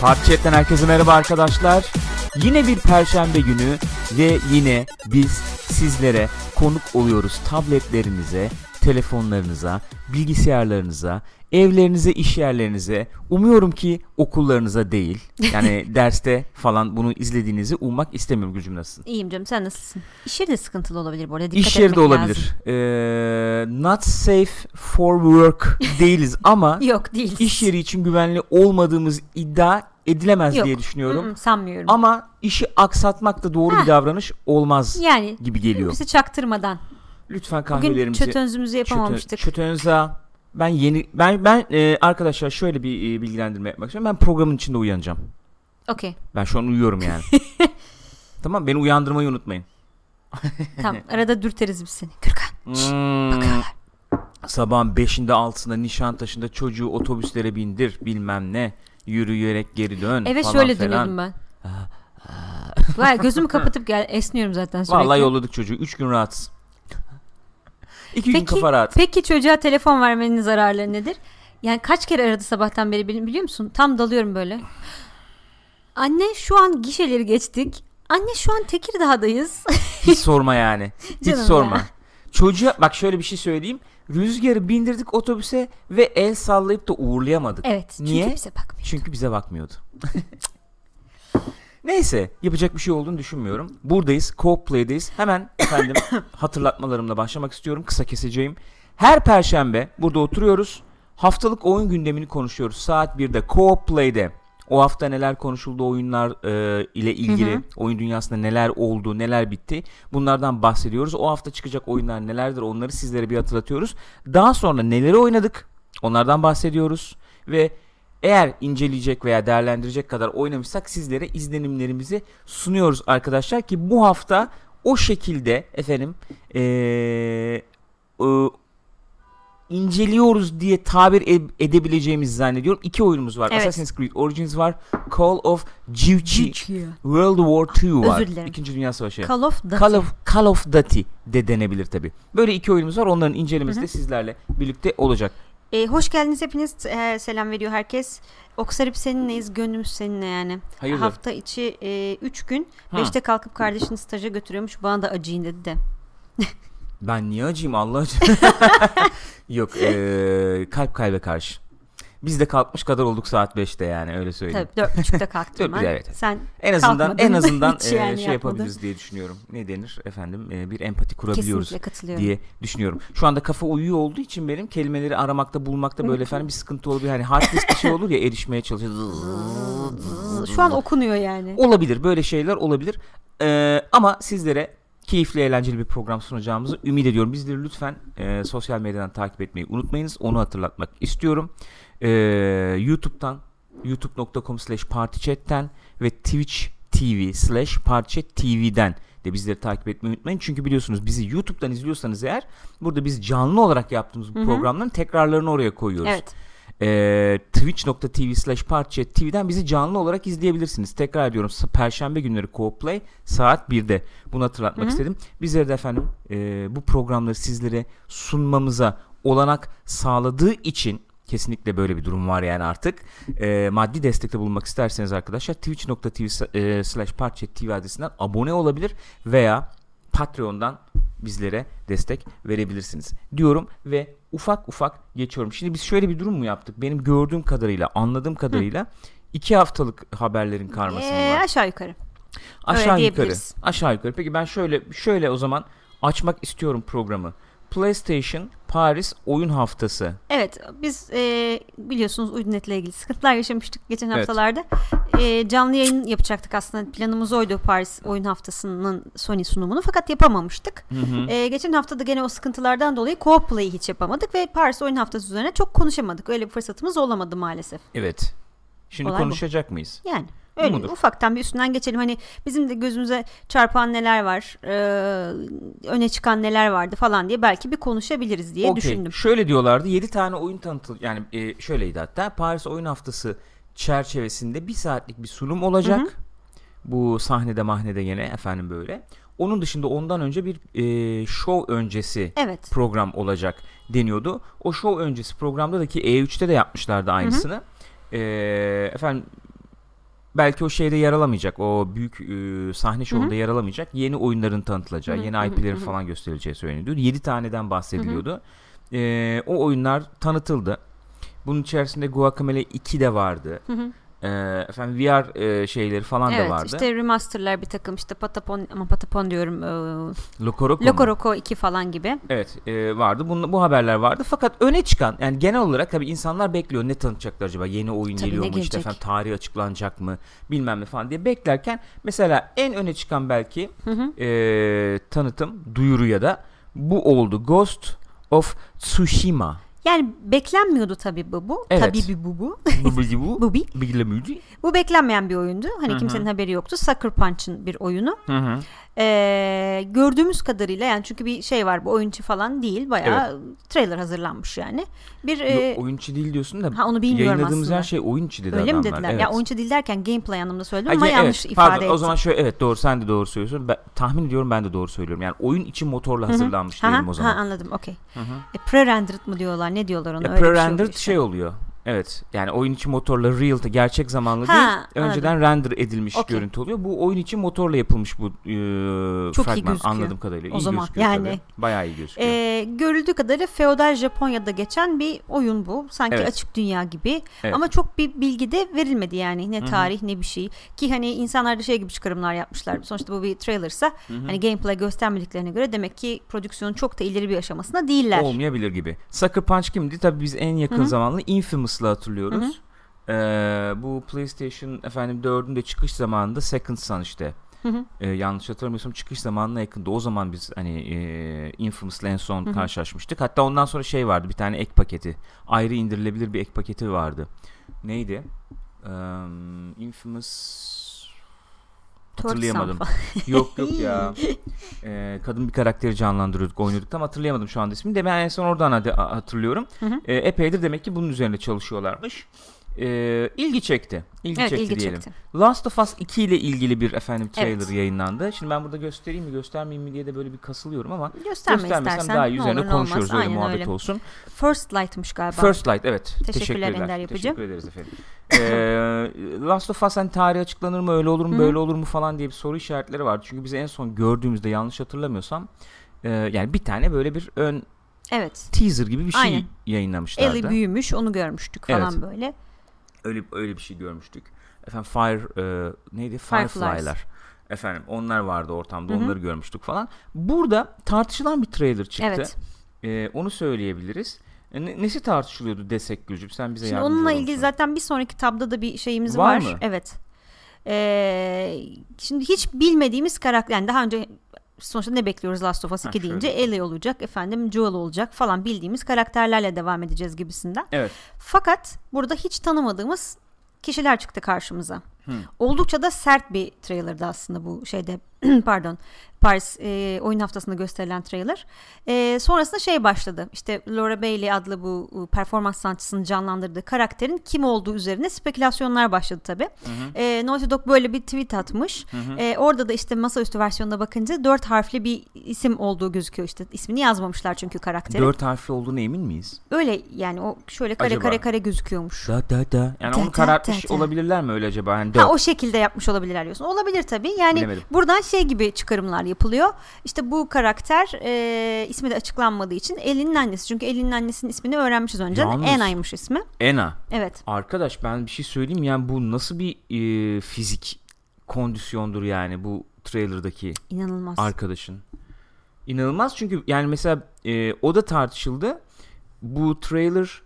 Parçetten herkese merhaba arkadaşlar. Yine bir perşembe günü ve yine biz sizlere konuk oluyoruz tabletlerinize, telefonlarınıza, bilgisayarlarınıza, evlerinize, iş yerlerinize. Umuyorum ki okullarınıza değil. Yani derste falan bunu izlediğinizi ummak istemiyorum gücüm nasılsın? İyiyim canım sen nasılsın? İş yeri de sıkıntılı olabilir bu arada. Dikkat İş yeri de olabilir. Ee, not safe for work değiliz ama. Yok değil. iş yeri için güvenli olmadığımız iddia edilemez Yok. diye düşünüyorum. Mm, sanmıyorum. Ama işi aksatmak da doğru Heh. bir davranış olmaz yani gibi geliyor. bizi çaktırmadan. Lütfen Bugün kahvelerimizi çötönzümüzü yapamamıştık. Çötönza ben yeni ben ben e, arkadaşlar şöyle bir e, bilgilendirme yapmak istiyorum. Ben programın içinde uyanacağım. Okey Ben şu an uyuyorum yani. tamam beni uyandırmayı unutmayın. tamam arada dürteriz biz seni. Gürkan Hmm, bakıyorlar. sabahın 5'inde 6'sında Nişantaşı'nda çocuğu otobüslere bindir bilmem ne yürüyerek geri dön Evet falan şöyle falan. dönüyordum ben. Vay gözümü kapatıp gel esniyorum zaten sürekli. Vallahi yolladık çocuğu 3 gün rahatsız. 2 gün Peki, kafa rahat. peki çocuğa telefon vermenin zararları nedir? Yani kaç kere aradı sabahtan beri bili- biliyor musun? Tam dalıyorum böyle. Anne şu an gişeleri geçtik. Anne şu an Tekirdağ'dayız. Hiç sorma yani. Hiç Canım sorma. ya. Çocuğa bak şöyle bir şey söyleyeyim. Rüzgarı bindirdik otobüse ve el sallayıp da uğurlayamadık. evet. Çünkü Niye? bize bakmıyor. Çünkü bize bakmıyordu. Neyse yapacak bir şey olduğunu düşünmüyorum. Buradayız. Co-Play'deyiz. Hemen efendim hatırlatmalarımla başlamak istiyorum. Kısa keseceğim. Her perşembe burada oturuyoruz. Haftalık oyun gündemini konuşuyoruz. Saat 1'de Co-Play'de. O hafta neler konuşuldu oyunlar e, ile ilgili, Hı hı. oyun dünyasında neler oldu, neler bitti. Bunlardan bahsediyoruz. O hafta çıkacak oyunlar nelerdir onları sizlere bir hatırlatıyoruz. Daha sonra neleri oynadık onlardan bahsediyoruz. Ve eğer inceleyecek veya değerlendirecek kadar oynamışsak sizlere izlenimlerimizi sunuyoruz arkadaşlar ki bu hafta o şekilde efendim eee, ıı, inceliyoruz diye tabir e- edebileceğimizi zannediyorum. İki oyunumuz var. Evet. Assassin's Creed Origins var. Call of Duty World War II var. Özür dilerim. İkinci Dünya Savaşı. Call of Duty. Call of, Call of Duty de denebilir tabi. Böyle iki oyunumuz var. Onların incelemesi de sizlerle birlikte olacak. Ee, hoş geldiniz hepiniz. Ee, selam veriyor herkes. Oksarip seninleyiz. Gönlümüz seninle yani. Hayırdır? Hafta içi 3 gün. Ha. 5'te kalkıp kardeşini staja götürüyormuş. Bana da acıyın dedi de. Ben niye acıyım Allah aşkına? Yok eee, kalp kalbe karşı. Biz de kalkmış kadar olduk saat 5'te yani öyle söyleyeyim. Tabii 4.30'da kalktım ben. evet. Sen En azından en azından Hiç eee, yani şey yapmadın. yapabiliriz diye düşünüyorum. Ne denir efendim? Eee, bir empati kurabiliyoruz diye düşünüyorum. Şu anda kafa uyuyor olduğu için benim kelimeleri aramakta bulmakta böyle efendim bir sıkıntı olabilir. Hani hard disk bir şey olur ya erişmeye çalışıyor. Şu an okunuyor yani. Olabilir böyle şeyler olabilir. Ee, ama sizlere keyifli eğlenceli bir program sunacağımızı ümit ediyorum. Bizleri lütfen e, sosyal medyadan takip etmeyi unutmayınız. Onu hatırlatmak istiyorum. Ee, YouTube'dan youtube.com slash partychat'ten ve Twitch TV slash partychat TV'den de bizleri takip etmeyi unutmayın. Çünkü biliyorsunuz bizi YouTube'dan izliyorsanız eğer burada biz canlı olarak yaptığımız bu programların tekrarlarını oraya koyuyoruz Evet. e, twitch.tv slash parçachat TV'den bizi canlı olarak izleyebilirsiniz. Tekrar ediyorum Perşembe günleri co-play saat 1'de. Bunu hatırlatmak Hı hı. istedim. Bizleri de efendim e, bu programları sizlere sunmamıza olanak sağladığı için kesinlikle böyle bir durum var yani artık. E, maddi destekte bulunmak isterseniz arkadaşlar twitch.tv slash parçachat TV adresinden abone olabilir veya Patreon'dan bizlere destek verebilirsiniz diyorum ve ufak ufak geçiyorum. Şimdi biz şöyle bir durum mu yaptık? Benim gördüğüm kadarıyla, anladığım kadarıyla iki haftalık haberlerin karması Ee, var? aşağı yukarı. Aşağı yukarı. diyebiliriz. Aşağı yukarı. Peki ben şöyle şöyle o zaman açmak istiyorum programı. PlayStation Paris oyun haftası. Evet biz e, biliyorsunuz Uydunet'le ilgili sıkıntılar yaşamıştık geçen Evet. haftalarda. E, canlı yayın yapacaktık aslında planımız oydu Paris oyun haftasının Sony sunumunu fakat yapamamıştık. Hı hı. E, geçen hafta da gene o sıkıntılardan dolayı co-play'i hiç yapamadık ve Paris oyun haftası üzerine çok konuşamadık. Öyle bir fırsatımız olamadı maalesef. Evet. Şimdi Olay bu. konuşacak mıyız? Yani öyle mudur? ufaktan bir üstünden geçelim. Hani bizim de gözümüze çarpan neler var, e, öne çıkan neler vardı falan diye belki bir konuşabiliriz diye Okey. düşündüm. Şöyle diyorlardı 7 tane oyun tanıtıl yani e, şöyleydi hatta Paris Oyun Haftası çerçevesinde bir saatlik bir sunum olacak. Hı hı. Bu sahnede mahnede gene efendim böyle. Onun dışında ondan önce bir e, show öncesi Evet. program olacak deniyordu. O show öncesi programda da ki E3'te de yapmışlardı aynısını. E, efendim belki o şeyde yer alamayacak. O büyük e, sahne şovunda yer alamayacak. Yeni oyunların tanıtılacağı, yeni IP'lerin falan gösterileceği söyleniyordu. 7 taneden bahsediliyordu. E, o oyunlar tanıtıldı. Bunun içerisinde Guacamelee 2 de vardı. Hı hı. E, efendim VR e, şeyleri falan evet da vardı. işte remasterlar bir takım işte Patapon ama Patapon diyorum e, Lokoroko Roco 2 falan gibi. Evet e, vardı. Bunun, bu haberler vardı. Fakat öne çıkan yani genel olarak tabii insanlar bekliyor. Ne tanıtacaklar acaba? Yeni oyun Tabii, geliyor mu? İşte gelecek? efendim tarihi açıklanacak mı? Bilmem ne falan diye beklerken mesela en öne çıkan belki Hı hı. e, tanıtım duyuru ya da bu oldu. Ghost of Tsushima. Yani beklenmiyordu tabii bu bu. Evet. Tabii bir bu bu. Bu bu. bu beklenmeyen bir oyundu. Hani Hı hı. kimsenin haberi yoktu. Sucker Punch'ın bir oyunu. Hı hı. Ee, gördüğümüz kadarıyla yani çünkü bir şey var bu oyuncu falan değil. Bayağı trailer hazırlanmış yani. Bir e, Yok, oyuncu değil diyorsun da ha onu bilmiyorum yayınladığımız aslında. her şey oyuncu dedi Öyle mi adamlar. dediler? Evet. Ya oyuncu değil derken gameplay anlamında söyledim Ha, ama ge- yanlış evet, ifade pardon, ettim. O zaman şöyle evet doğru sen de doğru söylüyorsun. Ben, tahmin ediyorum ben de doğru söylüyorum. Yani oyun için motorla hazırlanmış Ha, diyelim o zaman. Ha, anladım okey. E, pre-rendered mı diyorlar ne diyorlar ona? Ya Öyle bir şey pre-rendered işte. şey oluyor. Evet. Yani oyun içi motorla real gerçek zamanlı Ha, değil. Önceden render edilmiş Okey. görüntü oluyor. Bu oyun için motorla yapılmış bu e, Çok iyi fragman gözüküyor. anladığım kadarıyla. O iyi zaman, gözüküyor yani. tabii. Bayağı iyi gözüküyor. Ee, görüldüğü kadarıyla feodal Japonya'da geçen bir oyun bu. Sanki Evet. açık dünya gibi. Evet. Ama çok bir bilgi de verilmedi yani. Ne tarih ne bir şey. Ki hani insanlar da şey gibi çıkarımlar yapmışlar. Sonuçta bu bir trailersa hani gameplay göstermediklerine göre demek ki prodüksiyonun çok da ileri bir aşamasında değiller. Olmayabilir gibi. Sucker Punch kimdi? Tabii biz en yakın Hı hı. zamanlı Infamous'la hatırlıyoruz. Hı hı. Ee, bu PlayStation efendim 4'ün de çıkış zamanında Second Son işte. Hı hı. Ee, yanlış hatırlamıyorsam çıkış zamanına yakındı. O zaman biz hani e, Infamous'la en son Hı hı. karşılaşmıştık. Hatta ondan sonra şey vardı bir tane ek paketi. Ayrı indirilebilir bir ek paketi vardı. Neydi? Ee, Infamous hatırlayamadım. Yok yok ya. Ee, kadın bir karakteri canlandırıyorduk, oynuyorduk ama hatırlayamadım şu anda ismini. De ben en son oradan hatırlıyorum. Hı hı. Ee, epeydir demek ki bunun üzerinde çalışıyorlarmış. Ee, ilgi çekti. İlgi Evet çekti ilgi diyelim. çekti. Last of Us 2 ile ilgili bir efendim trailer Evet. yayınlandı. Şimdi ben burada göstereyim mi göstermeyeyim mi diye de böyle bir kasılıyorum ama Gösterme göstermesem istersen. daha iyi ne üzerine olur ne olmaz. konuşuyoruz öyle Aynen muhabbet öyle. olsun. First Light'mış galiba. First Light evet. Teşekkürler Teşekkürler. Ender Yapıcı. Teşekkür ederiz efendim. Ee, Last of Us hani tarih açıklanır mı öyle olur mu Hı. böyle olur mu falan diye bir soru işaretleri vardı. Çünkü biz en son gördüğümüzde yanlış hatırlamıyorsam e, yani bir tane böyle bir ön Evet. teaser gibi bir şey Aynen. yayınlamışlardı. Ellie büyümüş onu görmüştük falan Evet. böyle. Öyle öyle bir şey görmüştük. Efendim Fire e, neydi? Fireflies. Firefly'lar. Efendim onlar vardı ortamda Hı hı. onları görmüştük falan. Burada tartışılan bir trailer çıktı. Evet. E, onu söyleyebiliriz. E, ne- nesi tartışılıyordu desek Gülcüm sen bize Şimdi yardımcı onunla olur ilgili zaten bir sonraki tabda da bir şeyimiz Var var. mı? Evet. Ee, şimdi hiç bilmediğimiz karakter yani daha önce sonuçta ne bekliyoruz Last of Us Ha, 2 deyince şöyle. Ellie olacak efendim Joel olacak falan bildiğimiz karakterlerle devam edeceğiz gibisinden. Evet. Fakat burada hiç tanımadığımız kişiler çıktı karşımıza. Hı. Oldukça da sert bir trailerdı aslında bu şeyde pardon Paris e, oyun haftasında gösterilen trailer. E, sonrasında şey başladı. İşte Laura Bailey adlı bu performans sanatçısının canlandırdığı karakterin kim olduğu üzerine spekülasyonlar başladı tabi. E, Naughty Dog böyle bir tweet atmış. E, orada da işte masaüstü versiyonuna bakınca dört harfli bir isim olduğu gözüküyor işte. ismini yazmamışlar çünkü karakterin. Dört harfli olduğuna emin miyiz? Öyle yani o şöyle kare Acaba? kare kare gözüküyormuş. Da da da. Yani Da onu da karartmış da da. olabilirler mi öyle acaba? Ha dört. o şekilde yapmış olabilirler diyorsun. Olabilir tabii. Yani Bilemedim. buradan şey gibi çıkarımlar yapılıyor. İşte bu karakter e, ismi de açıklanmadığı için Ellie'nin annesi. Çünkü Ellie'nin annesinin ismini öğrenmişiz önceden. Yalnız- Anna'ymış ismi. Ena. Evet. Arkadaş ben bir şey söyleyeyim yani bu nasıl bir e, fizik kondisyondur yani bu trailer'daki İnanılmaz. arkadaşın. İnanılmaz çünkü yani mesela e, o da tartışıldı. Bu trailer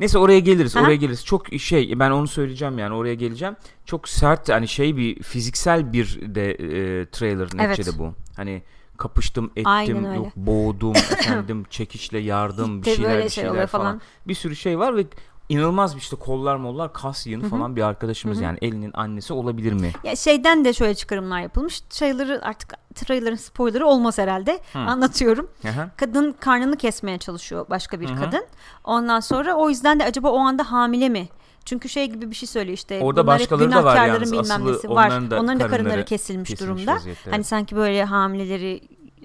neyse oraya geliriz Aha. oraya geliriz. Çok şey ben onu söyleyeceğim yani oraya geleceğim. Çok sert hani şey bir fiziksel bir de e, trailer neticede bu. Hani kapıştım ettim yok boğdum efendim çekişle yardım bir şeyler bir şey şeyler falan. falan. Bir sürü şey var ve inanılmaz bir işte kollar mollar kas yığını falan bir arkadaşımız yani elinin annesi olabilir mi? Ya şeyden de şöyle çıkarımlar yapılmış. Trailer'ı artık trailer'ın spoiler'ı olmaz herhalde. Anlatıyorum. Aha. Kadın karnını kesmeye çalışıyor başka bir Hı hı. kadın. Ondan sonra o yüzden de acaba o anda hamile mi? Çünkü şey gibi bir şey söylüyor işte. Orada başkaları da var yalnız. bilmem nesi var. onların da Onların da karınları karınları kesilmiş, kesilmiş durumda. vaziyette, Hani sanki böyle hamileleri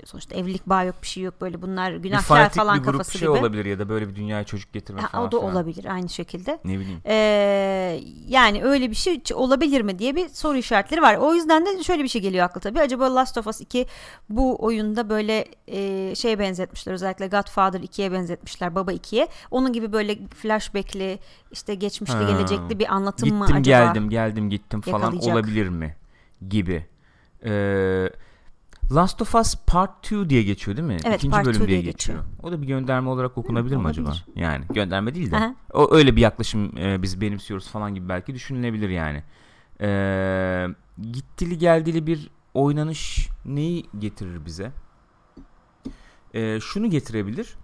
sonuçta evlilik bağ yok bir şey yok böyle bunlar günahkar falan bir grup kafası bir şey gibi. olabilir ya da böyle bir dünyaya çocuk getirme Ha, falan o da filan. olabilir aynı şekilde. Ne bileyim. Ee, yani öyle bir şey olabilir mi diye bir soru işaretleri var. O yüzden de şöyle bir şey geliyor akla tabii. Acaba Last of Us 2 bu oyunda böyle e, şeye benzetmişler. Özellikle Godfather 2'ye benzetmişler. Baba 2'ye. Onun gibi böyle flashbackli işte geçmişli Ha. gelecekli bir anlatım mı Gittim acaba? geldim geldim gittim falan olabilir mi gibi. Ee, Last of Us Part 2 diye geçiyor değil mi? Evet, İkinci Part bölüm 2 diye diye geçiyor. O da bir gönderme olarak okunabilir mi acaba? olabilir. Yani gönderme değil de. Aha. O öyle bir yaklaşım e, biz benimsiyoruz falan gibi belki düşünülebilir yani. Ee, gittili geldili bir oynanış neyi getirir bize? Ee, şunu getirebilir.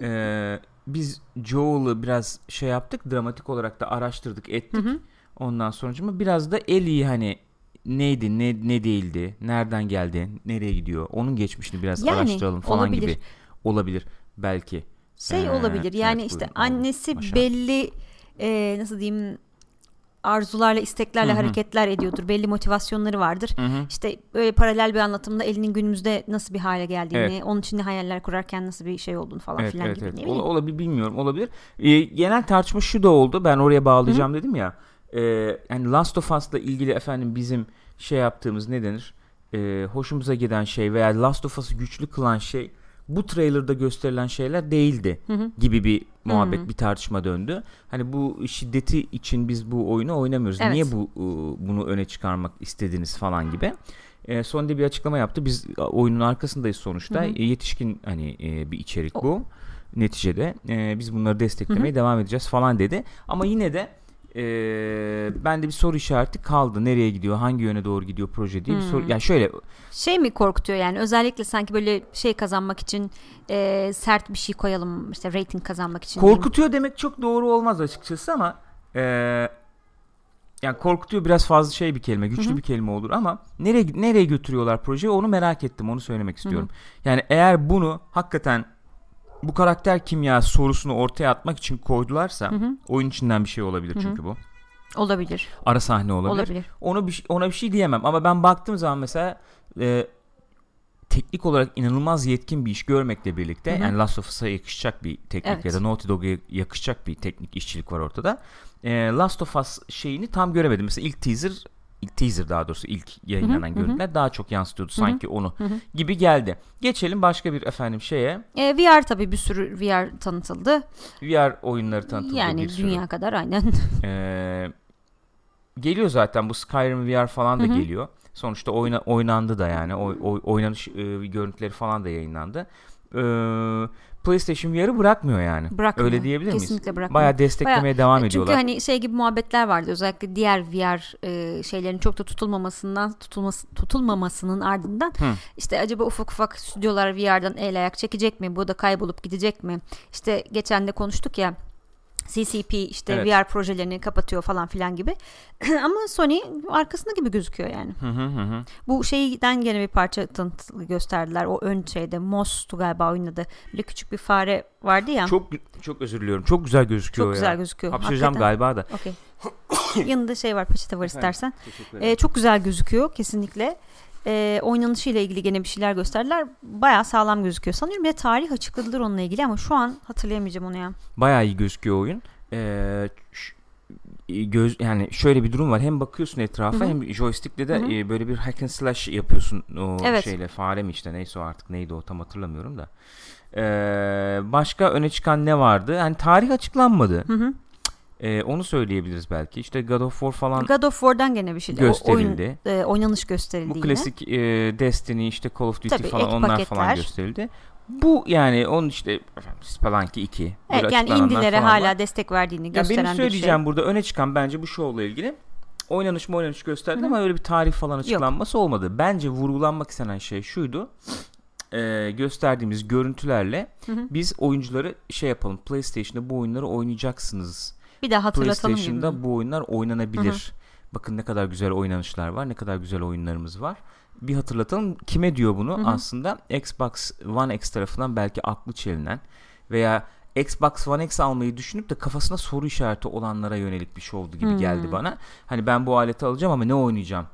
Ee, biz Joel'ı biraz şey yaptık, dramatik olarak da araştırdık, ettik. Hı hı. Ondan sonra biraz da Ellie'yi hani neydi, ne ne değildi, nereden geldi, nereye gidiyor, onun geçmişini biraz Yani, araştıralım falan olabilir. gibi olabilir belki. Şey Ee, olabilir yani evet, işte buyurun. annesi Maşallah. belli e, nasıl diyeyim arzularla isteklerle Hı hı. hareketler ediyordur. Belli motivasyonları vardır. Hı hı. İşte böyle paralel bir anlatımda elinin günümüzde nasıl bir hale geldiğini, Evet. onun için de hayaller kurarken nasıl bir şey olduğunu falan Evet, filan evet, gibi. evet. Ne Ola- olabilir bilmiyorum olabilir. Ee, genel tartışma şu da oldu. Ben oraya bağlayacağım dedim ya. Ee, yani Last of Us'la ilgili efendim bizim şey yaptığımız ne denir? Ee, hoşumuza giden şey veya Last of Us'ı güçlü kılan şey bu trailer'da gösterilen şeyler değildi Hı hı. gibi bir muhabbet Hı. bir tartışma döndü. Hani bu şiddeti için biz bu oyunu oynamıyoruz. Evet. Niye bu e, bunu öne çıkarmak istediniz falan gibi. E, sonunda bir açıklama yaptı. Biz e, oyunun arkasındayız sonuçta. Hı hı. E, yetişkin hani e, bir içerik O- bu. Neticede e, biz bunları desteklemeye devam edeceğiz falan dedi. Ama yine de e, bende bir soru işareti kaldı. Nereye gidiyor? Hangi yöne doğru gidiyor proje diye bir soru. Yani şöyle Şey mi korkutuyor yani özellikle sanki böyle şey kazanmak için e, sert bir şey koyalım işte rating kazanmak için. Korkutuyor demek çok doğru olmaz açıkçası ama e, yani korkutuyor biraz fazla şey bir kelime, güçlü bir kelime olur ama nereye nereye götürüyorlar projeyi onu merak ettim, onu söylemek istiyorum. Yani eğer bunu hakikaten bu karakter kimya sorusunu ortaya atmak için koydularsa oyun içinden bir şey olabilir çünkü bu. Olabilir. Ara sahne olabilir. Olabilir. Onu bir, ona bir şey diyemem ama ben baktığım zaman mesela e, teknik olarak inanılmaz yetkin bir iş görmekle birlikte Hı hı. yani Last of Us'a yakışacak bir teknik Evet. ya da Naughty Dog'a yakışacak bir teknik işçilik var ortada. E, Last of Us şeyini tam göremedim. Mesela ilk teaser ilk teaser daha doğrusu ilk yayınlanan hı hı. görüntüler daha çok yansıtıyordu sanki onu gibi geldi. Geçelim başka bir efendim şeye. E, VR tabii bir sürü VR tanıtıldı. VR oyunları tanıtıldı yani bir sürü. dünya kadar aynen. Ee, geliyor zaten bu Skyrim VR falan da Hı hı. geliyor. Sonuçta oyna, oynandı da yani. Oy, oy- oynanış e, görüntüleri falan da yayınlandı. Ee, PlayStation VR'ı bırakmıyor yani. Bırakmıyor. Öyle diyebilir miyiz? Kesinlikle bırakmıyor. Bayağı desteklemeye Bayağı- devam Çünkü ediyorlar. hani şey gibi muhabbetler vardı özellikle diğer VR e, şeylerin çok da tutulmamasından tutulması, tutulmamasının ardından Hı. işte acaba ufak ufak stüdyolar VR'dan el ayak çekecek mi? Bu da kaybolup gidecek mi? İşte geçen de konuştuk ya CCP işte Evet. VR projelerini kapatıyor falan filan gibi. Ama Sony arkasında gibi gözüküyor yani. Hı hı hı. Bu şeyden gene bir parça tanıtı gösterdiler. O ön şeyde Moss'tu galiba oyun adı. Böyle küçük bir fare vardı ya. Çok, Çok çok özür diliyorum. Çok güzel gözüküyor ya. güzel gözüküyor. Hapşıracağım galiba da. Okey. Yanında şey var peçete var istersen. Ederim. Ee, çok güzel gözüküyor kesinlikle. Ee, oynanışıyla ilgili gene bir şeyler gösterdiler. Bayağı sağlam gözüküyor. Sanıyorum de tarih açıkladılar onunla ilgili ama şu an hatırlayamayacağım onu ya. Bayağı iyi gözüküyor oyun. Ee, ş- göz yani şöyle bir durum var. Hem bakıyorsun etrafa Hı hı. hem joystick'le de e, böyle bir hack and slash yapıyorsun o Evet. şeyle fare mi işte neyse o artık neydi o tam hatırlamıyorum da. Ee, başka öne çıkan ne vardı? Hani tarih açıklanmadı. Hı hı. Ee, onu söyleyebiliriz belki. İşte God of War falan God of War'dan gene bir şey. O- gösterildi. oyun, e, oynanış gösterildi bu yine. klasik e, Destiny işte Call of Duty Tabii, falan onlar falan paketler. gösterildi. Bu yani onun işte Spelunky 2 böyle Evet yani indilere falan var. hala destek verdiğini gösteren benim bir şey. söyleyeceğim burada öne çıkan bence bu şovla ilgili oynanış mı oynanış gösterdi ama öyle bir tarih falan açıklanması olmadı. Bence vurgulanmak istenen şey şuydu. Ee, gösterdiğimiz görüntülerle biz oyuncuları şey yapalım. PlayStation'da bu oyunları oynayacaksınız. Bir daha hatırlatalım. PlayStation'da bu oyunlar oynanabilir. Bakın ne kadar güzel oynanışlar var, ne kadar güzel oyunlarımız var. Bir hatırlatalım. Kime diyor bunu? Aslında Xbox One X tarafından belki aklı çelinen veya Xbox One X almayı düşünüp de kafasına soru işareti olanlara yönelik bir şovdu gibi geldi bana. Hani ben bu aleti alacağım ama ne oynayacağım?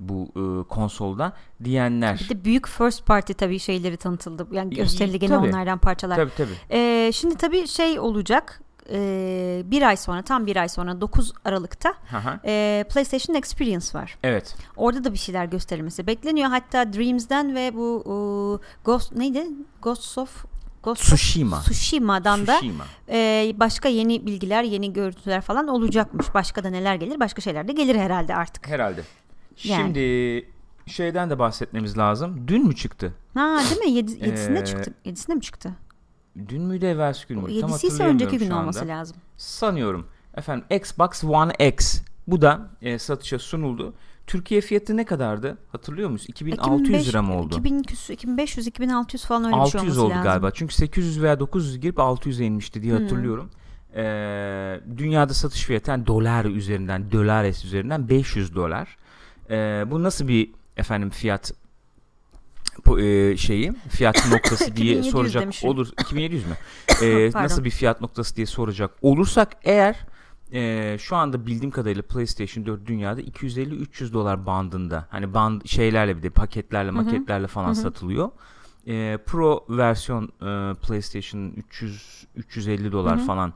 bu e, konsolda diyenler. Bir de büyük first party tabii şeyleri tanıtıldı. Yani gösterildi gene tabii. onlardan parçalar. Tabii tabii. Ee, şimdi tabii şey olacak. Ee, bir ay sonra tam bir ay sonra 9 Aralık'ta e, PlayStation Experience var. Evet. Orada da bir şeyler gösterilmesi bekleniyor. Hatta Dreams'den ve bu e, Ghost neydi? Ghost of Ghost Tsushima. Tsushima'dan da Tsushima. e, başka yeni bilgiler, yeni görüntüler falan olacakmış. Başka da neler gelir? Başka şeyler de gelir herhalde artık. Herhalde. Yani. Şimdi şeyden de bahsetmemiz lazım. Dün mü çıktı? Ha değil mi? Yedi, yedisinde Ee, çıktı. Yedisinde mi çıktı? Dün müydü evvelsi gün mü? Tam Yedisi ise hatırlayamıyorum önceki gün olması lazım. Sanıyorum. Efendim Xbox One X. Bu da e, satışa sunuldu. Türkiye fiyatı ne kadardı? Hatırlıyor musunuz? 2600 lira mı oldu? 2000 küsü- 2500 2600 falan öyle bir şey 600 oldu lazım. galiba. Çünkü 800 veya 900 girip 600'e inmişti diye Hı. hatırlıyorum. Ee, dünyada satış fiyatı yani dolar üzerinden, dolares üzerinden 500 dolar. Ee, bu nasıl bir efendim fiyat e, şeyi fiyat noktası diye 2700 soracak demişim. olur 2700 mü? Pardon. nasıl bir fiyat noktası diye soracak olursak eğer e, şu anda bildiğim kadarıyla PlayStation 4 dünyada 250-300 dolar bandında hani band şeylerle bir de paketlerle maketlerle falan satılıyor. E, Pro versiyon e, PlayStation 300 350 dolar falan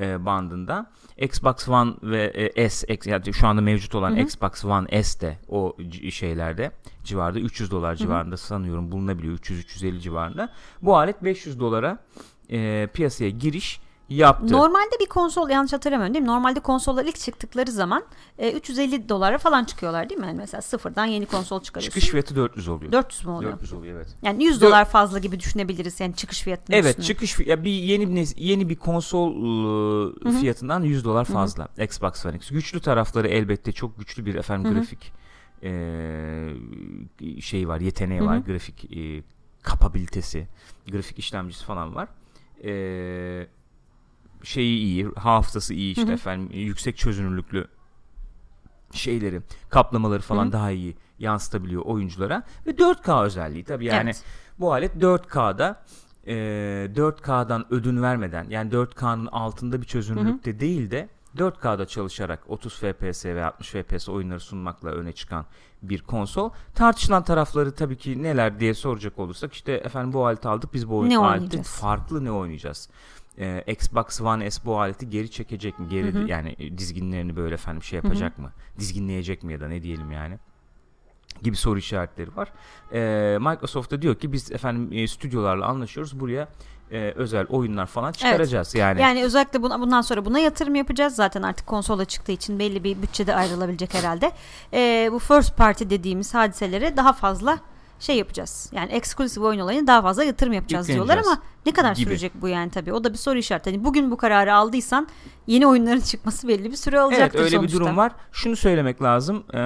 e, bandında. Xbox One ve e, S X- yani şu anda mevcut olan Xbox One S de o şeylerde civarda 300 dolar civarında sanıyorum bulunabiliyor 300-350 civarında. Bu alet 500 dolara e, piyasaya giriş yaptı. Normalde bir konsol yanlış hatırlamıyorum değil mi? Normalde konsollar ilk çıktıkları zaman e, 350 dolara falan çıkıyorlar değil mi? Yani mesela sıfırdan yeni konsol çıkarıyorsun. Çıkış fiyatı 400 oluyor. 400 mü oluyor? 400 oluyor evet. Yani 100 Dört- dolar fazla gibi düşünebiliriz yani çıkış fiyatının Evet üstüne. çıkış ya bir yeni bir yeni bir konsol ıı, fiyatından 100 dolar fazla Xbox One X. Güçlü tarafları elbette çok güçlü bir efendim grafik eee şey var, yeteneği var, grafik eee, kapabilitesi, grafik işlemcisi falan var. Eee şeyi iyi, hafızası iyi işte efendim yüksek çözünürlüklü şeyleri, kaplamaları falan daha iyi yansıtabiliyor oyunculara ve 4K özelliği tabii yani Evet. bu alet 4K'da e, 4K'dan ödün vermeden yani 4K'nın altında bir çözünürlükte değil de 4K'da çalışarak 30 FPS ve 60 FPS oyunları sunmakla öne çıkan bir konsol. Tartışılan tarafları tabii ki neler diye soracak olursak işte efendim bu aleti aldık biz bu oyun Ne farklı ne oynayacağız? Ee, Xbox One S bu aleti geri çekecek mi? Geri yani e, dizginlerini böyle efendim şey yapacak mı? Dizginleyecek mi ya da ne diyelim yani? gibi soru işaretleri var. Ee, Microsoft da diyor ki biz efendim e, stüdyolarla anlaşıyoruz. Buraya e, özel oyunlar falan çıkaracağız. Yani, Yani özellikle buna, bundan sonra buna yatırım yapacağız. Zaten artık konsola çıktığı için belli bir bütçede ayrılabilecek herhalde. Ee, bu first party dediğimiz hadiselere daha fazla şey yapacağız. Yani exclusive oyun olayına daha fazla yatırım yapacağız diyorlar ama ne kadar Gibi. sürecek bu yani tabii. O da bir soru işareti. Hani bugün bu kararı aldıysan yeni oyunların çıkması belli bir süre Evet alacaktır öyle sonuçta. bir durum var. Şunu söylemek lazım. Ee,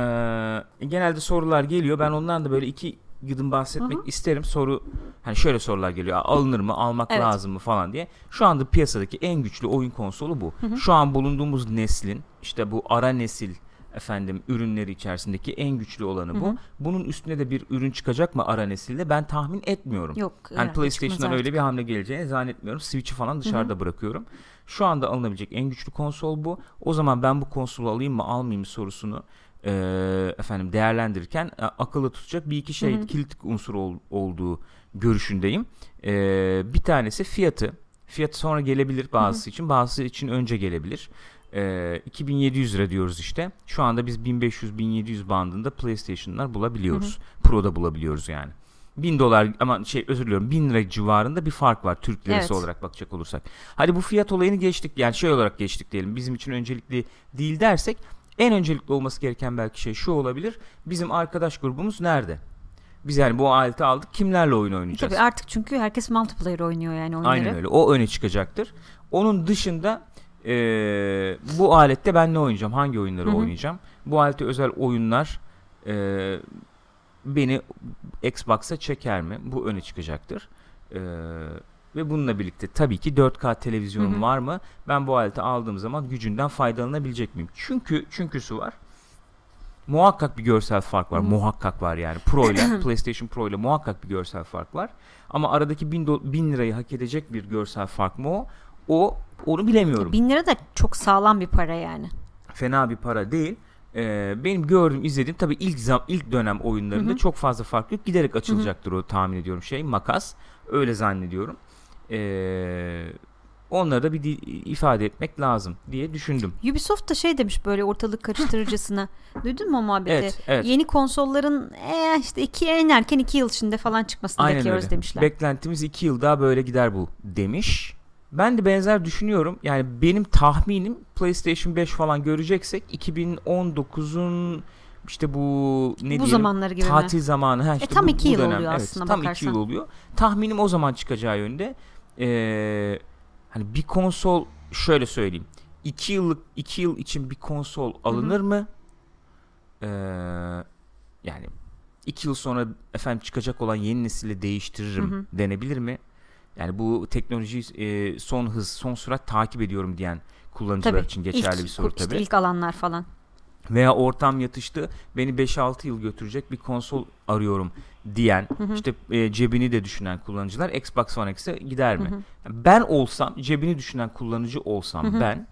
genelde sorular geliyor. Ben ondan da böyle iki gıdım bahsetmek isterim. Soru hani şöyle sorular geliyor. Alınır mı? Almak Evet. lazım mı falan diye. Şu anda piyasadaki en güçlü oyun konsolu bu. Şu an bulunduğumuz neslin işte bu ara nesil efendim ürünleri içerisindeki en güçlü olanı bu. Bunun üstüne de bir ürün çıkacak mı ara nesilde ben tahmin etmiyorum. Yok, Yani PlayStation'dan öyle bir hamle geleceğini zannetmiyorum. Switch'i falan dışarıda bırakıyorum. Şu anda alınabilecek en güçlü konsol bu. O zaman ben bu konsolu alayım mı almayayım mı sorusunu e, efendim değerlendirirken e, akılda tutacak bir iki şey kilit unsur ol- olduğu görüşündeyim. E, bir tanesi fiyatı. Fiyatı sonra gelebilir bazısı için, bazısı için önce gelebilir. E, 2700 lira diyoruz işte. Şu anda biz 1500-1700 bandında PlayStation'lar bulabiliyoruz. Pro'da bulabiliyoruz yani. 1000 dolar ama şey özür diliyorum 1000 lira civarında bir fark var Türk lirası Evet. olarak bakacak olursak. Hadi bu fiyat olayını geçtik yani şey olarak geçtik diyelim bizim için öncelikli değil dersek en öncelikli olması gereken belki şey şu olabilir. Bizim arkadaş grubumuz nerede? Biz yani bu aleti aldık kimlerle oyun oynayacağız? Tabii artık çünkü herkes multiplayer oynuyor yani oyunları. Aynen öyle. O öne çıkacaktır. Onun dışında eee, bu alette ben ne oynayacağım? Hangi oyunları oynayacağım? Bu alete özel oyunlar eee, beni Xbox'a çeker mi? Bu öne çıkacaktır. Eee, ve bununla birlikte tabii ki 4K televizyonum var mı? Ben bu aleti aldığım zaman gücünden faydalanabilecek miyim? Çünkü çünküsü var. Muhakkak bir görsel fark var. Muhakkak var yani. Pro ile PlayStation Pro ile muhakkak bir görsel fark var. Ama aradaki 1000 do- 1000 lirayı hak edecek bir görsel fark mı o? O onu bilemiyorum. Bin lira da çok sağlam bir para yani. Fena bir para değil. Ee, benim gördüğüm, izlediğim tabii ilk zam ilk dönem oyunlarında Hı-hı. çok fazla fark yok. Giderek açılacaktır Hı-hı. o tahmin ediyorum şey makas. Öyle zannediyorum. Ee, onları da bir ifade etmek lazım diye düşündüm. Ubisoft da şey demiş böyle ortalık karıştırıcısına. Duydun mu o muhabbeti? Evet, evet. Yeni konsolların e, işte iki en erken iki yıl içinde falan çıkmasını Aynen bekliyoruz öyle. demişler. Beklentimiz iki yıl daha böyle gider bu demiş. Ben de benzer düşünüyorum. Yani benim tahminim PlayStation 5 falan göreceksek 2019'un işte bu ne bu diyelim zamanları gibi tatil mi? zamanı ha e, işte e, tam bu, iki bu yıl dönem, oluyor evet, aslında tam bakarsan. iki yıl oluyor. Tahminim o zaman çıkacağı yönde. Ee, hani bir konsol şöyle söyleyeyim. iki yıllık iki yıl için bir konsol alınır Hı-hı. mı? Ee, yani iki yıl sonra efendim çıkacak olan yeni nesille değiştiririm Hı-hı. denebilir mi? Yani bu teknolojiyi e, son hız, son sürat takip ediyorum diyen kullanıcılar tabii, için geçerli ilk, bir soru işte tabii. ilk alanlar falan. Veya ortam yatıştı beni 5-6 yıl götürecek bir konsol arıyorum diyen hı hı. işte e, cebini de düşünen kullanıcılar Xbox One X'e gider mi? Hı hı. Ben olsam cebini düşünen kullanıcı olsam hı hı. ben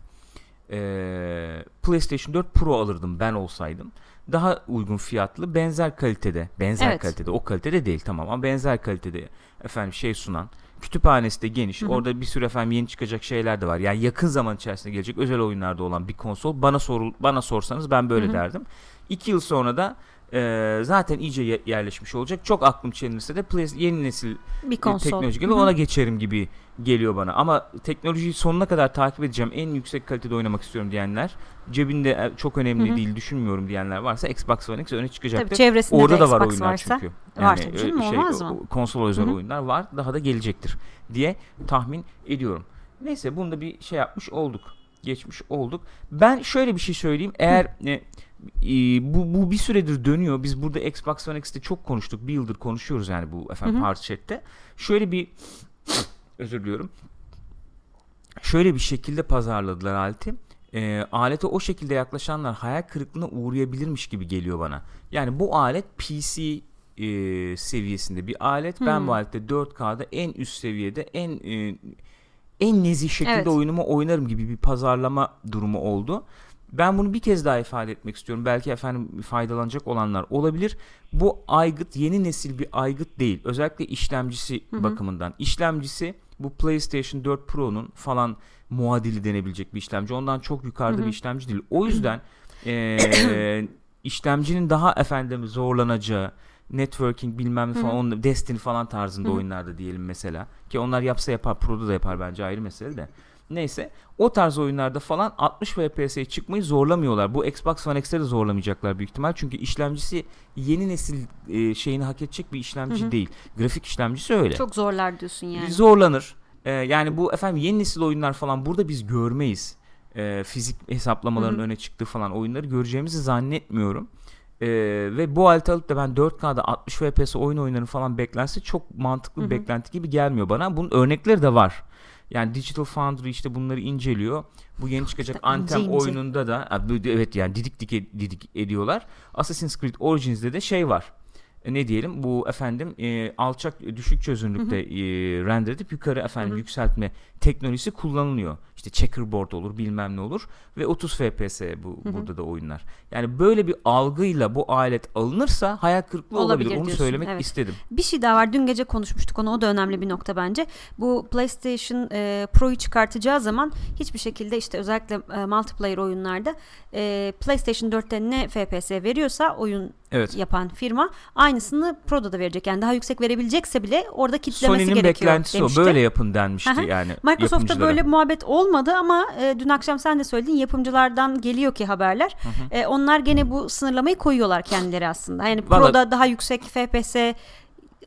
e, PlayStation 4 Pro alırdım ben olsaydım. Daha uygun fiyatlı benzer kalitede benzer evet. kalitede o kalitede değil tamam ama benzer kalitede efendim şey sunan kütüphanesi de geniş. Hı hı. Orada bir sürü efendim yeni çıkacak şeyler de var. Yani yakın zaman içerisinde gelecek özel oyunlarda olan bir konsol. Bana sorul bana sorsanız ben böyle hı hı. derdim. İki yıl sonra da e, zaten iyice yerleşmiş olacak. Çok aklım çelinirse de play, yeni nesil bir konsol. teknoloji gibi ona geçerim gibi geliyor bana. Ama teknolojiyi sonuna kadar takip edeceğim. En yüksek kalitede oynamak istiyorum diyenler, cebinde e, çok önemli Hı-hı. değil düşünmüyorum diyenler varsa Xbox One X öne çıkacaktır. Tabii çevresinde Orada de da var Xbox oyunlar varsa, çünkü. Yani var tabii canım, şey, olmaz mı? Konsol özel Hı-hı. oyunlar var. Daha da gelecektir diye tahmin ediyorum. Neyse bunu da bir şey yapmış olduk. Geçmiş olduk. Ben şöyle bir şey söyleyeyim. Eğer e, e, bu, bu bir süredir dönüyor. Biz burada Xbox One X'te çok konuştuk. Bir yıldır konuşuyoruz yani bu efendim Parts Chat'te. Şöyle bir özür diliyorum. Şöyle bir şekilde pazarladılar aleti. E, alete o şekilde yaklaşanlar hayal kırıklığına uğrayabilirmiş gibi geliyor bana. Yani bu alet PC e, seviyesinde bir alet. Hmm. Ben bu alette 4K'da en üst seviyede en e, en nezih şekilde evet. oyunumu oynarım gibi bir pazarlama durumu oldu. Ben bunu bir kez daha ifade etmek istiyorum. Belki efendim faydalanacak olanlar olabilir. Bu aygıt yeni nesil bir aygıt değil. Özellikle işlemcisi hı hı. bakımından. İşlemcisi bu PlayStation 4 Pro'nun falan muadili denebilecek bir işlemci. Ondan çok yukarıda hı hı. bir işlemci değil. O yüzden e, işlemcinin daha efendim zorlanacağı networking bilmem ne falan Hı-hı. Destiny falan tarzında Hı-hı. oyunlarda diyelim mesela ki onlar yapsa yapar Pro'da da yapar bence ayrı mesele de. Neyse o tarz oyunlarda falan 60 FPS'ye çıkmayı zorlamıyorlar. Bu Xbox One X'te de zorlamayacaklar büyük ihtimal. Çünkü işlemcisi yeni nesil e, şeyini hak edecek bir işlemci Hı-hı. değil. Grafik işlemcisi öyle. Çok zorlar diyorsun yani. Zorlanır. Ee, yani bu efendim yeni nesil oyunlar falan burada biz görmeyiz. Ee, fizik hesaplamaların Hı-hı. öne çıktığı falan oyunları göreceğimizi zannetmiyorum. Ee, ve bu aleti alıp da ben 4K'da 60 FPS oyun oynarım falan beklense çok mantıklı bir beklenti gibi gelmiyor bana. Bunun örnekleri de var. Yani Digital Foundry işte bunları inceliyor. Bu yeni çıkacak işte Anthem ince, oyununda da evet yani didik didik didik ediyorlar. Assassin's Creed Origins'de de şey var. E, ne diyelim bu efendim e, alçak düşük çözünürlükte e, render edip yukarı efendim hı hı. yükseltme teknolojisi kullanılıyor. İşte checkerboard olur bilmem ne olur ve 30 FPS bu hı hı. burada da oyunlar. Yani böyle bir algıyla bu alet alınırsa hayal kırıklığı olabilir. olabilir. Onu diyorsun. söylemek evet. istedim. Bir şey daha var. Dün gece konuşmuştuk onu. O da önemli bir nokta bence. Bu PlayStation e, Pro'yu çıkartacağı zaman hiçbir şekilde işte özellikle e, multiplayer oyunlarda e, PlayStation 4'te ne FPS veriyorsa oyun evet. yapan firma aynısını Pro'da da verecek. Yani daha yüksek verebilecekse bile orada kitlemesi Sony'nin gerekiyor beklentisi demişti. o. Böyle yapın denmişti yani. Microsoft'ta böyle muhabbet olmadı ama e, dün akşam sen de söyledin yapımcılardan geliyor ki haberler. E, onlar gene bu sınırlamayı koyuyorlar kendileri aslında. Yani Vallahi... Pro'da daha yüksek FPS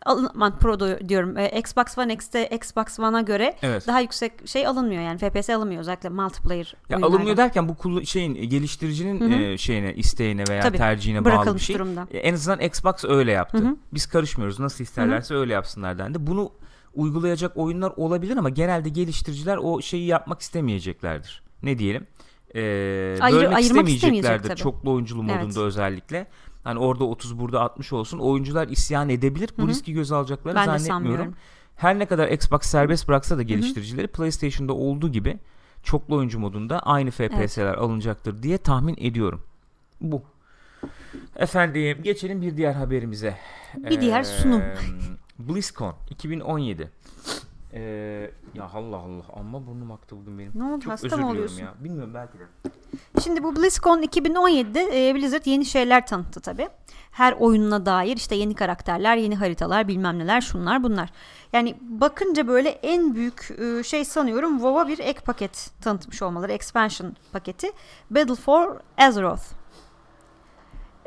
aman Pro diyorum e, Xbox One X'te Xbox One'a göre evet. daha yüksek şey alınmıyor yani FPS alınmıyor özellikle multiplayer ya alınmıyor derken bu şeyin geliştiricinin E, şeyine isteğine veya Tabii, tercihine bağlı bir şey. Durumda. E, en azından Xbox öyle yaptı. Hı-hı. Biz karışmıyoruz nasıl isterlerse Hı-hı. öyle yapsınlar dendi. Bunu uygulayacak oyunlar olabilir ama genelde geliştiriciler o şeyi yapmak istemeyeceklerdir. Ne diyelim? Ee, Ayır, bölmek istemeyeceklerdir çoklu oyunculu modunda evet. özellikle. Hani orada 30 burada 60 olsun. Oyuncular isyan edebilir. Bu Hı-hı. riski göz alacaklarını ben zannetmiyorum. Her ne kadar Xbox serbest bıraksa da geliştiricileri Hı-hı. PlayStation'da olduğu gibi çoklu oyuncu modunda aynı FPS'ler evet. alınacaktır diye tahmin ediyorum. Bu. Efendim geçelim bir diğer haberimize. Bir diğer sunum. BlizzCon 2017. Ee, ya Allah Allah amma burnum aktı bugün benim. Ne oldu Çok hasta özür mı oluyorsun? ya. Bilmiyorum belki de. Şimdi bu BlizzCon 2017'de e, Blizzard yeni şeyler tanıttı tabi. Her oyununa dair işte yeni karakterler, yeni haritalar, bilmem neler, şunlar bunlar. Yani bakınca böyle en büyük e, şey sanıyorum WoW'a bir ek paket tanıtmış olmaları, expansion paketi. Battle for Azeroth.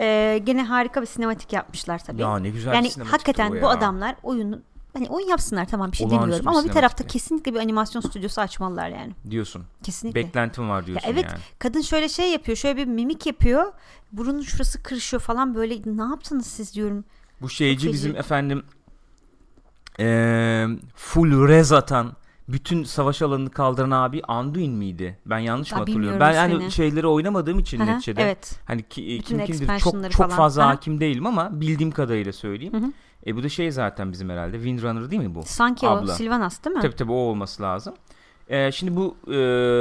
Ee, gene harika bir sinematik yapmışlar tabii. Ya ne güzel bir yani sinematikti hakikaten bu ya. adamlar oyunu hani oyun yapsınlar tamam bir şey Olağanüstü demiyorum bir ama bir tarafta kesinlikle bir animasyon stüdyosu açmalılar yani. Diyorsun. Kesinlikle. Beklentim var diyorsun Ya evet yani. kadın şöyle şey yapıyor şöyle bir mimik yapıyor burunun şurası kırışıyor falan böyle ne yaptınız siz diyorum. Bu şeyci Çok bizim efendim eee full rez atan bütün savaş alanını kaldıran abi Anduin miydi? Ben yanlış mı hatırlıyorum? Ben bilmiyorum hani seni. şeyleri oynamadığım için Hı hı, neticede evet. hani ki, Bütün kim kimdir çok falan. fazla Hı hı. hakim değilim ama bildiğim kadarıyla söyleyeyim. Hı hı. E bu da şey zaten bizim herhalde Windrunner değil mi bu? Sanki o Abla. Sylvanas değil mi? Tabii tabii o olması lazım. Ee, şimdi bu e,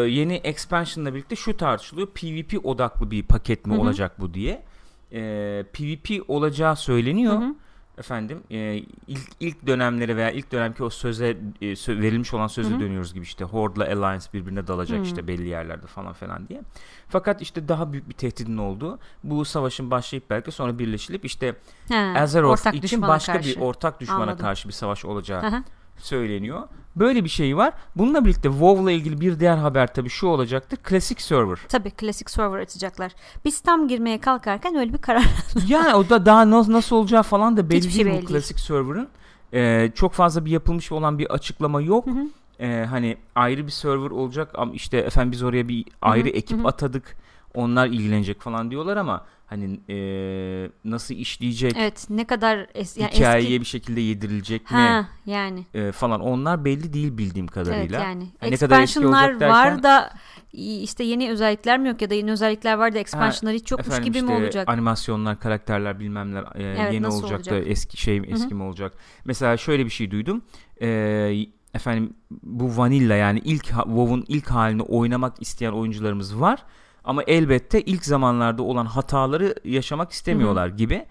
yeni expansion'la birlikte şu tartışılıyor. PvP odaklı bir paket mi Hı hı. olacak bu diye. Ee, PvP olacağı söyleniyor. Hı hı. Efendim e, ilk ilk dönemleri veya ilk dönemki o söze e, sö- verilmiş olan söze Hı hı. dönüyoruz gibi işte Horde'la Alliance birbirine dalacak Hı. işte belli yerlerde falan falan diye. Fakat işte daha büyük bir tehdidin olduğu bu savaşın başlayıp belki sonra birleşilip işte Ha, Azeroth için başka karşı. bir ortak düşmana Anladım. karşı bir savaş olacağı Hı hı. Söyleniyor. Böyle bir şey var. Bununla birlikte WoW'la ilgili bir diğer haber tabii şu olacaktır. Classic Server. Tabii klasik server açacaklar. Biz tam girmeye kalkarken öyle bir karar. yani o da daha nasıl, nasıl olacağı falan da belli Hiçbir şey değil belli bu. Classic Server'ın. Ee, çok fazla bir yapılmış olan bir açıklama yok. Hı hı. Ee, hani ayrı bir server olacak ama işte efendim biz oraya bir ayrı hı, ekip hı hı. atadık. Onlar ilgilenecek falan diyorlar ama hani ee, nasıl işleyecek? evet ne kadar es yani hikayeye eski. bir şekilde yedirilecek mi? Ha yani. ee, falan onlar belli değil bildiğim Evet kadarıyla. yani. Ha, ne kadar eski Expansion'lar olacak derken- var da işte yeni özellikler mi yok ya da yeni özellikler var da expansion'lar hiç yokmuş gibi mi işte olacak? animasyonlar, karakterler bilmemler e, Evet, yeni nasıl olacak, da olacak? eski şey eski mi olacak? Mesela şöyle bir şey duydum. Ee, efendim bu vanilla yani ilk ha- WoW'un ilk halini oynamak isteyen oyuncularımız var. Ama elbette ilk zamanlarda olan hataları yaşamak istemiyorlar gibi.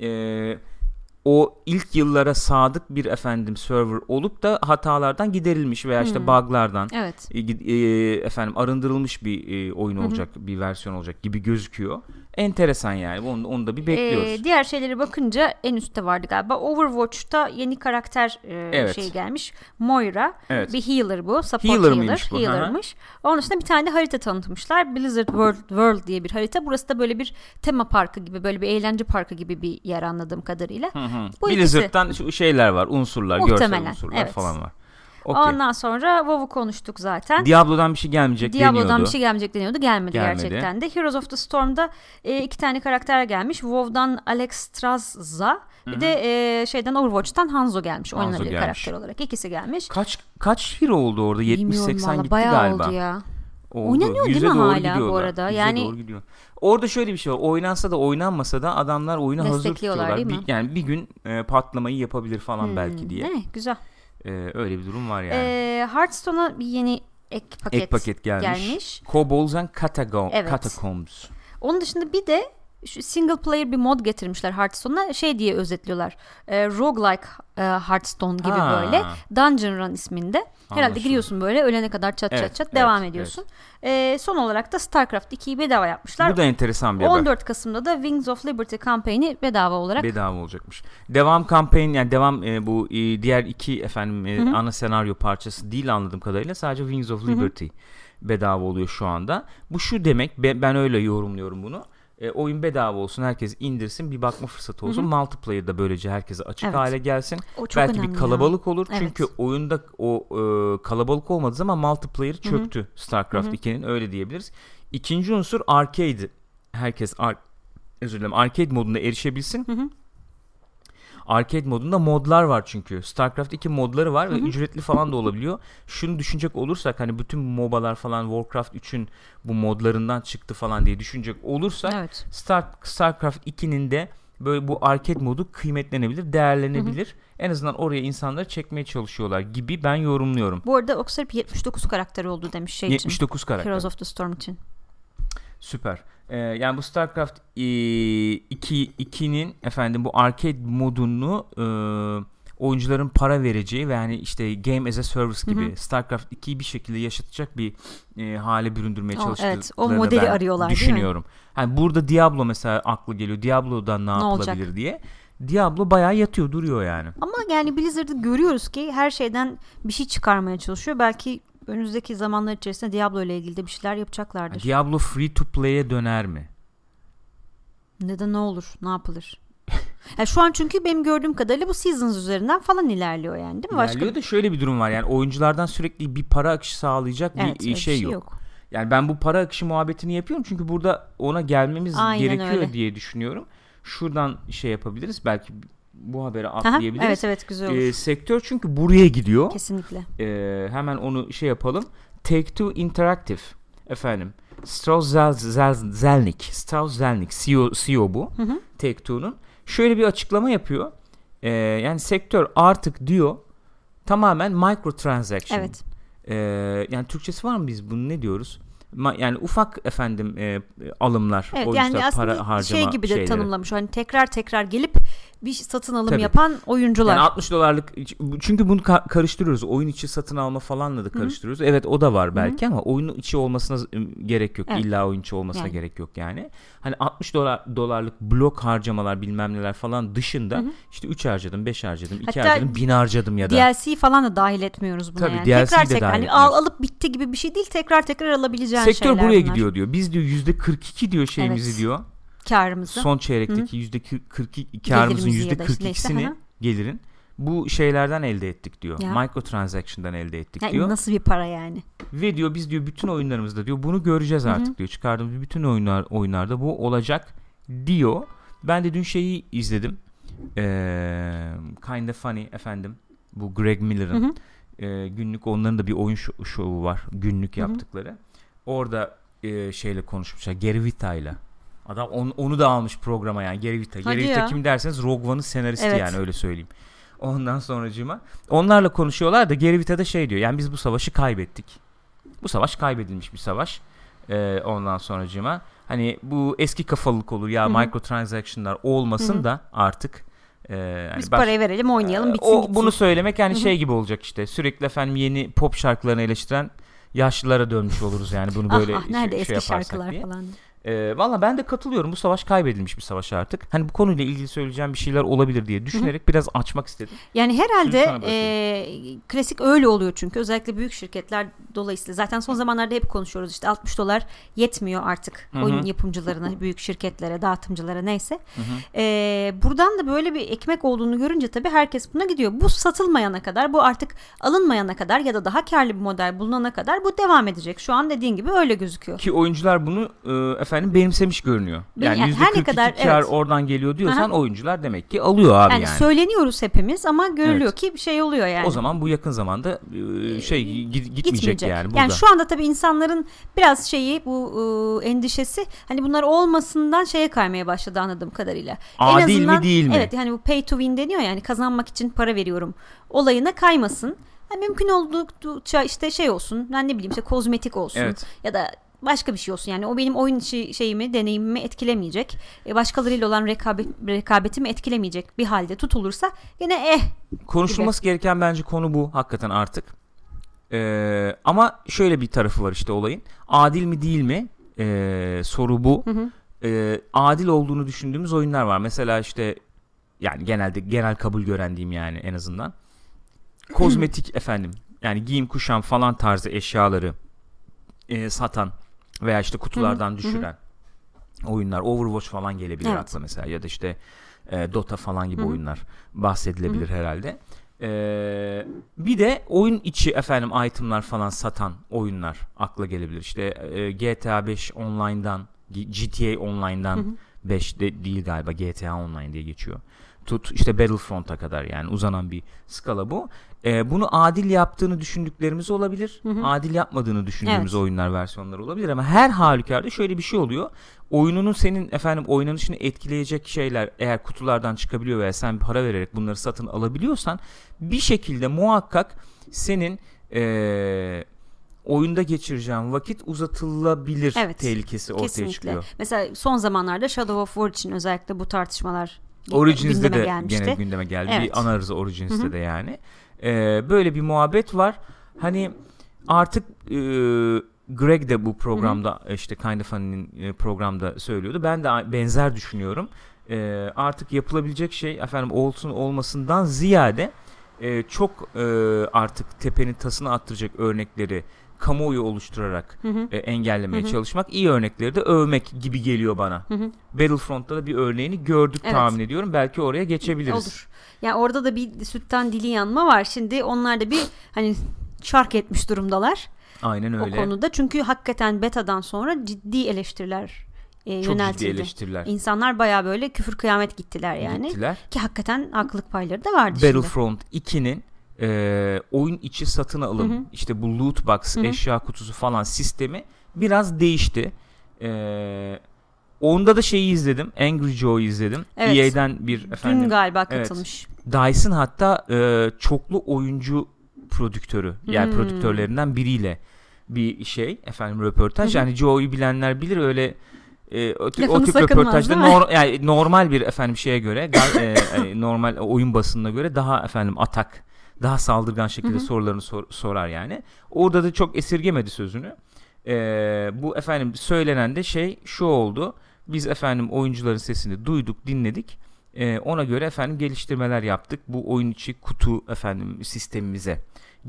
Ee, o ilk yıllara sadık bir efendim server olup da hatalardan giderilmiş veya işte Hı. bug'lardan Evet. e, e, efendim arındırılmış bir e, oyun Hı hı. olacak, bir versiyon olacak gibi gözüküyor. Enteresan yani. Onu, onu da bir bekliyoruz. Ee, diğer şeyleri bakınca en üstte vardı galiba. Overwatch'ta yeni karakter e, Evet. şey gelmiş. Moira. evet. Bir healer bu. Support Healer healer. bu? Healer'mış. Onun dışında bir tane de harita tanıtmışlar. Blizzard World, World diye bir harita. Burası da böyle bir tema parkı gibi, böyle bir eğlence parkı gibi bir yer anladığım kadarıyla. Hı hı. Bu Blizzard'dan şu şeyler var, unsurlar, görsel Muhtemelen, unsurlar evet. falan var. Okey. Ondan sonra WoW'u konuştuk zaten. Diablo'dan bir şey gelmeyecek Diablo'dan deniyordu. bir şey gelmeyecek deniyordu. Gelmedi, Gelmedi. gerçekten de. Heroes of the Storm'da e, iki tane karakter gelmiş. WoW'dan Alex Strazza bir de e, şeyden Overwatch'tan Hanzo gelmiş. Hanzo Oynanabilir gelmiş. karakter olarak. İkisi gelmiş. Kaç kaç hero oldu orada? Bilmiyorum 70-80 valla, gitti bayağı galiba. oldu ya. Oldu. Oynanıyor değil Yüze mi doğru hala bu gidiyorlar. arada? Yüze Yani- doğru gidiyor. Orada şöyle bir şey var. Oynansa da oynanmasa da adamlar oyunu hazır tutuyorlar. değil mi? Bir- yani bir gün e, patlamayı yapabilir falan Hmm, belki diye. Ne güzel. E, öyle bir durum var yani. E, Hearthstone'a bir yeni ek paket, Ek paket gelmiş. gelmiş. Kobolds and Catago- Evet. Catacombs. Onun dışında bir de şu single player bir mod getirmişler Hearthstone'a şey diye özetliyorlar. E, roguelike e, Hearthstone gibi Ha. böyle. Dungeon Run isminde. Herhalde Anlaşıldı. giriyorsun böyle ölene kadar çat Evet, çat çat evet, devam evet. ediyorsun. E, son olarak da StarCraft 2'yi bedava yapmışlar. Bu da enteresan bir haber. 14 Kasım'da da Wings of Liberty kampanyayı bedava olarak Bedava olacakmış. Devam kampanya yani devam e, bu e, diğer iki efendim e, ana senaryo parçası değil anladığım kadarıyla sadece Wings of. Liberty bedava oluyor şu anda. Bu şu demek be- ben öyle yorumluyorum bunu. E, oyun bedava olsun herkes indirsin bir bakma fırsatı olsun. Hı hı. Multiplayer da böylece herkese açık Evet. hale gelsin. o çok Belki bir ya. kalabalık olur. Evet. Çünkü oyunda o e, kalabalık olmadığı zaman multiplayer çöktü StarCraft Hı hı. 2'nin öyle diyebiliriz. İkinci unsur arcade. Herkes ar- özür dilerim arcade moduna erişebilsin. Hı hı. Arcade modunda modlar var çünkü. StarCraft 2 modları var Hı ve hı. ücretli falan da olabiliyor. Şunu düşünecek olursak hani bütün MOBA'lar falan Warcraft 3'ün bu modlarından çıktı falan diye düşünecek olursak Evet. Star, StarCraft 2'nin de böyle bu arcade modu kıymetlenebilir, değerlenebilir. En azından oraya insanları çekmeye çalışıyorlar gibi ben yorumluyorum. Bu arada Oxley 79 karakter oldu demiş şey için. 79 karakter. Heroes of the Storm için. Süper. Ee, yani bu StarCraft 2 2'nin efendim bu arcade modunu e, oyuncuların para vereceği ve yani işte game as a service gibi hı hı. StarCraft 2'yi bir şekilde yaşatacak bir e, hale büründürmeye çalıştıklarını evet, o modeli arıyorlar düşünüyorum. Yani burada Diablo mesela aklı geliyor. Diablo'dan ne, ne yapılabilir olacak? diye. Diablo bayağı yatıyor duruyor yani. Ama yani Blizzard'ı görüyoruz ki her şeyden bir şey çıkarmaya çalışıyor. Belki önümüzdeki zamanlar içerisinde Diablo ile ilgili de bir şeyler yapacaklardır. Diablo free to play'e döner mi? Neden ne olur? Ne yapılır? yani şu an çünkü benim gördüğüm kadarıyla bu Seasons üzerinden falan ilerliyor yani değil mi? İlerliyor Başka... da şöyle bir durum var yani oyunculardan sürekli bir para akışı sağlayacak evet, bir şey, şey yok. yok. Yani ben bu para akışı muhabbetini yapıyorum çünkü burada ona gelmemiz Aynen gerekiyor öyle. diye düşünüyorum. Şuradan şey yapabiliriz belki bu haberi atlayabiliriz. evet evet güzel olur. Ee, sektör çünkü buraya gidiyor. Kesinlikle. Ee, hemen onu şey yapalım. Take-Two Interactive efendim. Strauss Zelnick, Strauss Zelnick CEO, CEO bu. Take-Two'nun. Şöyle bir açıklama yapıyor. Ee, yani sektör artık diyor tamamen microtransaction. Evet. Ee, yani Türkçesi var mı biz bunu ne diyoruz? yani ufak efendim e, alımlar evet, yani para harcama şey gibi de şeyleri. tanımlamış. Hani tekrar tekrar gelip bir satın alım Tabii. yapan oyuncular. Yani 60 dolarlık çünkü bunu ka- karıştırıyoruz. Oyun içi satın alma falanla da karıştırıyoruz. Hı-hı. Evet o da var belki Hı-hı. ama oyun içi olmasına gerek yok. Evet. İlla oyun içi olmasına yani. gerek yok yani. Hani 60 dolar dolarlık blok harcamalar bilmem neler falan dışında Hı-hı. işte 3 harcadım, 5 harcadım, 2 harcadım, 1000 harcadım ya da. DLC falan da dahil etmiyoruz buna Tabii, yani. DLC tekrar de tekrar hani al, alıp bitti gibi bir şey değil. Tekrar tekrar alabileceğin Sektör şeyler buraya bunlar. gidiyor diyor. Biz diyor %42 diyor şeyimizi evet. diyor karımızı. Son çeyrekteki yüzde 42 karımızın yüzde 42'sini gelirin bu şeylerden elde ettik diyor. Ya. Microtransaction'dan elde ettik yani diyor. Nasıl bir para yani? Ve diyor biz diyor bütün oyunlarımızda diyor bunu göreceğiz artık Hı-hı. diyor. Çıkardığımız bütün oyunlar oyunlarda bu olacak diyor. Ben de dün şeyi izledim. Ee, kind of funny efendim. Bu Greg Miller'ın e, günlük onların da bir oyun şovu var. Günlük yaptıkları. Hı-hı. Orada e, şeyle konuşmuşlar. Gary Vita'yla Adam on, onu da almış programa yani Gary Vita. Hadi Gary Vita kim derseniz Rogue One'ın senaristi evet. yani öyle söyleyeyim. Ondan sonracığıma onlarla konuşuyorlar da Gary Vita da şey diyor. Yani biz bu savaşı kaybettik. Bu savaş kaybedilmiş bir savaş. Ee, ondan sonracığıma hani bu eski kafalılık olur ya Hı-hı. microtransaction'lar olmasın Hı-hı. da artık ee, yani Biz baş, parayı verelim oynayalım e, bitsin, o, bitsin. Bunu söylemek yani Hı-hı. şey gibi olacak işte sürekli efendim yeni pop şarkılarını eleştiren yaşlılara dönmüş oluruz yani bunu böyle ah, ah, nerede şey, eski şey şarkılar diye. falan. E, Valla ben de katılıyorum. Bu savaş kaybedilmiş bir savaş artık. Hani bu konuyla ilgili söyleyeceğim bir şeyler olabilir diye düşünerek Hı-hı. biraz açmak istedim. Yani herhalde e, klasik öyle oluyor çünkü. Özellikle büyük şirketler dolayısıyla. Zaten son zamanlarda hep konuşuyoruz işte 60 dolar yetmiyor artık Hı-hı. oyun yapımcılarına, büyük şirketlere, dağıtımcılara neyse. E, buradan da böyle bir ekmek olduğunu görünce tabii herkes buna gidiyor. Bu satılmayana kadar, bu artık alınmayana kadar ya da daha karlı bir model bulunana kadar bu devam edecek. Şu an dediğin gibi öyle gözüküyor. Ki oyuncular bunu e, efendim benimsemiş görünüyor. Yani, yani her ne kadar kar evet. oradan geliyor diyorsan Aha. oyuncular demek ki alıyor abi yani. Yani söyleniyoruz hepimiz ama görülüyor evet. ki bir şey oluyor yani. O zaman bu yakın zamanda e, şey gitmeyecek, gitmeyecek yani burada. Yani şu anda tabii insanların biraz şeyi bu e, endişesi hani bunlar olmasından şeye kaymaya başladı anladığım kadarıyla. Adil en azından, mi değil mi? Evet hani bu pay to win deniyor yani kazanmak için para veriyorum olayına kaymasın. Yani mümkün oldukça işte şey olsun ben ne bileyim işte kozmetik olsun evet. ya da başka bir şey olsun. Yani o benim oyun içi şeyimi, deneyimimi etkilemeyecek. E, başkalarıyla olan rekabet, rekabetimi etkilemeyecek bir halde tutulursa yine eh. Konuşulması gibi. gereken bence konu bu hakikaten artık. Ee, ama şöyle bir tarafı var işte olayın. Adil mi değil mi? Ee, soru bu. Hı hı. Ee, adil olduğunu düşündüğümüz oyunlar var. Mesela işte yani genelde genel kabul gören diyeyim yani en azından. Kozmetik efendim. Yani giyim kuşam falan tarzı eşyaları e, satan veya işte kutulardan Hı-hı. düşüren Hı-hı. oyunlar Overwatch falan gelebilir evet. akla mesela ya da işte e, Dota falan gibi Hı-hı. oyunlar bahsedilebilir Hı-hı. herhalde. Ee, bir de oyun içi efendim itemlar falan satan oyunlar akla gelebilir. İşte e, GTA 5 online'dan GTA online'dan hı hı. 5 de değil galiba GTA online diye geçiyor tut işte Battlefront'a kadar yani uzanan bir skala bu. E, bunu adil yaptığını düşündüklerimiz olabilir. Hı hı. Adil yapmadığını düşündüğümüz evet. oyunlar versiyonlar olabilir ama her halükarda şöyle bir şey oluyor. Oyununun senin efendim oynanışını etkileyecek şeyler eğer kutulardan çıkabiliyor veya sen para vererek bunları satın alabiliyorsan bir şekilde muhakkak senin e, oyunda geçireceğim vakit uzatılabilir Evet, tehlikesi ortaya Kesinlikle. çıkıyor. Mesela son zamanlarda Shadow of War için özellikle bu tartışmalar Origins'de gündeme de gelmişti. gene gündeme geldi. Evet. Bir ana arıza Origins'te de yani. Ee, böyle bir muhabbet var. Hani artık e, Greg de bu programda işte Kind of Funny'nin e, programda söylüyordu. Ben de benzer düşünüyorum. E, artık yapılabilecek şey efendim olsun olmasından ziyade e, çok e, artık tepenin tasını attıracak örnekleri kamuoyu oluşturarak Hı hı. e, engellemeye Hı hı. çalışmak, iyi örnekleri de övmek gibi geliyor bana. Hı hı. Battlefront'ta da bir örneğini gördük Evet. tahmin ediyorum. Belki oraya geçebiliriz. Olur. Yani orada da bir sütten dili yanma var. Şimdi onlar da bir hani şark etmiş durumdalar Aynen öyle. o konuda. Çünkü hakikaten betadan sonra ciddi eleştiriler e, Çok ciddi yöneltildi. eleştiriler. İnsanlar baya böyle küfür kıyamet gittiler yani. Gittiler. Ki hakikaten haklılık payları da vardı şimdi. Battlefront 2'nin e, oyun içi satın alım, Hı hı. işte bu loot box, Hı hı. eşya kutusu falan sistemi biraz değişti. E, onda da şeyi izledim. Angry Joe'yu izledim. Evet. EA'den bir Dün efendim galiba evet. katılmış. Dyson hatta e, çoklu oyuncu prodüktörü yani Hmm. prodüktörlerinden biriyle bir şey efendim röportaj. Hı hı. Yani Joe'yu bilenler bilir öyle e, o, tip- o tip röportajda nor- yani normal bir efendim şeye göre e, e, normal oyun basınına göre daha efendim atak daha saldırgan şekilde Hı hı. sorularını sor- sorar yani. Orada da çok esirgemedi sözünü. E, bu efendim söylenen de şey şu oldu. Biz efendim oyuncuların sesini duyduk, dinledik. E, ona göre efendim geliştirmeler yaptık. Bu oyun içi kutu efendim sistemimize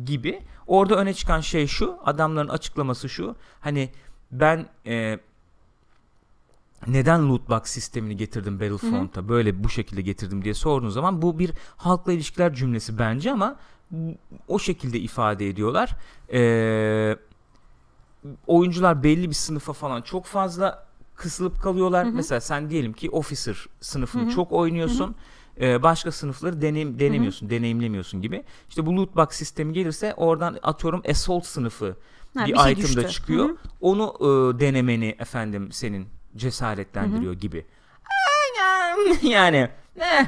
gibi. Orada öne çıkan şey şu. Adamların açıklaması şu. Hani ben e, neden loot box sistemini getirdim Battlefront'a böyle bu şekilde getirdim diye sorduğun zaman bu bir halkla ilişkiler cümlesi bence ama o şekilde ifade ediyorlar. Ee, oyuncular belli bir sınıfa falan çok fazla kısılıp kalıyorlar. Hı hı. Mesela sen diyelim ki officer sınıfını Hı hı. çok oynuyorsun. Ee, başka sınıfları deneyim, denemiyorsun, deneyimlemiyorsun gibi. İşte bu loot box sistemi gelirse oradan atıyorum assault sınıfı Ha, bir, bir şey item da çıkıyor. Hı hı. Onu e, denemeni efendim senin cesaretlendiriyor gibi. Aynen. yani eh,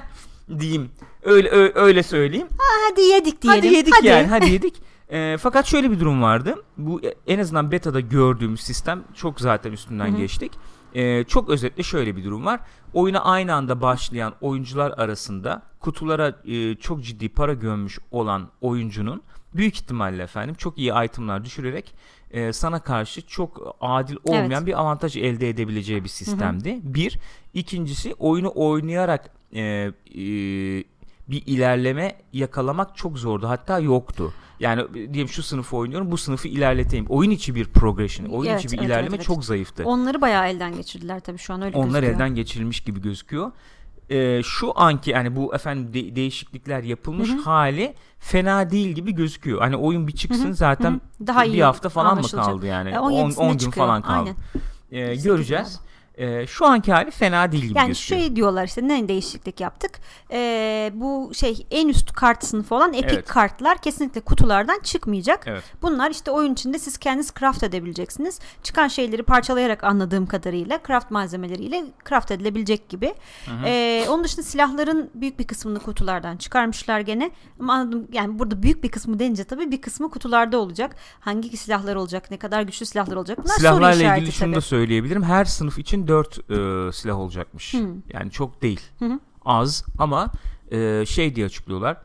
diyeyim. Öyle ö- öyle söyleyeyim. Hadi yedik diyelim. Hadi yedik yani. Hadi yedik. E, fakat şöyle bir durum vardı. Bu e, en azından beta'da gördüğümüz sistem çok zaten üstünden Hı hı. geçtik. E, çok özetle şöyle bir durum var. Oyuna aynı anda başlayan oyuncular arasında kutulara e, çok ciddi para gömmüş olan oyuncunun büyük ihtimalle efendim çok iyi itemlar düşürerek e, sana karşı çok adil olmayan Evet. bir avantaj elde edebileceği bir sistemdi. Bir. İkincisi oyunu oynayarak e, e, bir ilerleme yakalamak çok zordu. Hatta yoktu. Yani e, diyelim şu sınıfı oynuyorum bu sınıfı ilerleteyim. Oyun içi bir progression, oyun Evet, içi bir evet, ilerleme evet, evet. çok zayıftı. Onları bayağı elden geçirdiler tabii şu an öyle Onlar gözüküyor. elden geçirilmiş gibi gözüküyor. Ee, şu anki yani bu efendim de- değişiklikler yapılmış Hı hı. hali fena değil gibi gözüküyor. Hani oyun bir çıksın zaten Hı hı. Daha bir iyi hafta falan mı kaldı yani? E, 10 17'sinde gün çıkıyor. falan kaldı. Aynen. Sekiz göreceğiz. Ee, şu anki hali fena değil gibi Yani gözüküyor. şey diyorlar işte ne değişiklik yaptık. Ee, bu şey en üst kart sınıfı olan epic Evet. kartlar kesinlikle kutulardan çıkmayacak. Evet. Bunlar işte oyun içinde siz kendiniz craft edebileceksiniz. Çıkan şeyleri parçalayarak anladığım kadarıyla craft malzemeleriyle craft edilebilecek gibi. Ee, onun dışında silahların büyük bir kısmını kutulardan çıkarmışlar gene. Ama anladım yani burada büyük bir kısmı denince tabii bir kısmı kutularda olacak. Hangi silahlar olacak, ne kadar güçlü silahlar olacak bunlar soru Silahlarla işareti ilgili şunu tabii. da söyleyebilirim. Her sınıf için 4 silah olacakmış. Hı. Yani çok değil. Hı hı. Az ama e, şey diye açıklıyorlar.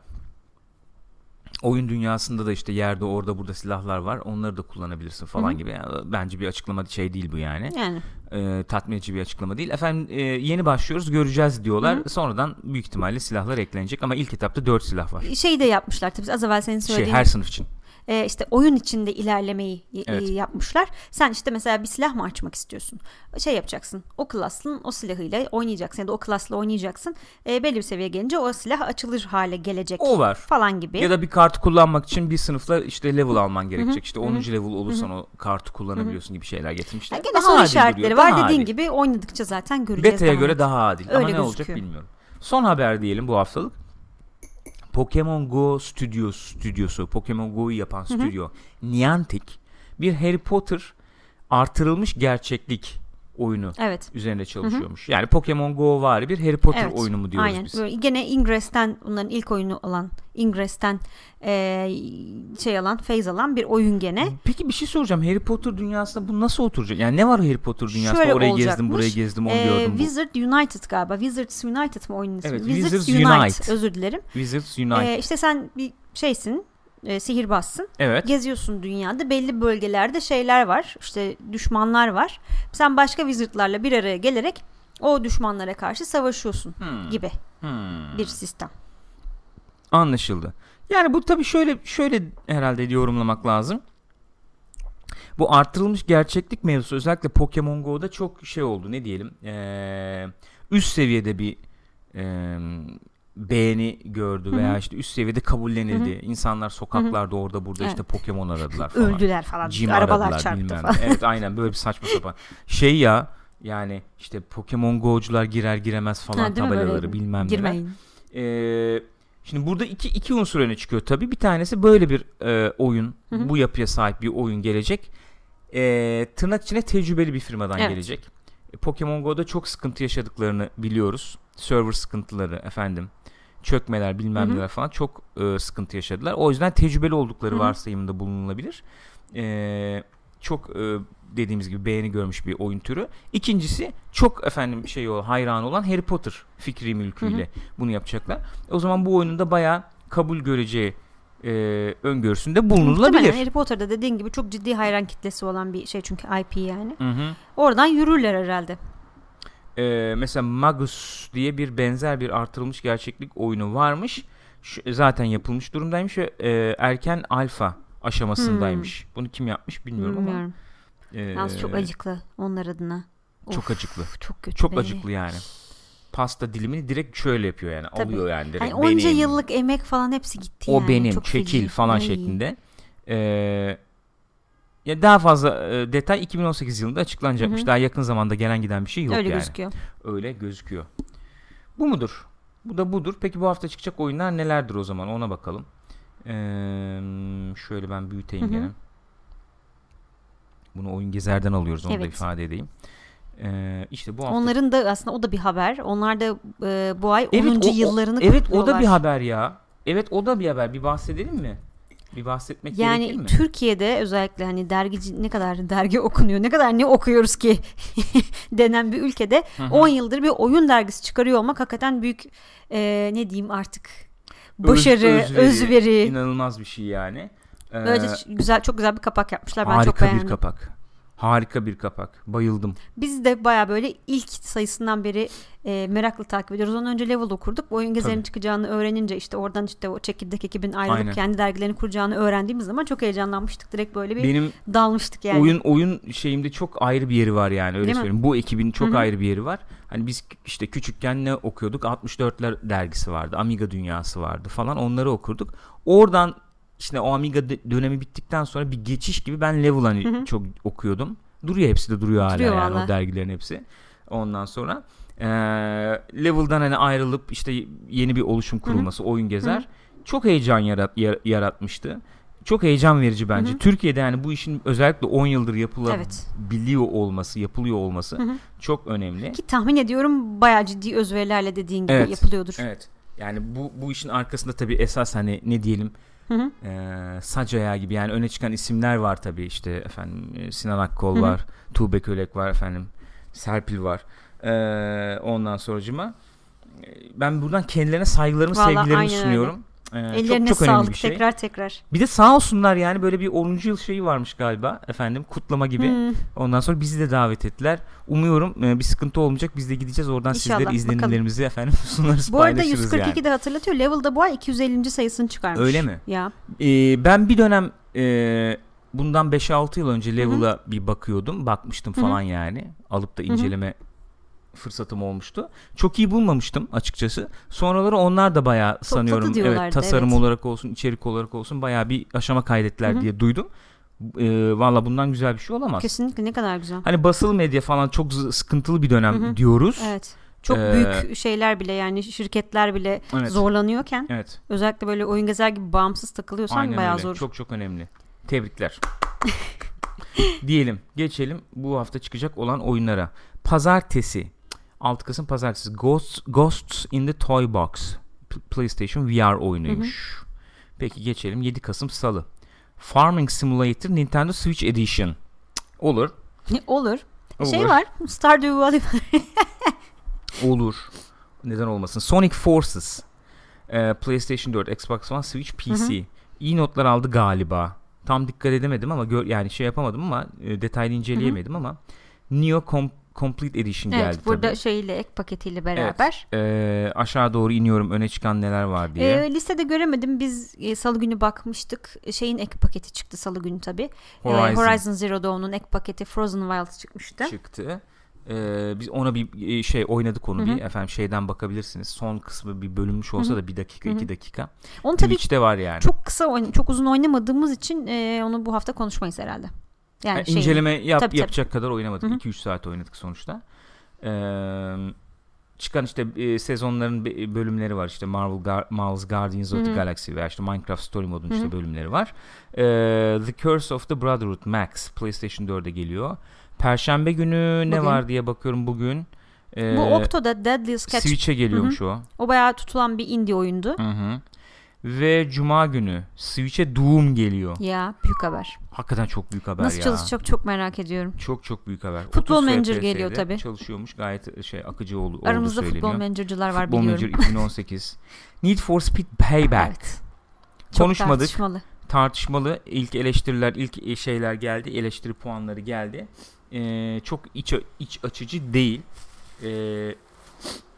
Oyun dünyasında da işte yerde orada burada silahlar var. Onları da kullanabilirsin falan Hı hı. gibi. Yani bence bir açıklama şey değil bu yani. Yani E, tatmin edici bir açıklama değil. Efendim e, yeni başlıyoruz göreceğiz diyorlar. Hı hı. Sonradan büyük ihtimalle silahlar eklenecek ama ilk etapta 4 silah var. şey de yapmışlar tabii az evvel senin Şey söylediğin her sınıf için. E, işte oyun içinde ilerlemeyi e, Evet. yapmışlar. Sen işte mesela bir silah mı açmak istiyorsun? Şey yapacaksın. O klasın o silahıyla oynayacaksın ya da o klasla oynayacaksın. E, belli bir seviyeye gelince o silah açılır hale gelecek O var. falan gibi. Ya da bir kartı kullanmak için bir sınıfla işte level alman gerekecek. İşte 10. level olursan o kartı kullanabiliyorsun gibi şeyler getirmişler. Yani gene Daha soru adil işaretleri var daha dediğin adil. gibi oynadıkça zaten göreceğiz. Beta'ya göre net. daha adil ama Öyle ne olacak gözüküyor. bilmiyorum. Son haber diyelim bu haftalık. Pokemon Go stüdyosu, stüdyosu Pokemon Go'yu yapan stüdyo Niantic bir Harry Potter artırılmış gerçeklik oyunu Evet. üzerinde çalışıyormuş. Yani Pokemon Go var bir Harry Potter Evet, oyunu mu diyoruz Aynen. biz? Böyle gene Ingress'ten onların ilk oyunu olan Ingress'ten e, şey alan, phase alan bir oyun gene. Peki bir şey soracağım. Harry Potter dünyasında bu nasıl oturacak? Yani ne var Harry Potter dünyasında? Şöyle olacakmış. gezdim, burayı gezdim, onu E, gördüm. bu. Wizard United galiba. Wizards United mı oyunun ismi? Evet, Wizards, Wizards Unite. Unite. Özür dilerim. Wizards Unite. E, işte sen bir şeysin. E, sihirbazsın. evet. Geziyorsun dünyada. Belli bölgelerde şeyler var. İşte düşmanlar var. Sen başka wizardlarla bir araya gelerek o düşmanlara karşı savaşıyorsun Hmm, gibi hmm. bir sistem. Anlaşıldı. Yani bu tabii şöyle şöyle herhalde yorumlamak lazım. Bu artırılmış gerçeklik mevzusu özellikle Pokemon Go'da çok şey oldu ne diyelim ee, üst seviyede bir ee, beğeni gördü veya işte üst seviyede kabullenildi. İnsanlar sokaklarda orada burada işte Evet. Pokemon aradılar falan. Öldüler falan. Jim Arabalar aradılar, çarptı bilmem falan. Evet aynen böyle bir saçma sapan. Şey ya yani işte Pokemon Go'cular girer giremez falan Ha, tabelaları Böyle bilmem neler. Girmeyin. Ee, şimdi burada iki, iki unsur öne çıkıyor tabii. Bir tanesi böyle bir e, oyun, Hı hı. bu yapıya sahip bir oyun gelecek. Ee, tırnak içine tecrübeli bir firmadan Evet. gelecek. E, Pokemon Go'da çok sıkıntı yaşadıklarını biliyoruz. Server sıkıntıları efendim. Çökmeler bilmem Hı hı. neler falan çok e, sıkıntı yaşadılar. O yüzden tecrübeli oldukları Hı hı. varsayımında bulunulabilir. Ee, çok e, dediğimiz gibi beğeni görmüş bir oyun türü. İkincisi çok efendim şey o hayran olan Harry Potter fikri mülküyle bunu yapacaklar. O zaman bu oyunun da bayağı kabul göreceği e, öngörüsünde bulunulabilir. Muhtemelen Harry Potter'da dediğin gibi çok ciddi hayran kitlesi olan bir şey çünkü IP yani. Hı hı. Oradan yürürler herhalde. Ee, mesela Magus diye bir benzer bir artırılmış gerçeklik oyunu varmış. Şu, zaten yapılmış durumdaymış ve e, erken alfa aşamasındaymış. Bunu kim yapmış bilmiyorum ama. Bilmiyorum. e, Yalnız çok acıklı onlar adına. Çok Of, acıklı. Çok kötü Çok be. acıklı yani. Pasta dilimini direkt şöyle yapıyor yani. Tabii. Alıyor yani direkt. Yani onca benim. yıllık emek falan hepsi gitti o yani. benim Çok çekil feci. falan Ay. şeklinde. Ee, ya daha fazla e, detay 2018 yılında açıklanacakmış. Hı hı. Daha yakın zamanda gelen giden bir şey yok Öyle yani. gözüküyor. Öyle gözüküyor. Bu mudur? Bu da budur. Peki bu hafta çıkacak oyunlar nelerdir o zaman? Ona bakalım. Ee, şöyle ben büyüteyim Hı hı. gene. Bunu oyun gezerden alıyoruz. Onu da Evet. ifade edeyim. Ee, işte bu hafta Onların da aslında o da bir haber. Onlar da e, bu ay 10. Evet, o- o- yıllarını Evet o da bir haber ya. Evet o da bir haber. Bir bahsedelim mi? Bir bahsetmek gerekir Yani mi? Türkiye'de özellikle hani dergici ne kadar dergi okunuyor, ne kadar ne okuyoruz ki denen bir ülkede Hı hı. 10 yıldır bir oyun dergisi çıkarıyor olmak hakikaten büyük e, ne diyeyim artık başarı, Öz- özveri. İnanılmaz bir şey yani. Ee, Böylece güzel çok güzel bir kapak yapmışlar. Ben çok harika beğendim. bir kapak. Harika bir kapak. Bayıldım. Biz de baya böyle ilk sayısından beri e, meraklı takip ediyoruz. Ondan önce level okurduk. Bu oyun gezerin çıkacağını öğrenince işte oradan işte o çekirdek ekibin ayrılıp Aynen. kendi dergilerini kuracağını öğrendiğimiz zaman çok heyecanlanmıştık. Direkt böyle bir Benim dalmıştık yani. oyun oyun şeyimde çok ayrı bir yeri var yani öyle Değil mi? söyleyeyim. Bu ekibin çok Hı hı. ayrı bir yeri var. Hani biz işte küçükken ne okuyorduk? 64'ler dergisi vardı. Amiga dünyası vardı falan. Onları okurduk. Oradan işte o Amiga dönemi bittikten sonra bir geçiş gibi ben Level hani Hı hı. çok okuyordum. Duruyor hepsi de duruyor hala Duruyor yani valla. o dergilerin hepsi. Ondan sonra eee, Level'dan hani ayrılıp işte yeni bir oluşum kurulması, oyun gezer. Çok heyecan yarat, yar- yaratmıştı. Çok heyecan verici bence. Hı hı. Türkiye'de yani bu işin özellikle 10 yıldır Evet. yapılabiliyor olması, yapılıyor olması Hı hı. çok önemli. Ki tahmin ediyorum bayağı ciddi özverilerle dediğin gibi Evet. yapılıyordur. Evet. Yani bu bu işin arkasında tabii esas hani ne diyelim Hı hı. eee sac ayağı gibi yani öne çıkan isimler var tabii işte efendim e, Sinan Akkol Hı hı. var, Tuğbe Kölek var efendim, Serpil var. Eee ondan sonracıma e, ben buradan kendilerine saygılarımı, Vallahi sevgilerimi aynen öyle. Eee, Ellerine çok çok önemli sağlık bir şey. tekrar tekrar. Bir de sağ olsunlar yani böyle bir 10. yıl şeyi varmış galiba efendim kutlama gibi. Hı. Ondan sonra bizi de davet ettiler. Umuyorum e, bir sıkıntı olmayacak. Biz de gideceğiz oradan İnşallah, sizlere bakalım. izlenimlerimizi efendim sunarız Bu arada paylaşırız 142 yani. de hatırlatıyor. Level'da bu ay 250. sayısını çıkarmış. Öyle mi? Ya. Ee, ben bir dönem e, bundan 5-6 yıl önce Level'a bir bakıyordum. Bakmıştım Hı hı. falan yani. Alıp da inceleme fırsatım olmuştu. Çok iyi bulmamıştım açıkçası. Sonraları onlar da bayağı sanıyorum evet tasarım evet. olarak olsun, içerik olarak olsun bayağı bir aşama kaydettiler Hı hı. diye duydum. Ee, Valla bundan güzel bir şey olamaz. Kesinlikle ne kadar güzel. Hani basılı medya falan çok sıkıntılı bir dönem Hı hı. diyoruz. Evet. Çok Ee, büyük şeyler bile yani şirketler bile Evet. zorlanıyorken Evet. özellikle böyle oyun gezer gibi bağımsız takılıyorsan Aynen bayağı öyle. zor. Çok çok önemli. Tebrikler. Diyelim. Geçelim bu hafta çıkacak olan oyunlara. pazartesi 6 Kasım pazartesi Ghosts, Ghosts in the Toy Box PlayStation VR oyunuymuş. Peki geçelim 7 Kasım Salı. Farming Simulator Nintendo Switch Edition. Cık, Olur. Olur. Şey Olur. var. Stardew Valley var. Olur. Neden olmasın? Sonic Forces. Ee, PlayStation 4, Xbox One, Switch, PC. İyi notlar aldı galiba. Tam dikkat edemedim ama gör, yani şey yapamadım ama e, detaylı inceleyemedim ama Neo Com- Complete Edition geldi evet burada tabii. şeyle ek paketiyle beraber. Ee, aşağı doğru iniyorum öne çıkan neler var diye. Ee, listede göremedim. Biz e, salı günü bakmıştık. Şeyin ek paketi çıktı salı günü tabii. Ee, Horizon, Horizon Zero Dawn'un ek paketi Frozen Wilds çıkmıştı. çıktı. Ee, biz ona bir e, şey oynadık onu Hı bir efendim şeyden bakabilirsiniz. Son kısmı bir bölünmüş olsa Hı hı. da bir dakika Hı hı. iki dakika. Onu tabii Twitch'te var yani. çok kısa çok uzun oynamadığımız için e, onu bu hafta konuşmayız herhalde. Yani Yani şeyini- inceleme yap, Tabii, tabii. yapacak kadar oynamadık. Hı hı. 2-3 saat oynadık sonuçta. Ee, çıkan işte e, sezonların be- bölümleri var. İşte Marvel Gar- Marvel's Guardians of Hı the. Galaxy veya işte Minecraft Story Mode'un Hı işte bölümleri var. Ee, the Curse of the Brotherhood Max PlayStation 4'e geliyor. Perşembe günü ne Bugün. var diye bakıyorum bugün. Ee, Bu Octo'da Deadliest Catch Switch'e geliyormuş o. o bayağı tutulan bir indie oyundu. Hı hı. Ve Cuma günü Switch'e Doom geliyor. Ya büyük haber. Hakikaten çok büyük haber Nasıl ya. çalışacak çok merak ediyorum. Çok çok büyük haber. Futbol 30 Manager geliyor tabii. Çalışıyormuş gayet şey akıcı ol, olduğu Aramızda söyleniyor. futbol manager'cılar var Futbol biliyorum. Manager 2018. Need for Speed Payback. Evet. Çok Konuşmadık. tartışmalı. Tartışmalı. İlk eleştiriler, ilk şeyler geldi. Eleştiri puanları geldi. Ee, çok iç, iç açıcı değil. Ee,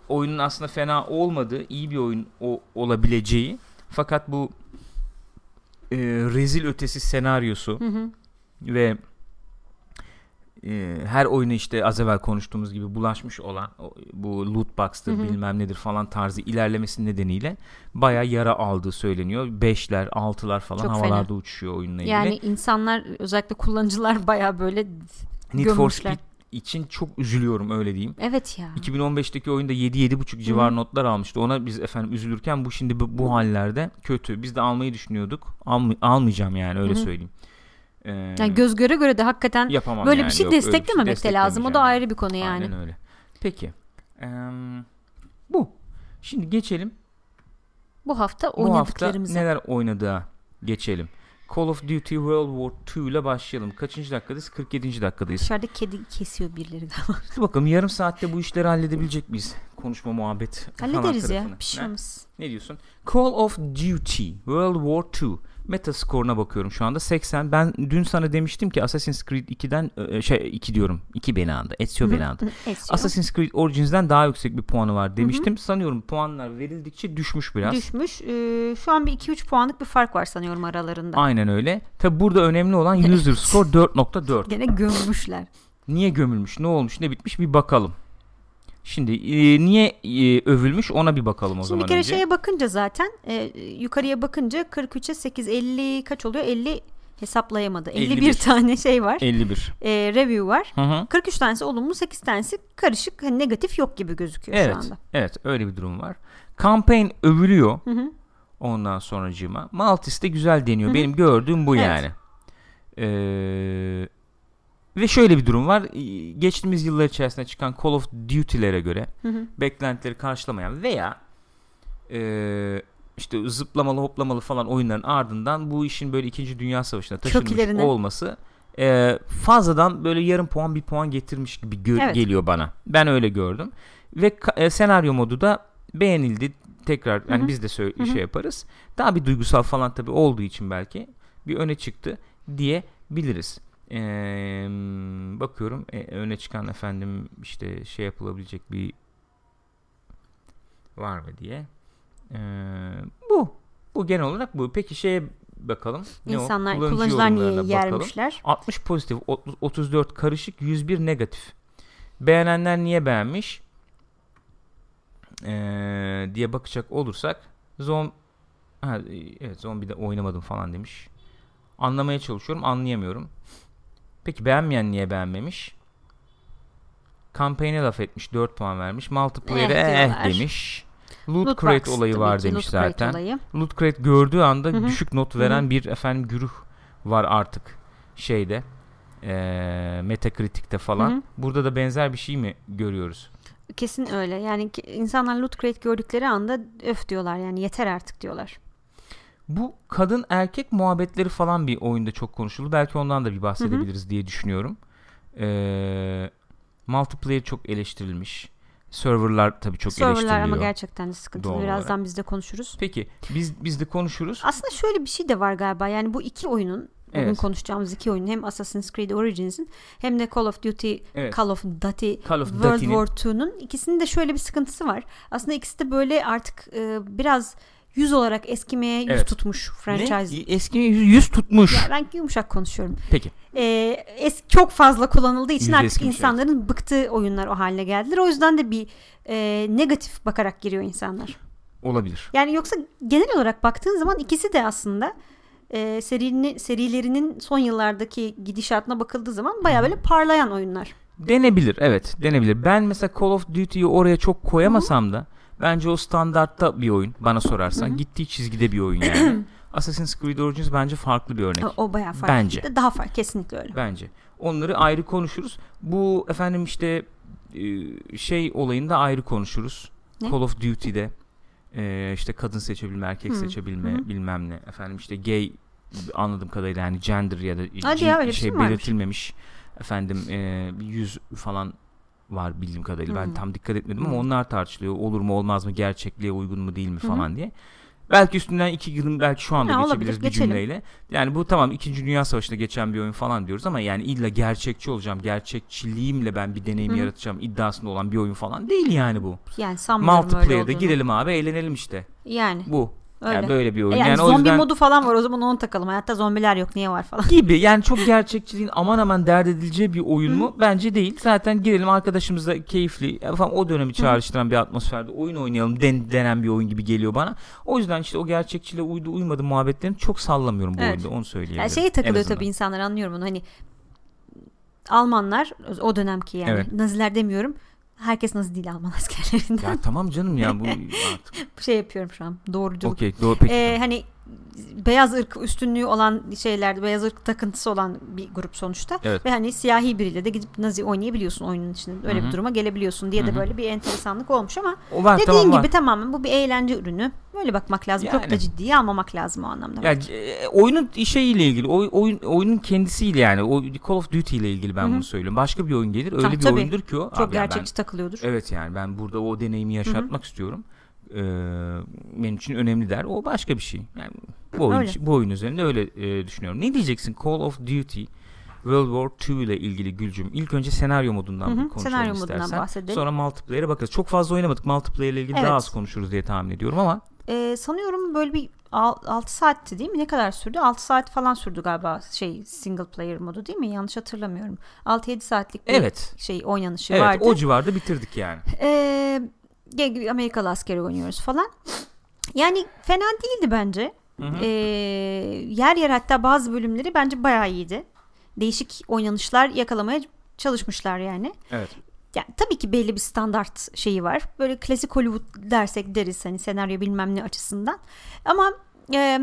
oyunun aslında fena olmadığı, iyi bir oyun o, olabileceği. Fakat bu e, rezil ötesi senaryosu Hı hı. ve e, her oyunu işte az evvel konuştuğumuz gibi bulaşmış olan bu loot box'tır Hı hı. bilmem nedir falan tarzı ilerlemesi nedeniyle baya yara aldığı söyleniyor. 5'ler 6'lar falan Çok fena. havalarda uçuşuyor oyunla ilgili. Yani insanlar özellikle kullanıcılar bayağı böyle Need for gömmüşler. Speed için çok üzülüyorum öyle diyeyim. Evet ya. 2015'teki oyunda 7-7.5 civar Hı. notlar almıştı. Ona biz efendim üzülürken bu şimdi bu, bu hallerde kötü. Biz de almayı düşünüyorduk. Almay- almayacağım yani öyle Hı söyleyeyim. Ee, Yani göz göre göre de hakikaten yapamam böyle yani. bir şey Yok, öyle bir şey desteklememek de lazım. O da ayrı bir konu yani. Aynen öyle. Peki. Eee, bu. Şimdi geçelim. Bu hafta Bu hafta oynadıklarımıza. neler oynadığa geçelim. Call of Duty World War II ile başlayalım. Kaçıncı dakikadayız? 47. dakikadayız. Dışarıda kedi kesiyor birileri galiba. Dur bakalım yarım saatte bu işleri halledebilecek miyiz? Konuşma muhabbet Hallederiz ya. Bir şey Ne? olmaz. Ne diyorsun? Call of Duty World War II Metascore'una bakıyorum şu anda 80. Ben dün sana demiştim ki Assassin's Creed 2'den e, şey 2 diyorum. 2 beni andı. Ezio beni andı. Assassin's Creed Origins'den daha yüksek bir puanı var demiştim. Sanıyorum puanlar verildikçe düşmüş biraz. Düşmüş. Ee, şu an bir 2-3 puanlık bir fark var sanıyorum aralarında. Aynen öyle. Tabi burada önemli olan user score 4.4. Gene gömmüşler. Niye gömülmüş, ne olmuş, ne bitmiş bir bakalım. Şimdi e, niye e, övülmüş ona bir bakalım o Şimdi zaman bir kere önce. şeye bakınca zaten e, yukarıya bakınca 43'e 8 50 kaç oluyor? 50 hesaplayamadı. 51, 51. tane şey var. 51. E, review var. Hı hı. 43 tanesi olumlu 8 tanesi karışık hani negatif yok gibi gözüküyor şu Evet. anda. Evet, öyle bir durum var. Campaign övülüyor. Hı hı. Ondan sonracığıma. Maltis de güzel deniyor. Hı hı. Benim gördüğüm bu Evet. yani. Ee, ve şöyle bir durum var. Geçtiğimiz yıllar içerisinde çıkan Call of Duty'lere göre Hı hı. beklentileri karşılamayan veya ee, işte zıplamalı hoplamalı falan oyunların ardından bu işin böyle 2. Dünya Savaşı'na taşınmış olması ee, fazladan böyle yarım puan bir puan getirmiş gibi gö- Evet. geliyor bana. Ben öyle gördüm. Ve e, senaryo modu da beğenildi. Tekrar yani Hı hı. biz de sö- Hı hı. şey yaparız. Daha bir duygusal falan tabii olduğu için belki bir öne çıktı diyebiliriz. Ee, bakıyorum e, öne çıkan efendim işte şey yapılabilecek bir var mı diye. Ee, bu. Bu genel olarak bu. Peki şeye bakalım. Ne o? İnsanlar Kullanıcı kullanıcılar niye bakalım. yermişler? 60 pozitif, ot- 34 karışık, 101 negatif. Beğenenler niye beğenmiş? Ee, diye bakacak olursak zom ha, evet zombide oynamadım falan demiş. Anlamaya çalışıyorum, anlayamıyorum. Peki beğenmeyen niye beğenmemiş? Kampanya laf etmiş, 4 puan vermiş. Multiplayer'e Eh eh, demiş. Loot, Loot crate olayı var demiş loot zaten. olayı. Loot Crate gördüğü anda Hı hı. düşük not veren hı. bir efendim güruh var artık şeyde E, Metacritic'te falan. Hı hı. Burada da benzer bir şey mi görüyoruz? Kesin öyle. Yani insanlar loot crate gördükleri anda öf diyorlar yani yeter artık diyorlar. Bu kadın erkek muhabbetleri falan bir oyunda çok konuşuldu. Belki ondan da bir bahsedebiliriz diye düşünüyorum. Ee, multiplayer çok eleştirilmiş. Serverlar tabii çok Serverlar eleştiriliyor. ama gerçekten de sıkıntılı. Doğal Birazdan biz de konuşuruz. Peki biz biz de konuşuruz. Aslında şöyle bir şey de var galiba. Yani bu iki oyunun bugün Evet. konuşacağımız iki oyun hem Assassin's Creed Origins'in hem de Call of Duty Evet. Call of Duty Call of World Duty'nin War II'nun ikisinin de şöyle bir sıkıntısı var. Aslında ikisi de böyle artık e, biraz yüz olarak eskimeye yüz Evet. tutmuş ne? franchise. Eski yüz tutmuş. Ya ben yumuşak konuşuyorum. Peki. E, es, çok fazla kullanıldığı için Yüz artık eskimiş, insanların bıktığı oyunlar o haline geldiler. O yüzden de bir e, negatif bakarak giriyor insanlar. Olabilir. Yani yoksa genel olarak baktığın zaman ikisi de aslında e, serinin, serilerinin son yıllardaki gidişatına bakıldığı zaman baya böyle parlayan oyunlar. Denebilir evet denebilir. Ben mesela Call of Duty'yi oraya çok koyamasam da bence o standartta bir oyun bana sorarsan. Gittiği çizgide bir oyun yani. Assassin's Creed Origins bence farklı bir örnek. O, o bayağı farklı. Bence. Daha farklı kesinlikle öyle. Bence. Onları ayrı konuşuruz. Bu efendim işte e, şey olayında ayrı konuşuruz. Ne? Call of Duty'de e, işte kadın seçebilme, erkek Hı, seçebilme, hı. bilmem ne. Efendim işte gay anladığım kadarıyla yani gender ya da Hadi ya, şey şey varmış? belirtilmemiş. Efendim e, yüz falan var bildiğim kadarıyla. Ben Hı. tam dikkat etmedim ama onlar tartışılıyor. Olur mu olmaz mı gerçekliğe uygun mu değil mi falan diye. Belki üstünden iki yılın belki şu anda Ha, olabilir, geçebiliriz bir geçelim. cümleyle. Yani bu tamam 2. Dünya Savaşı'nda geçen bir oyun falan diyoruz ama yani illa gerçekçi olacağım, gerçekçiliğimle ben bir deneyim Hı. yaratacağım iddiasında olan bir oyun falan değil yani bu. Yani Multiplayer'da girelim abi eğlenelim işte. Yani Bu. Öyle. Yani böyle bir oyun. E yani, yani zombi yüzden modu falan var o zaman onu takalım. Hayatta zombiler yok niye var falan. gibi yani çok gerçekçiliğin aman aman dert edileceği bir oyun mu? Bence değil. Zaten girelim arkadaşımızla keyifli falan o dönemi çağrıştıran bir atmosferde oyun oynayalım den, denen bir oyun gibi geliyor bana. O yüzden işte o gerçekçiliğe uydu uymadı muhabbetlerini çok sallamıyorum bu Evet. oyunda onu söyleyebilirim. Yani şeye takılıyor tabii insanlar anlıyorum onu hani Almanlar o dönemki yani Evet. Naziler demiyorum. Herkes Nazi değil Alman askerlerinden. Ya tamam canım ya bu artık. şey yapıyorum şu an. Doğruculuk. Okey doğru peki. Ee, hani beyaz ırk üstünlüğü olan şeylerde beyaz ırk takıntısı olan bir grup sonuçta Evet. ve hani siyahi biriyle de gidip nazi oynayabiliyorsun oyunun içinde öyle Hı hı. bir duruma gelebiliyorsun diye Hı de böyle bir enteresanlık olmuş ama o var dediğin tamam var. gibi tamamen bu bir eğlence ürünü böyle bakmak lazım çok da Yani. ciddiye almamak lazım o anlamda. Ya e, oyunun şeyiyle ilgili, oy, oyun oyunun kendisiyle yani o Call of Duty ile ilgili ben Hı hı. bunu söylüyorum. Başka bir oyun gelir, öyle Ha, bir tabii. oyundur ki o. çok Abi yani gerçekçi takılıyordur. ben, evet yani ben burada o deneyimi yaşatmak istiyorum. Ee, benim için önemli der. O başka bir şey. Yani bu oyun Öyle. bu oyun üzerinde öyle e, düşünüyorum. Ne diyeceksin Call of Duty World War II ile ilgili Gülcüm? İlk önce senaryo modundan Hı hı, bir konuşalım senaryo modundan istersen. bahsedelim. Sonra multiplayer'e bakarız. Çok fazla oynamadık. Multiplayer ile ilgili Evet. daha az konuşuruz diye tahmin ediyorum ama Ee, sanıyorum böyle bir 6 saatti değil mi? Ne kadar sürdü? 6 saat falan sürdü galiba şey single player modu değil mi? Yanlış hatırlamıyorum. 6-7 saatlik bir evet. şey oynanışı Evet vardı. o civarda bitirdik yani. Ee, gel- Amerikalı askeri oynuyoruz falan. Yani fena değildi bence. Hı hı. Ee, yer yer hatta bazı bölümleri bence bayağı iyiydi. Değişik oynanışlar yakalamaya çalışmışlar yani. Evet. Yani tabii ki belli bir standart şeyi var. Böyle klasik Hollywood dersek deriz hani senaryo bilmem ne açısından. Ama e,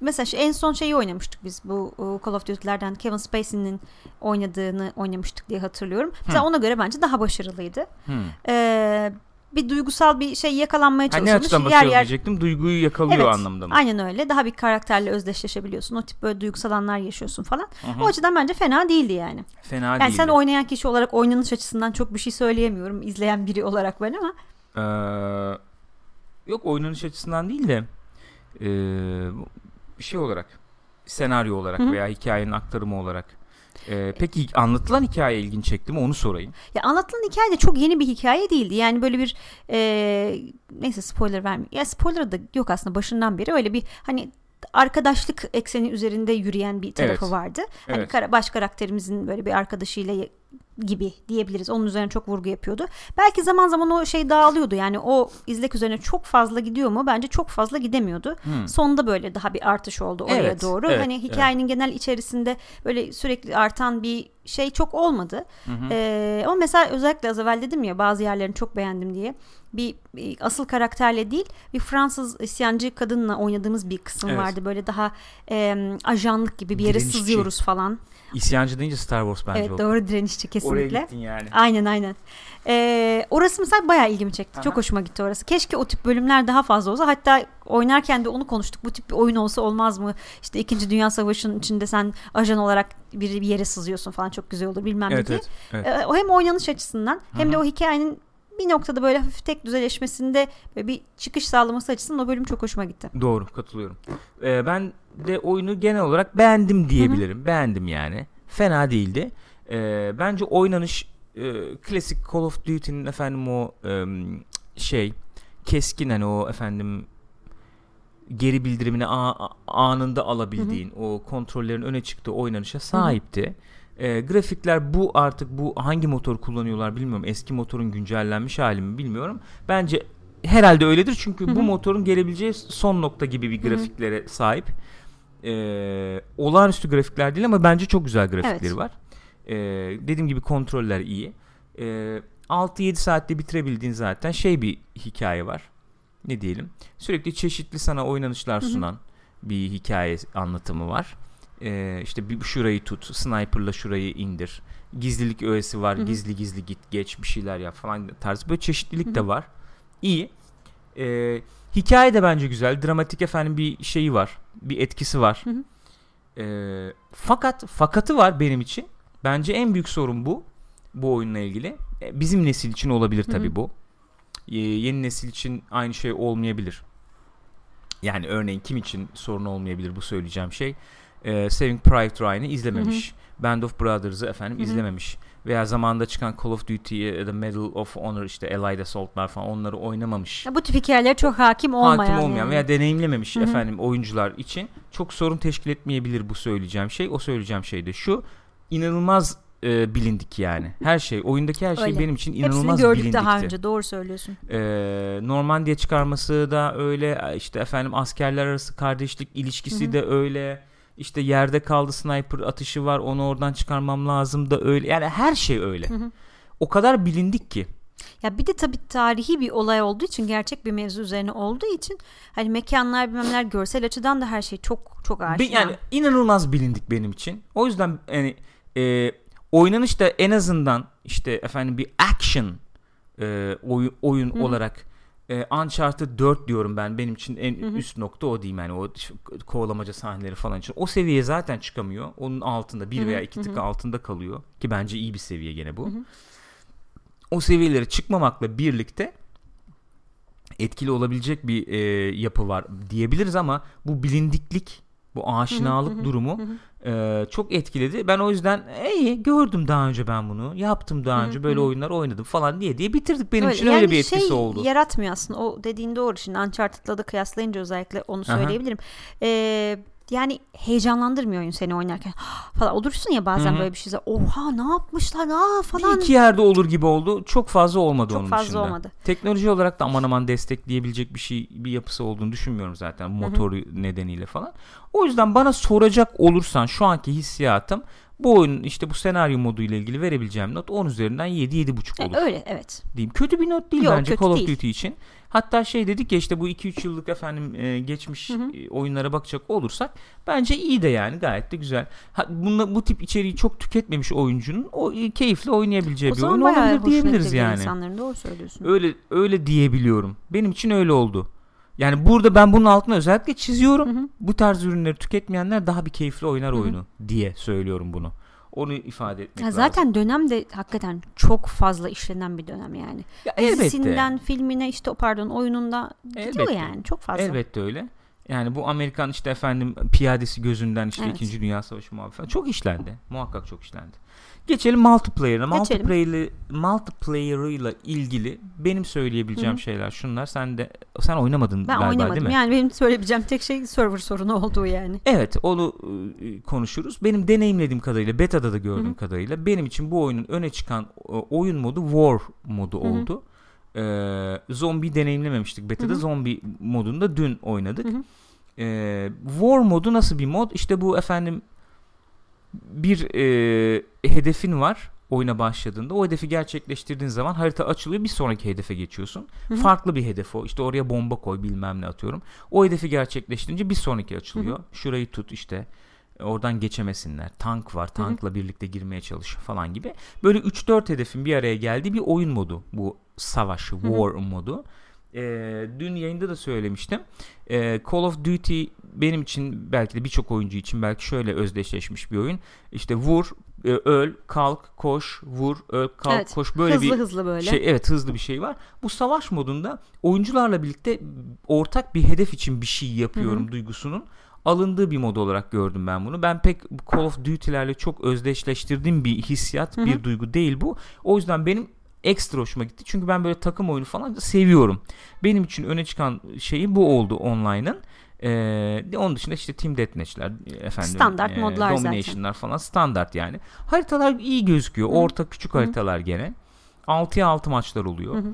mesela şu en son şeyi oynamıştık biz bu e, Call of Duty'lerden Kevin Spacey'nin oynadığını oynamıştık diye hatırlıyorum. Mesela ona göre bence daha başarılıydı. Hmm. E, bir duygusal bir şey yakalanmaya çalışılmış. açıdan yer başarılı yer diyecektim. Duyguyu yakalıyor Evet, anlamda mı? Aynen öyle. Daha bir karakterle özdeşleşebiliyorsun. O tip böyle duygusal anlar yaşıyorsun falan. Hı hı. O açıdan bence fena değildi yani. Fena Yani değildi. sen oynayan kişi olarak oynanış açısından çok bir şey söyleyemiyorum. izleyen biri olarak ben ama. Ee, yok oynanış açısından değil de ee, bir şey olarak senaryo olarak Hı hı. veya hikayenin aktarımı olarak. Ee, peki anlatılan hikaye ilgin çekti mi onu sorayım. Ya anlatılan hikaye de çok yeni bir hikaye değildi. Yani böyle bir e, neyse spoiler vermeyeyim. Ya spoiler da yok aslında başından beri öyle bir hani arkadaşlık ekseni üzerinde yürüyen bir tarafı Evet. vardı. Hani Evet. baş karakterimizin böyle bir arkadaşıyla gibi diyebiliriz. Onun üzerine çok vurgu yapıyordu. Belki zaman zaman o şey dağılıyordu. Yani o izlek üzerine çok fazla gidiyor mu? Bence çok fazla gidemiyordu. Hmm. Sonda böyle daha bir artış oldu oraya Evet, doğru. evet, hani hikayenin genel içerisinde böyle sürekli artan bir şey çok olmadı. Hı hı. Ee, ama mesela özellikle az evvel dedim ya bazı yerlerini çok beğendim diye. Bir, bir asıl karakterle değil bir Fransız isyancı kadınla oynadığımız bir kısım Evet. vardı. Böyle daha e, ajanlık gibi bir yere Direnişçi. sızıyoruz falan. İsyancı deyince Star Wars bence evet o. doğru direnişçi Oraya kesinlikle. gittin yani. Aynen aynen. Ee, orası mesela bayağı ilgimi çekti. Aha. Çok hoşuma gitti orası. Keşke o tip bölümler daha fazla olsa. Hatta oynarken de onu konuştuk. Bu tip bir oyun olsa olmaz mı? İşte 2. Dünya Savaşı'nın içinde sen ajan olarak bir, bir yere sızıyorsun falan çok güzel olur bilmem ne Evet, diye. evet, evet. Ee, o hem oynanış açısından hem de o hikayenin bir noktada böyle hafif tek düzeleşmesinde bir çıkış sağlaması açısından o bölüm çok hoşuma gitti. Doğru katılıyorum. Ee, ben de oyunu genel olarak beğendim diyebilirim. Beğendim yani. Fena değildi. Ee, bence oynanış e, klasik Call of Duty'nin efendim o e, şey keskin hani o efendim geri bildirimini a- anında alabildiğin o kontrollerin öne çıktığı oynanışa sahipti. Ee, grafikler bu artık bu hangi motor kullanıyorlar bilmiyorum. Eski motorun güncellenmiş hali mi bilmiyorum. Bence herhalde öyledir çünkü bu motorun gelebileceği son nokta gibi bir grafiklere sahip. Ee, olağanüstü grafikler değil ama bence çok güzel grafikleri Evet. var. Ee, dediğim gibi kontroller iyi. Ee, 6-7 saatte bitirebildiğin zaten şey bir hikaye var. Ne diyelim? Sürekli çeşitli sana oynanışlar sunan bir hikaye anlatımı var. Ee, işte bir şurayı tut, sniperla şurayı indir. Gizlilik öğesi var, gizli gizli git, geç bir şeyler yap falan tarzı böyle çeşitlilik de var. İyi. Ee, hikaye de bence güzel. Dramatik efendim bir şeyi var. Bir etkisi var. Ee, fakat fakatı var benim için. Bence en büyük sorun bu. Bu oyunla ilgili. E, Bizim nesil için olabilir tabii bu. Ee, yeni nesil için aynı şey olmayabilir. Yani örneğin kim için sorun olmayabilir bu söyleyeceğim şey. Ee, Saving Private Ryan'ı izlememiş. Band of Brothers'ı efendim izlememiş. Veya zamanında çıkan Call of Duty ya da Medal of Honor işte Allied Assault'lar falan onları oynamamış Ya bu tip hikayeler çok hakim olmayan. hakim olmayan yani. veya deneyimlememiş efendim oyuncular için çok sorun teşkil etmeyebilir bu söyleyeceğim şey. O söyleyeceğim şey de şu. inanılmaz e, bilindik yani. Her şey oyundaki her şey Öyle. benim için Hepsini inanılmaz gördük bilindikti. daha önce doğru söylüyorsun. E, Normandiya çıkarması da öyle işte efendim askerler arası kardeşlik ilişkisi de öyle. İşte yerde kaldı sniper atışı var onu oradan çıkarmam lazım da öyle. Yani her şey öyle. O kadar bilindik ki. Ya bir de tabii tarihi bir olay olduğu için gerçek bir mevzu üzerine olduğu için hani mekanlar bilmemler görsel açıdan da her şey çok çok aşina. Yani inanılmaz bilindik benim için. O yüzden yani e, oynanış da en azından işte efendim bir action e, oy- oyun olarak e, Uncharted 4 diyorum ben benim için en üst nokta o diyeyim yani o kovalamaca sahneleri falan için. O seviyeye zaten çıkamıyor. Onun altında bir veya iki tık altında kalıyor ki bence iyi bir seviye gene bu. O seviyelere çıkmamakla birlikte etkili olabilecek bir e, yapı var diyebiliriz ama bu bilindiklik, bu aşinalık durumu e, çok etkiledi. Ben o yüzden iyi gördüm daha önce ben bunu, yaptım daha önce böyle oyunlar oynadım falan diye diye bitirdik. Benim için öyle yani bir etkisi şey oldu. yaratmıyor aslında o dediğin doğru şimdi Uncharted'la da kıyaslayınca özellikle onu söyleyebilirim. Ee, yani heyecanlandırmıyor oyun seni oynarken falan olursun ya bazen Hı hı. böyle bir şey oha ne yapmışlar Bir falan iki yerde olur gibi oldu. Çok fazla olmadı Çok onun fazla dışında. olmadı. Teknoloji olarak da aman aman destekleyebilecek bir şey bir yapısı olduğunu düşünmüyorum zaten motoru nedeniyle falan. O yüzden bana soracak olursan şu anki hissiyatım bu oyunun işte bu senaryo modu ile ilgili verebileceğim not 10 üzerinden 7 7.5 E, olur öyle evet. diyeyim. Kötü bir not değil Yok, bence Call of değil. Duty için. Hatta şey dedik ya işte bu 2-3 yıllık efendim e, geçmiş e, oyunlara bakacak olursak bence iyi de yani gayet de güzel. Ha, bunla, bu tip içeriği çok tüketmemiş oyuncunun o e, keyifle oynayabileceği O bir oyun olabilir diyebiliriz yani. insanların doğru söylüyorsun. Öyle öyle diyebiliyorum. Benim için öyle oldu. Yani burada ben bunun altına özellikle çiziyorum. Bu tarz ürünleri tüketmeyenler daha bir keyifli oynar oyunu diye söylüyorum bunu. Onu ifade etmek Ya lazım. zaten dönem de hakikaten çok fazla işlenen bir dönem yani. Ya elbette. Dizisinden filmine işte pardon oyununda gidiyor Elbette. yani çok fazla. Elbette öyle. Yani bu Amerikan işte efendim piyadesi gözünden işte Evet. 2. Dünya Savaşı muhabbeti çok işlendi. Muhakkak çok işlendi. Geçelim multiplayer'ına. Geçelim. Multiplayer'ı multiplayer'ıyla ilgili benim söyleyebileceğim şeyler şunlar. Sen de sen oynamadın Ben galiba oynamadım. değil mi? Yani benim söyleyebileceğim tek şey server sorunu olduğu yani. Evet onu e, konuşuruz. Benim deneyimlediğim kadarıyla beta'da da gördüğüm kadarıyla benim için bu oyunun öne çıkan e, oyun modu war modu oldu. Ee, zombi deneyimlememiştik beta'da. Zombi modunu da dün oynadık. Ee, war modu nasıl bir mod? İşte bu efendim bir e, hedefin var oyuna başladığında o hedefi gerçekleştirdiğin zaman harita açılıyor bir sonraki hedefe geçiyorsun. Hı-hı. Farklı bir hedef o. İşte oraya bomba koy bilmem ne atıyorum. O hedefi gerçekleştirince bir sonraki açılıyor. Hı-hı. Şurayı tut işte oradan geçemesinler. Tank var. Tankla Hı-hı. birlikte girmeye çalış falan gibi. Böyle 3-4 hedefin bir araya geldiği bir oyun modu bu savaş, war Hı-hı. modu. Ee, dün yayında da söylemiştim. Ee, Call of Duty benim için belki de birçok oyuncu için belki şöyle özdeşleşmiş bir oyun. İşte vur, e, öl, kalk, koş, vur, öl, kalk, evet, koş böyle hızlı bir hızlı böyle. şey evet hızlı bir şey var. Bu savaş modunda oyuncularla birlikte ortak bir hedef için bir şey yapıyorum Hı-hı. duygusunun alındığı bir mod olarak gördüm ben bunu. Ben pek Call of Duty'lerle çok özdeşleştirdiğim bir hissiyat, Hı-hı. bir duygu değil bu. O yüzden benim ekstra hoşuma gitti. Çünkü ben böyle takım oyunu falan seviyorum. Benim için öne çıkan şeyi bu oldu online'ın. Ee, onun dışında işte Team Deathmatch'ler efendim standart e, modlar Domination'lar zaten. falan standart yani. Haritalar iyi gözüküyor. Hı. Orta küçük haritalar Hı. gene. 6'ya 6 maçlar oluyor. Hı hı.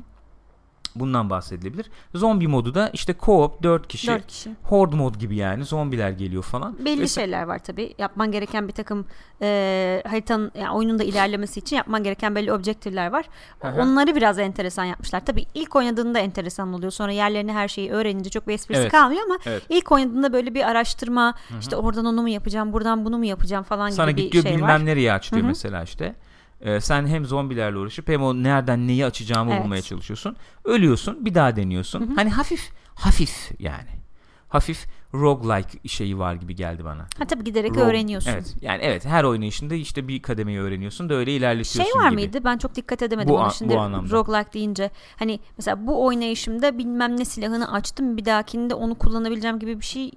Bundan bahsedilebilir. Zombi modu da işte co-op 4 kişi. 4 kişi. Horde mod gibi yani zombiler geliyor falan. Belli Mesela, şeyler var tabi. Yapman gereken bir takım e, haritanın yani oyunun da ilerlemesi için yapman gereken belli objektifler var. Aha. Onları biraz enteresan yapmışlar. Tabi ilk oynadığında enteresan oluyor. Sonra yerlerini her şeyi öğrenince çok bir esprisi evet. kalmıyor ama evet. ilk oynadığında böyle bir araştırma Hı-hı. işte oradan onu mu yapacağım buradan bunu mu yapacağım falan Sana gibi bir şey var. Sana gidiyor bilmem nereye aç diyor mesela işte. Ee, sen hem zombilerle uğraşıp hem o nereden neyi açacağımı evet. bulmaya çalışıyorsun. Ölüyorsun bir daha deniyorsun. Hı hı. Hani hafif hafif yani. Hafif roguelike şeyi var gibi geldi bana. Ha tabii giderek Rogue, öğreniyorsun. Evet. Yani evet her oynayışında işte bir kademeyi öğreniyorsun da öyle ilerletiyorsun Şey var gibi. mıydı? Ben çok dikkat edemedim bu, ama şimdi bu anlamda. roguelike deyince hani mesela bu oynayışımda bilmem ne silahını açtım bir dahakinde onu kullanabileceğim gibi bir şey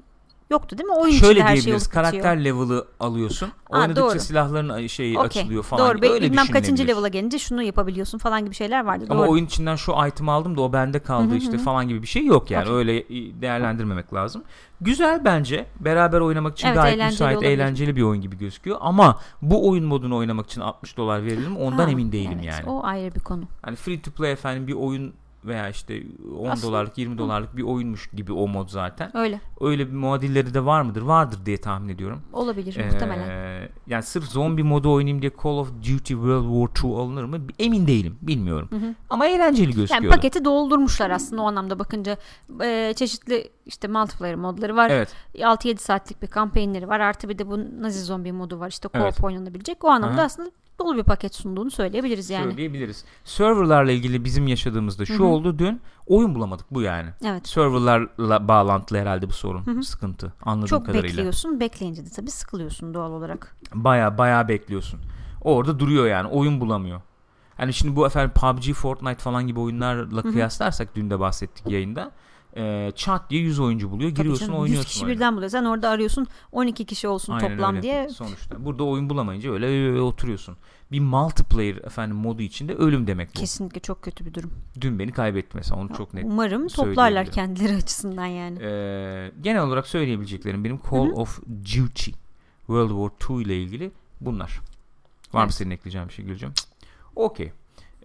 yoktu değil mi? Oyun Şöyle her diyebiliriz. Şey karakter level'ı alıyorsun. Aa, Oynadıkça doğru. silahların şeyi okay. açılıyor falan. Doğru. Öyle Bilmem kaçıncı level'a gelince şunu yapabiliyorsun falan gibi şeyler vardı. Ama doğru. oyun içinden şu item aldım da o bende kaldı Hı-hı. işte falan gibi bir şey yok yani. Okay. Öyle değerlendirmemek lazım. Güzel bence. Beraber oynamak için evet, gayet müsait, olabilir. eğlenceli bir oyun gibi gözüküyor. Ama bu oyun modunu oynamak için 60 dolar verelim ondan ha, emin değilim evet, yani. O ayrı bir konu. Hani free to play efendim bir oyun veya işte 10 Aslında, dolarlık 20 dolarlık bir oyunmuş gibi o mod zaten. Öyle. Öyle bir muadilleri de var mıdır? Vardır diye tahmin ediyorum. Olabilir ee, muhtemelen. Yani sırf zombi modu oynayayım diye Call of Duty World War II alınır mı? Emin değilim. Bilmiyorum. Hı hı. Ama eğlenceli gözüküyor. Yani paketi doldurmuşlar aslında o anlamda bakınca. E, çeşitli işte multiplayer modları var. Evet. 6-7 saatlik bir kampanyaları var. Artı bir de bu Nazi zombi modu var. İşte co-op evet. oynanabilecek. O anlamda Aha. aslında dolu bir paket sunduğunu söyleyebiliriz yani. Söyleyebiliriz. Serverlarla ilgili bizim yaşadığımızda şu Hı-hı. oldu dün oyun bulamadık bu yani. Evet. Serverlarla bağlantılı herhalde bu sorun. Hı-hı. Sıkıntı anladığım Çok kadarıyla. Çok bekliyorsun. Bekleyince de tabii sıkılıyorsun doğal olarak. Baya baya bekliyorsun. Orada duruyor yani oyun bulamıyor. Yani şimdi bu efendim PUBG, Fortnite falan gibi oyunlarla Hı-hı. kıyaslarsak dün de bahsettik yayında e, çat diye 100 oyuncu buluyor. Giriyorsun canım, oynuyorsun. 100 kişi oyunu. birden buluyor. Sen orada arıyorsun 12 kişi olsun Aynen toplam öyle. diye. Sonuçta. Burada oyun bulamayınca öyle, öyle oturuyorsun. Bir multiplayer efendim modu içinde ölüm demek bu. Kesinlikle çok kötü bir durum. Dün beni kaybetti mesela onu çok net Umarım toplarlar kendileri açısından yani. Ee, genel olarak söyleyebileceklerim benim Call Hı-hı. of Duty World War II ile ilgili bunlar. Var evet. mı senin ekleyeceğin bir şey Gülcüm? Okey.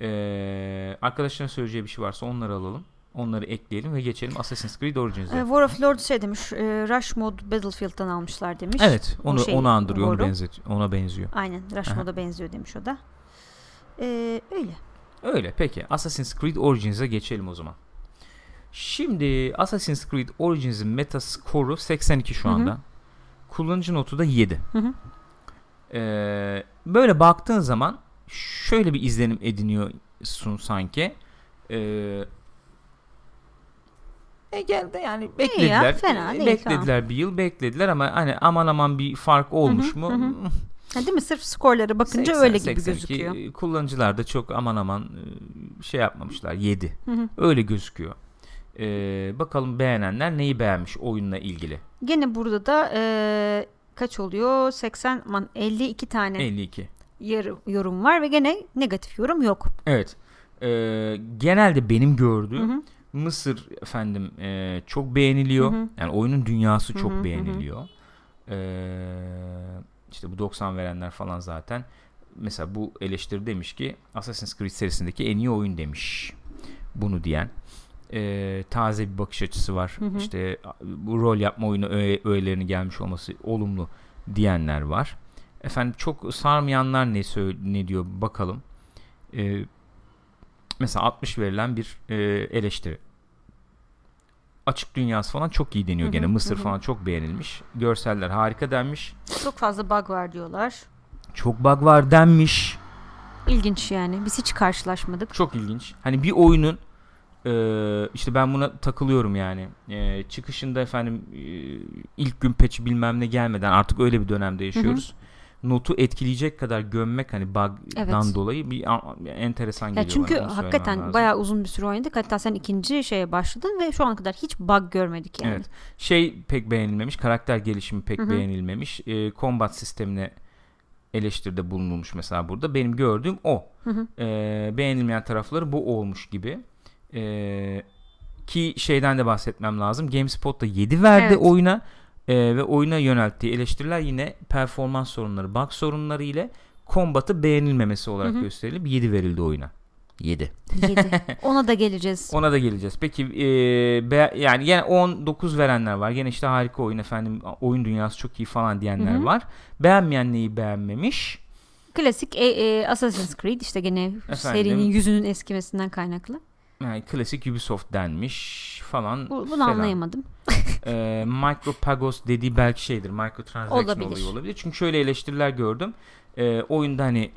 Ee, arkadaşların söyleyeceği bir şey varsa onları alalım. Onları ekleyelim ve geçelim Assassin's Creed Origins'e. E, War of Lords şey demiş. E, Rush mod Battlefield'dan almışlar demiş. Evet, onu şey, onu andırıyor, onu benzet, ona benziyor. Aynen, Rush moda benziyor demiş o da. E, öyle. Öyle. Peki, Assassin's Creed Origins'e geçelim o zaman. Şimdi Assassin's Creed Origins'in meta skoru 82 şu anda. Hı hı. Kullanıcı notu da 7. Hı hı. Ee, böyle baktığın zaman şöyle bir izlenim ediniyorsun sanki. Ee, e geldi yani beklediler. Ya, fena değil, beklediler tamam. bir yıl beklediler ama hani aman aman bir fark olmuş Hı-hı, mu? Hı-hı. Ha, değil mi? Sırf skorlara bakınca 80, öyle gibi 82, gözüküyor. Kullanıcılar da çok aman aman e, şey yapmamışlar. Yedi. Hı-hı. Öyle gözüküyor. Ee, bakalım beğenenler neyi beğenmiş oyunla ilgili. Gene burada da e, kaç oluyor? 80 man 52 tane. 52. Yarı, yorum var ve gene negatif yorum yok. Evet. Ee, genelde benim gördüğüm Hı-hı Mısır efendim e, çok beğeniliyor. Hı hı. Yani oyunun dünyası çok hı hı, beğeniliyor. Hı. E, işte bu 90 verenler falan zaten mesela bu eleştiri demiş ki Assassin's Creed serisindeki en iyi oyun demiş. Bunu diyen. E, taze bir bakış açısı var. Hı hı. İşte bu rol yapma oyunu öğelerinin gelmiş olması olumlu diyenler var. Efendim çok sarmayanlar ne söyle ne diyor bakalım. Ee, mesela 60 verilen bir e, eleştiri. Açık dünyası falan çok iyi deniyor Hı hı, gene. Mısır hı hı. falan çok beğenilmiş. Görseller harika denmiş. Çok fazla bug var diyorlar. Çok bug var denmiş. İlginç yani. Biz hiç karşılaşmadık. Çok ilginç. Hani bir oyunun e, işte ben buna takılıyorum yani. E, çıkışında efendim e, ilk gün patch bilmem ne gelmeden artık öyle bir dönemde yaşıyoruz. Notu etkileyecek kadar gömmek hani bug'dan Evet. dolayı bir enteresan Ya geliyor çünkü bana. hakikaten lazım. bayağı uzun bir süre oynadık. Hatta sen ikinci şeye başladın ve şu ana kadar hiç bug görmedik yani. Evet. Şey pek beğenilmemiş. Karakter gelişimi pek Hı hı. beğenilmemiş. E, combat sistemine eleştiride bulunulmuş mesela burada. Benim gördüğüm o. Hı hı. E, beğenilmeyen tarafları bu olmuş gibi. E, ki şeyden de bahsetmem lazım. GameSpot da 7 verdi Evet. oyuna. E, ve oyuna yönelttiği eleştiriler yine performans sorunları, bug sorunları ile combat'ı beğenilmemesi olarak Hı hı. gösterilip 7 verildi oyuna. 7. 7. Ona da geleceğiz. Ona da geleceğiz. Peki e, be- yani yine 19 verenler var. Gene işte harika oyun efendim oyun dünyası çok iyi falan diyenler Hı hı. var. Beğenmeyen neyi beğenmemiş? Klasik e, e, Assassin's Creed işte gene serinin yüzünün eskimesinden kaynaklı. Yani klasik Ubisoft denmiş falan. Bu, bunu falan. anlayamadım. E, Micropagos dediği belki şeydir. Microtransaction Olabilir. olayı olabilir. Çünkü şöyle eleştiriler gördüm. E, oyunda hani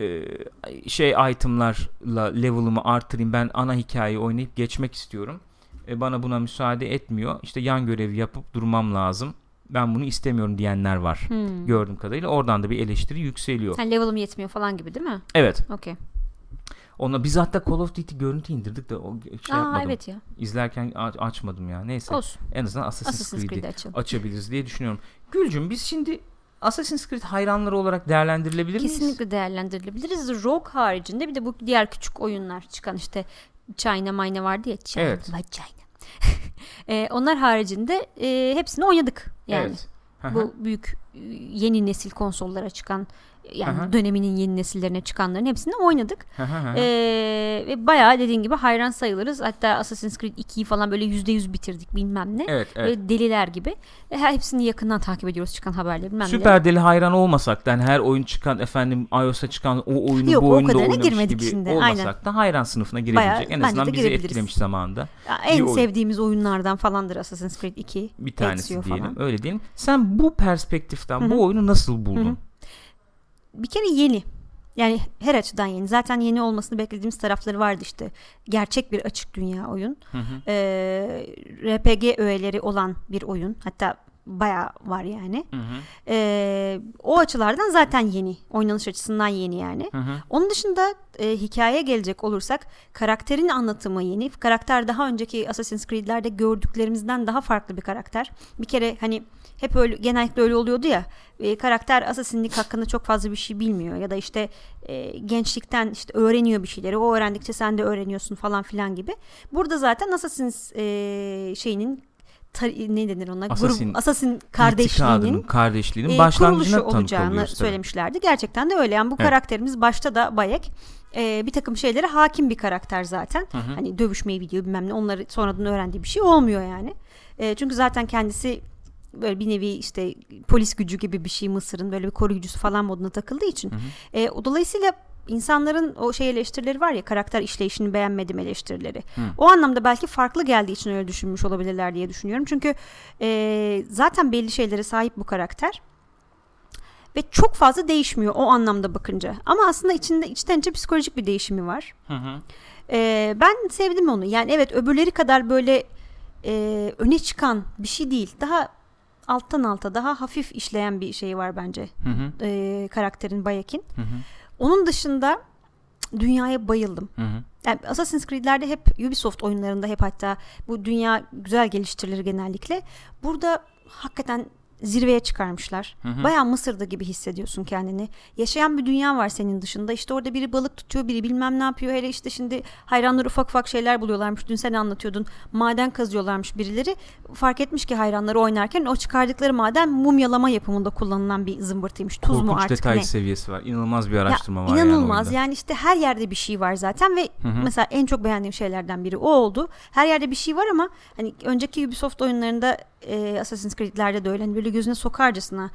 e, şey itemlarla level'ımı artırayım ben ana hikayeyi oynayıp geçmek istiyorum. E, bana buna müsaade etmiyor. İşte yan görev yapıp durmam lazım. Ben bunu istemiyorum diyenler var. Hmm. Gördüğüm kadarıyla oradan da bir eleştiri yükseliyor. Ha, level'ım yetmiyor falan gibi değil mi? Evet. Okey. Ona biz hatta Call of Duty görüntü indirdik de o şey Aa yapmadım. evet ya. İzlerken aç- açmadım ya. Neyse. Olsun. En azından Assassin's, Assassin's Creed'i açalım. açabiliriz diye düşünüyorum. Gülcüm biz şimdi Assassin's Creed hayranları olarak değerlendirilebilir miyiz? Kesinlikle değerlendirilebiliriz. Rogue haricinde bir de bu diğer küçük oyunlar çıkan işte China Mine vardı ya. China, Evet. China. E, onlar haricinde e, hepsini oynadık. Yani Evet. Bu büyük e, yeni nesil konsollara çıkan yani Aha. döneminin yeni nesillerine çıkanların hepsini oynadık. Ee, ve bayağı dediğin gibi hayran sayılırız. Hatta Assassin's Creed 2'yi falan böyle %100 bitirdik bilmem ne. evet, evet. Böyle deliler gibi. Her hepsini yakından takip ediyoruz çıkan haberleri bilmem Süper deli hayran olmasak da yani her oyun çıkan efendim iOS'a çıkan o oyunu Yok, bu o oyunda kadarına oynamış girmedik gibi şimdi, olmasak aynen. da hayran sınıfına girebilecek. Bayağı, en azından bizi etkilemiş zamanında. Ya, bir en oyun. sevdiğimiz oyunlardan falandır Assassin's Creed 2. Bir tanesi diyelim. falan. Öyle diyelim. Sen bu perspektiften Hı hı. bu oyunu nasıl buldun? Hı hı. Bir kere yeni. Yani her açıdan yeni. Zaten yeni olmasını beklediğimiz tarafları vardı işte. Gerçek bir açık dünya oyun. Hı hı. Ee, RPG öğeleri olan bir oyun. Hatta bayağı var yani. Hı hı. Ee, o açılardan zaten yeni. Oynanış açısından yeni yani. Hı hı. Onun dışında e, hikayeye gelecek olursak karakterin anlatımı yeni. Karakter daha önceki Assassin's Creed'lerde gördüklerimizden daha farklı bir karakter. Bir kere hani hep öyle genellikle öyle oluyordu ya. e, karakter Assassin'lik hakkında çok fazla bir şey bilmiyor ya da işte e, gençlikten işte öğreniyor bir şeyleri. O öğrendikçe sen de öğreniyorsun falan filan gibi. Burada zaten Assassin's e, şeyinin ta- ne denir ona? Assassin- Grup Assassin kardeşliğinin kardeşliğinin e, başlangıcına olacağını söylemişlerdi. Gerçekten de öyle. Yani bu Evet. karakterimiz başta da Bayek e, bir takım şeylere hakim bir karakter zaten. Hı hı. Hani dövüşmeyi biliyor bilmem ne onları sonradan öğrendiği bir şey olmuyor yani. E, çünkü zaten kendisi böyle bir nevi işte polis gücü gibi bir şey Mısır'ın böyle bir koruyucusu falan moduna takıldığı için. Hı hı. E, dolayısıyla insanların o şey eleştirileri var ya karakter işleyişini beğenmedim eleştirileri. Hı. O anlamda belki farklı geldiği için öyle düşünmüş olabilirler diye düşünüyorum. Çünkü e, zaten belli şeylere sahip bu karakter ve çok fazla değişmiyor o anlamda bakınca. Ama aslında içinde içten içe psikolojik bir değişimi var. Hı hı. E, ben sevdim onu. Yani evet öbürleri kadar böyle e, öne çıkan bir şey değil. Daha alttan alta daha hafif işleyen bir şey var bence Hı hı. e, karakterin Bayek'in. Hı hı. Onun dışında dünyaya bayıldım. Hı hı. Yani Assassin's Creed'lerde hep Ubisoft oyunlarında hep hatta bu dünya güzel geliştirilir genellikle. Burada hakikaten zirveye çıkarmışlar. Hı hı. Bayağı Mısır'da gibi hissediyorsun kendini. Yaşayan bir dünya var senin dışında. İşte orada biri balık tutuyor, biri bilmem ne yapıyor. Hele işte şimdi hayranlar ufak ufak şeyler buluyorlarmış. Dün sen anlatıyordun. Maden kazıyorlarmış birileri. Fark etmiş ki hayranları oynarken o çıkardıkları maden mumyalama yapımında kullanılan bir zımbırtıymış. Tuz mu Korkunç artık detay ne? seviyesi var. İnanılmaz bir Ya, araştırma var inanılmaz yani. yani, işte her yerde bir şey var zaten ve Hı hı. mesela en çok beğendiğim şeylerden biri o oldu. Her yerde bir şey var ama hani önceki Ubisoft oyunlarında e, Assassin's Creed'lerde de öyle. Hani böyle gözüne sokarcasına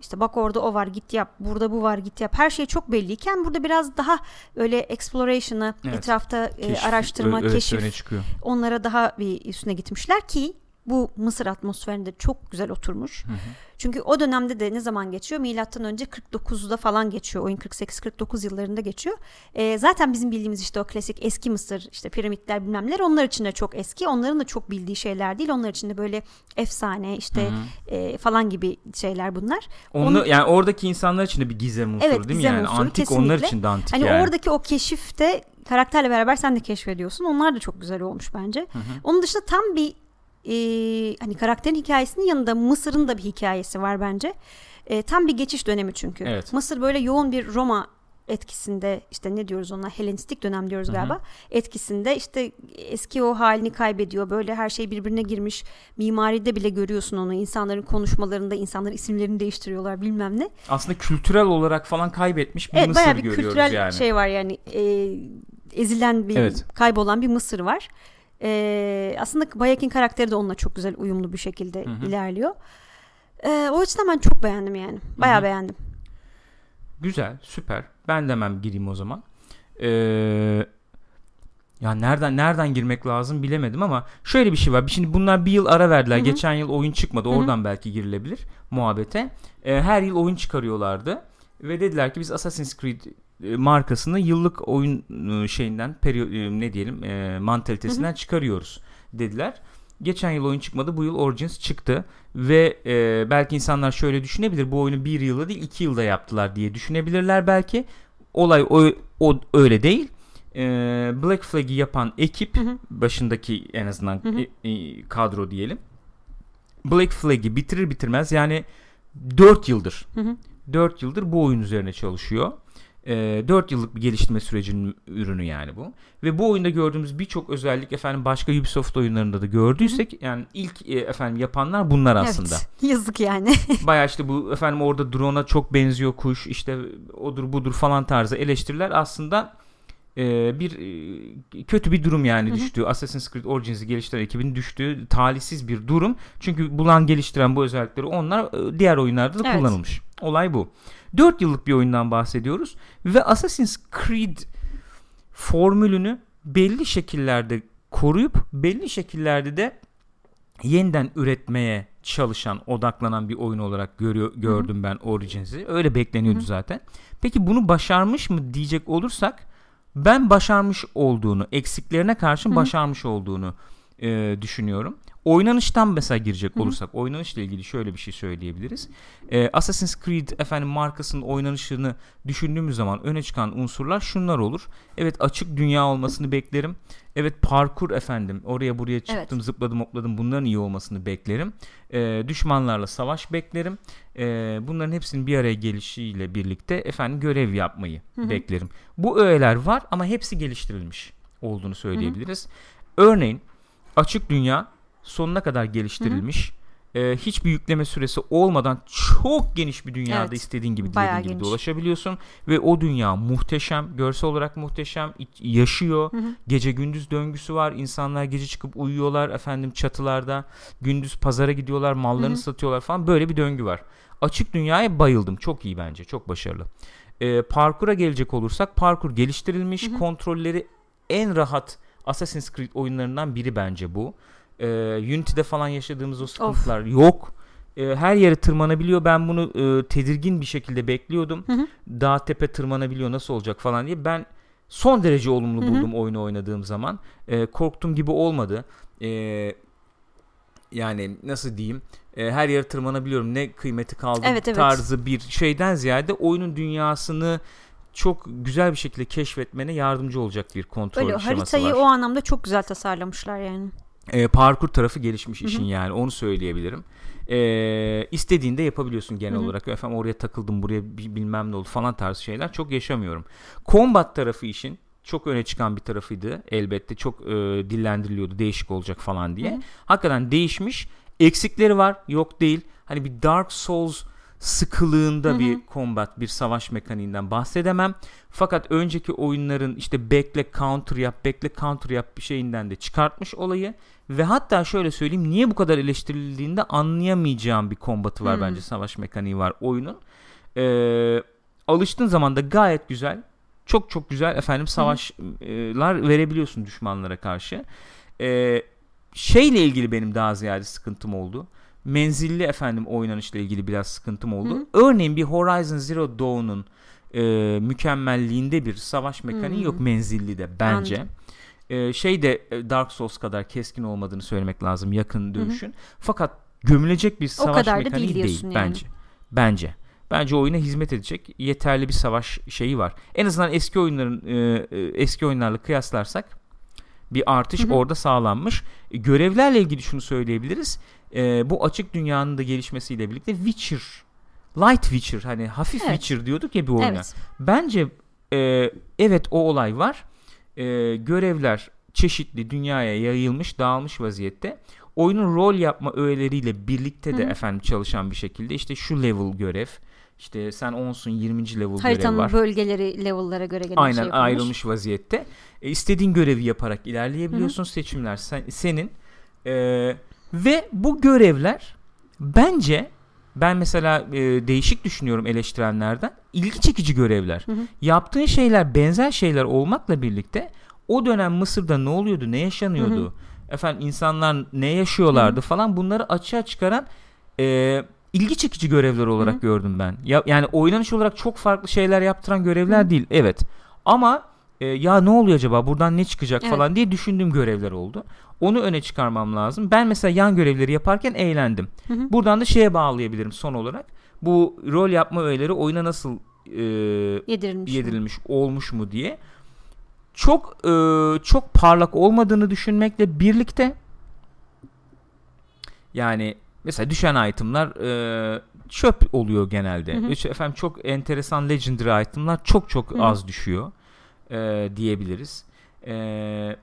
işte bak orada o var git yap burada bu var git yap. Her şey çok belliyken burada biraz daha öyle exploration'a evet. etrafta e, keşif, araştırma ö- keşif onlara daha bir üstüne gitmişler ki bu Mısır atmosferinde çok güzel oturmuş. Hı hı. Çünkü o dönemde de ne zaman geçiyor? Milattan önce 49'da falan geçiyor. Oyun 48-49 yıllarında geçiyor. E, zaten bizim bildiğimiz işte o klasik eski Mısır işte piramitler bilmem neler onlar için de çok eski. Onların da çok bildiği şeyler değil. Onlar için de böyle efsane işte e, falan gibi şeyler bunlar. Onu, Onu, yani oradaki insanlar için de bir gizem unsuru evet, değil mi? Yani unsuru, antik kesinlikle. onlar için de antik hani yani. oradaki o keşifte karakterle beraber sen de keşfediyorsun. Onlar da çok güzel olmuş bence. Hı hı. Onun dışında tam bir e, hani karakterin hikayesinin yanında Mısır'ın da bir hikayesi var bence. E, tam bir geçiş dönemi çünkü. Evet. Mısır böyle yoğun bir Roma etkisinde işte ne diyoruz ona Helenistik dönem diyoruz galiba etkisinde işte eski o halini kaybediyor böyle her şey birbirine girmiş mimaride bile görüyorsun onu insanların konuşmalarında insanların isimlerini değiştiriyorlar bilmem ne. Aslında kültürel olarak falan kaybetmiş bir evet, Mısır bir görüyoruz kültürel yani. şey var yani e, ezilen bir evet. kaybolan bir Mısır var. E, aslında Bayek'in karakteri de onunla çok güzel uyumlu bir şekilde Hı-hı. ilerliyor. E, o açıdan ben çok beğendim yani. Bayağı Hı-hı. beğendim. Güzel, süper. Ben de hemen gireyim o zaman. Ee, ya nereden nereden girmek lazım bilemedim ama şöyle bir şey var. Şimdi bunlar bir yıl ara verdiler. Hı-hı. Geçen yıl oyun çıkmadı. Oradan Hı-hı. belki girilebilir muhabbete. Ee, her yıl oyun çıkarıyorlardı ve dediler ki biz Assassin's Creed markasını yıllık oyun e, şeyinden periyo- e, ne diyelim e, mantalitesinden hı hı. çıkarıyoruz dediler. Geçen yıl oyun çıkmadı bu yıl Origins çıktı ve e, belki insanlar şöyle düşünebilir bu oyunu bir yılda değil iki yılda yaptılar diye düşünebilirler belki. Olay o, o öyle değil. E, Black Flag'i yapan ekip hı hı. başındaki en azından hı hı. E, e, kadro diyelim. Black Flag'i bitirir bitirmez yani 4 yıldır hı hı. 4 yıldır bu oyun üzerine çalışıyor. E, ee, 4 yıllık bir geliştirme sürecinin ürünü yani bu. Ve bu oyunda gördüğümüz birçok özellik efendim başka Ubisoft oyunlarında da gördüysek Hı-hı. yani ilk e, efendim yapanlar bunlar aslında. Evet. Yazık yani. Baya işte bu efendim orada drone'a çok benziyor kuş işte odur budur falan tarzı eleştiriler aslında e, bir e, kötü bir durum yani Hı-hı. düştüğü Assassin's Creed Origins'i geliştiren ekibin düştüğü talihsiz bir durum. Çünkü bulan geliştiren bu özellikleri onlar e, diğer oyunlarda da evet. kullanılmış. Olay bu. 4 yıllık bir oyundan bahsediyoruz ve Assassin's Creed formülünü belli şekillerde koruyup belli şekillerde de yeniden üretmeye çalışan, odaklanan bir oyun olarak görüyor, gördüm Hı-hı. ben Origins'i. Öyle bekleniyordu Hı-hı. zaten. Peki bunu başarmış mı diyecek olursak ben başarmış olduğunu, eksiklerine karşın Hı-hı. başarmış olduğunu e, düşünüyorum. Oynanıştan mesela girecek olursak Hı-hı. oynanışla ilgili şöyle bir şey söyleyebiliriz. Ee, Assassin's Creed efendim markasının oynanışını düşündüğümüz zaman öne çıkan unsurlar şunlar olur. Evet açık dünya olmasını beklerim. Evet parkur efendim oraya buraya çıktım evet. zıpladım hopladım bunların iyi olmasını beklerim. Ee, düşmanlarla savaş beklerim. Ee, bunların hepsinin bir araya gelişiyle birlikte efendim görev yapmayı Hı-hı. beklerim. Bu öğeler var ama hepsi geliştirilmiş olduğunu söyleyebiliriz. Hı-hı. Örneğin açık dünya sonuna kadar geliştirilmiş. E, hiçbir yükleme süresi olmadan çok geniş bir dünyada evet, istediğin gibi dilediğin gibi dolaşabiliyorsun ve o dünya muhteşem, görsel olarak muhteşem, yaşıyor. Hı hı. Gece gündüz döngüsü var. İnsanlar gece çıkıp uyuyorlar efendim çatılarda. Gündüz pazara gidiyorlar, mallarını hı hı. satıyorlar falan. Böyle bir döngü var. Açık dünyaya bayıldım. Çok iyi bence. Çok başarılı. E, parkura gelecek olursak parkur geliştirilmiş. Hı hı. Kontrolleri en rahat Assassin's Creed oyunlarından biri bence bu. E, Unity'de falan yaşadığımız o sıkıntılar of. yok. E, her yere tırmanabiliyor. Ben bunu e, tedirgin bir şekilde bekliyordum. Hı hı. Dağ tepe tırmanabiliyor nasıl olacak falan diye. Ben son derece olumlu buldum hı hı. oyunu oynadığım zaman. E, korktuğum gibi olmadı. E, yani nasıl diyeyim e, her yere tırmanabiliyorum ne kıymeti kaldı evet, evet. tarzı bir şeyden ziyade oyunun dünyasını çok güzel bir şekilde keşfetmene yardımcı olacak bir kontrol Öyle, şeması haritayı var. Haritayı o anlamda çok güzel tasarlamışlar yani. E, parkur tarafı gelişmiş Hı-hı. işin yani onu söyleyebilirim. E, istediğinde yapabiliyorsun genel Hı-hı. olarak. Efendim oraya takıldım buraya bilmem ne oldu falan tarzı şeyler çok yaşamıyorum. Combat tarafı işin çok öne çıkan bir tarafıydı elbette. Çok e, dillendiriliyordu değişik olacak falan diye. Hı-hı. Hakikaten değişmiş. Eksikleri var yok değil. Hani bir Dark Souls sıkılığında Hı hı. bir combat, bir savaş mekaniğinden bahsedemem. Fakat önceki oyunların işte bekle counter yap, bekle counter yap bir şeyinden de çıkartmış olayı ve hatta şöyle söyleyeyim niye bu kadar eleştirildiğinde anlayamayacağım bir kombatı var Hmm. bence savaş mekaniği var oyunun. Ee, alıştığın zaman da gayet güzel. Çok çok güzel efendim savaşlar verebiliyorsun düşmanlara karşı. Ee, şeyle ilgili benim daha ziyade sıkıntım oldu. Menzilli efendim oynanışla ilgili biraz sıkıntım oldu. Hı. Örneğin bir Horizon Zero Dawn'un e, mükemmelliğinde bir savaş mekaniği Hı. yok menzilli de bence. Anladım. Ee, şey de e, Dark Souls kadar keskin olmadığını söylemek lazım yakın dövüşün. Fakat gömülecek bir savaş kadar da mekaniği değil değil, yani. bence. Bence. Bence oyuna hizmet edecek yeterli bir savaş şeyi var. En azından eski oyunların e, e, eski oyunlarla kıyaslarsak bir artış Hı hı. orada sağlanmış. E, görevlerle ilgili şunu söyleyebiliriz. E, bu açık dünyanın da gelişmesiyle birlikte Witcher Light Witcher hani hafif Evet. Witcher diyorduk ya bir oyuna. Evet. Bence e, evet o olay var. E, görevler çeşitli dünyaya yayılmış, dağılmış vaziyette. Oyunun rol yapma öğeleriyle birlikte de Hı hı. efendim çalışan bir şekilde işte şu level görev, işte sen 10'sun 20. level Haritanın var. bölgeleri level'lara göre gene Aynen şey yapılmış. ayrılmış vaziyette. E, istediğin görevi yaparak ilerleyebiliyorsun. Seçimler sen- senin. E, ve bu görevler bence ben mesela e, değişik düşünüyorum eleştirenlerden. ilgi çekici görevler. Hı hı. Yaptığın şeyler benzer şeyler olmakla birlikte o dönem Mısır'da ne oluyordu, ne yaşanıyordu? Efendim insanlar ne yaşıyorlardı falan bunları açığa çıkaran e, ilgi çekici görevler olarak Hı gördüm ben. Ya, yani oynanış olarak çok farklı şeyler yaptıran görevler Hı. değil. Evet. Ama e, ya ne oluyor acaba buradan ne çıkacak Evet. falan diye düşündüğüm görevler oldu. Onu öne çıkarmam lazım. Ben mesela yan görevleri yaparken eğlendim. Hı hı. Buradan da şeye bağlayabilirim son olarak. Bu rol yapma öğeleri oyuna nasıl e, Yedirilmiş. mi? yedirilmiş olmuş mu diye çok e, çok parlak olmadığını düşünmekle birlikte yani mesela düşen itemlar e, çöp oluyor genelde. Hı hı. İşte efendim çok enteresan legendary itemlar çok çok Hı hı. az düşüyor e, diyebiliriz. E,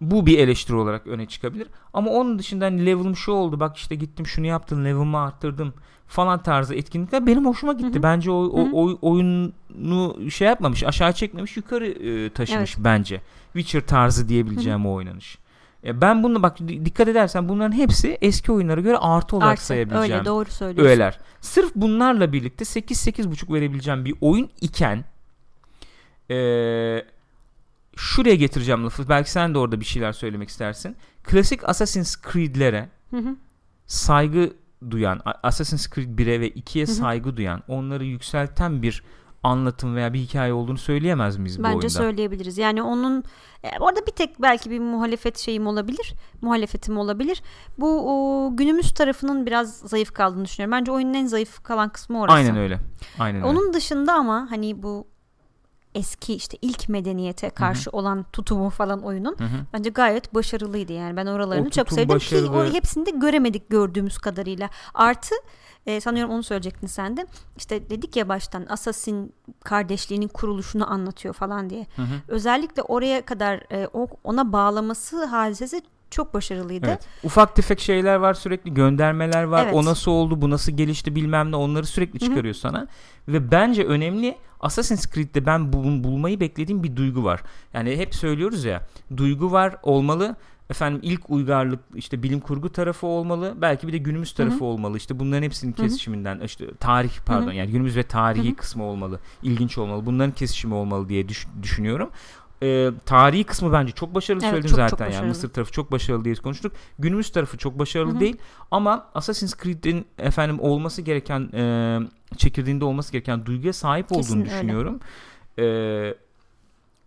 bu bir eleştiri olarak öne çıkabilir. Ama onun dışında hani level'ım şu oldu bak işte gittim şunu yaptım level'ımı arttırdım falan tarzı etkinlikler benim hoşuma gitti. Hı hı. Bence o, o, Hı hı. oy- oyunu şey yapmamış aşağı çekmemiş yukarı e, taşımış bence. Witcher tarzı diyebileceğim o oynanış. E, ben bunu bak di- dikkat edersen bunların hepsi eski oyunlara göre artı olarak Artı. sayabileceğim Öyle doğru söylüyorsun. öğeler. Sırf bunlarla birlikte 8-8.5 verebileceğim bir oyun iken eee, şuraya getireceğim lafı. Belki sen de orada bir şeyler söylemek istersin. Klasik Assassin's Creed'lere Hı hı. saygı duyan, Assassin's Creed 1'e ve 2'ye Hı hı. saygı duyan, onları yükselten bir anlatım veya bir hikaye olduğunu söyleyemez miyiz bu Bence oyunda? söyleyebiliriz. Yani onun e, orada bir tek belki bir muhalefet şeyim olabilir. Muhalefetim olabilir. Bu o, günümüz tarafının biraz zayıf kaldığını düşünüyorum. Bence oyunun en zayıf kalan kısmı orası. Aynen öyle. Aynen öyle. Onun dışında ama hani bu eski işte ilk medeniyete karşı olan tutumu falan oyunun Hı hı. bence gayet başarılıydı yani ben oralarını O çok sevdim ki başarılı. o hepsini de göremedik gördüğümüz kadarıyla artı e, sanıyorum onu söyleyecektin sen de işte dedik ya baştan Assassin kardeşliğinin kuruluşunu anlatıyor falan diye Hı hı. özellikle oraya kadar e, ona bağlaması hadisesi çok başarılıydı. Evet. Ufak tefek şeyler var sürekli göndermeler var. Evet. O nasıl oldu, bu nasıl gelişti bilmem ne onları sürekli çıkarıyor sana. Ve bence önemli Assassin's Creed'de ben bul- bulmayı beklediğim bir duygu var. Yani hep söylüyoruz ya duygu var olmalı. Efendim ilk uygarlık işte bilim kurgu tarafı olmalı. Belki bir de günümüz tarafı olmalı. İşte bunların hepsinin kesişiminden işte tarih pardon Hı hı. yani günümüz ve tarihi Hı hı. kısmı olmalı. İlginç olmalı. Bunların kesişimi olmalı diye düş- düşünüyorum. Ee, tarihi kısmı bence çok başarılı Evet, söyledim çok, çok zaten yani başarılı. Mısır tarafı çok başarılı diye konuştuk. Günümüz tarafı çok başarılı Hı hı. değil ama Assassin's Creed'in efendim olması gereken e, çekirdeğinde olması gereken duyguya sahip olduğunu Kesin öyle. düşünüyorum. Ee,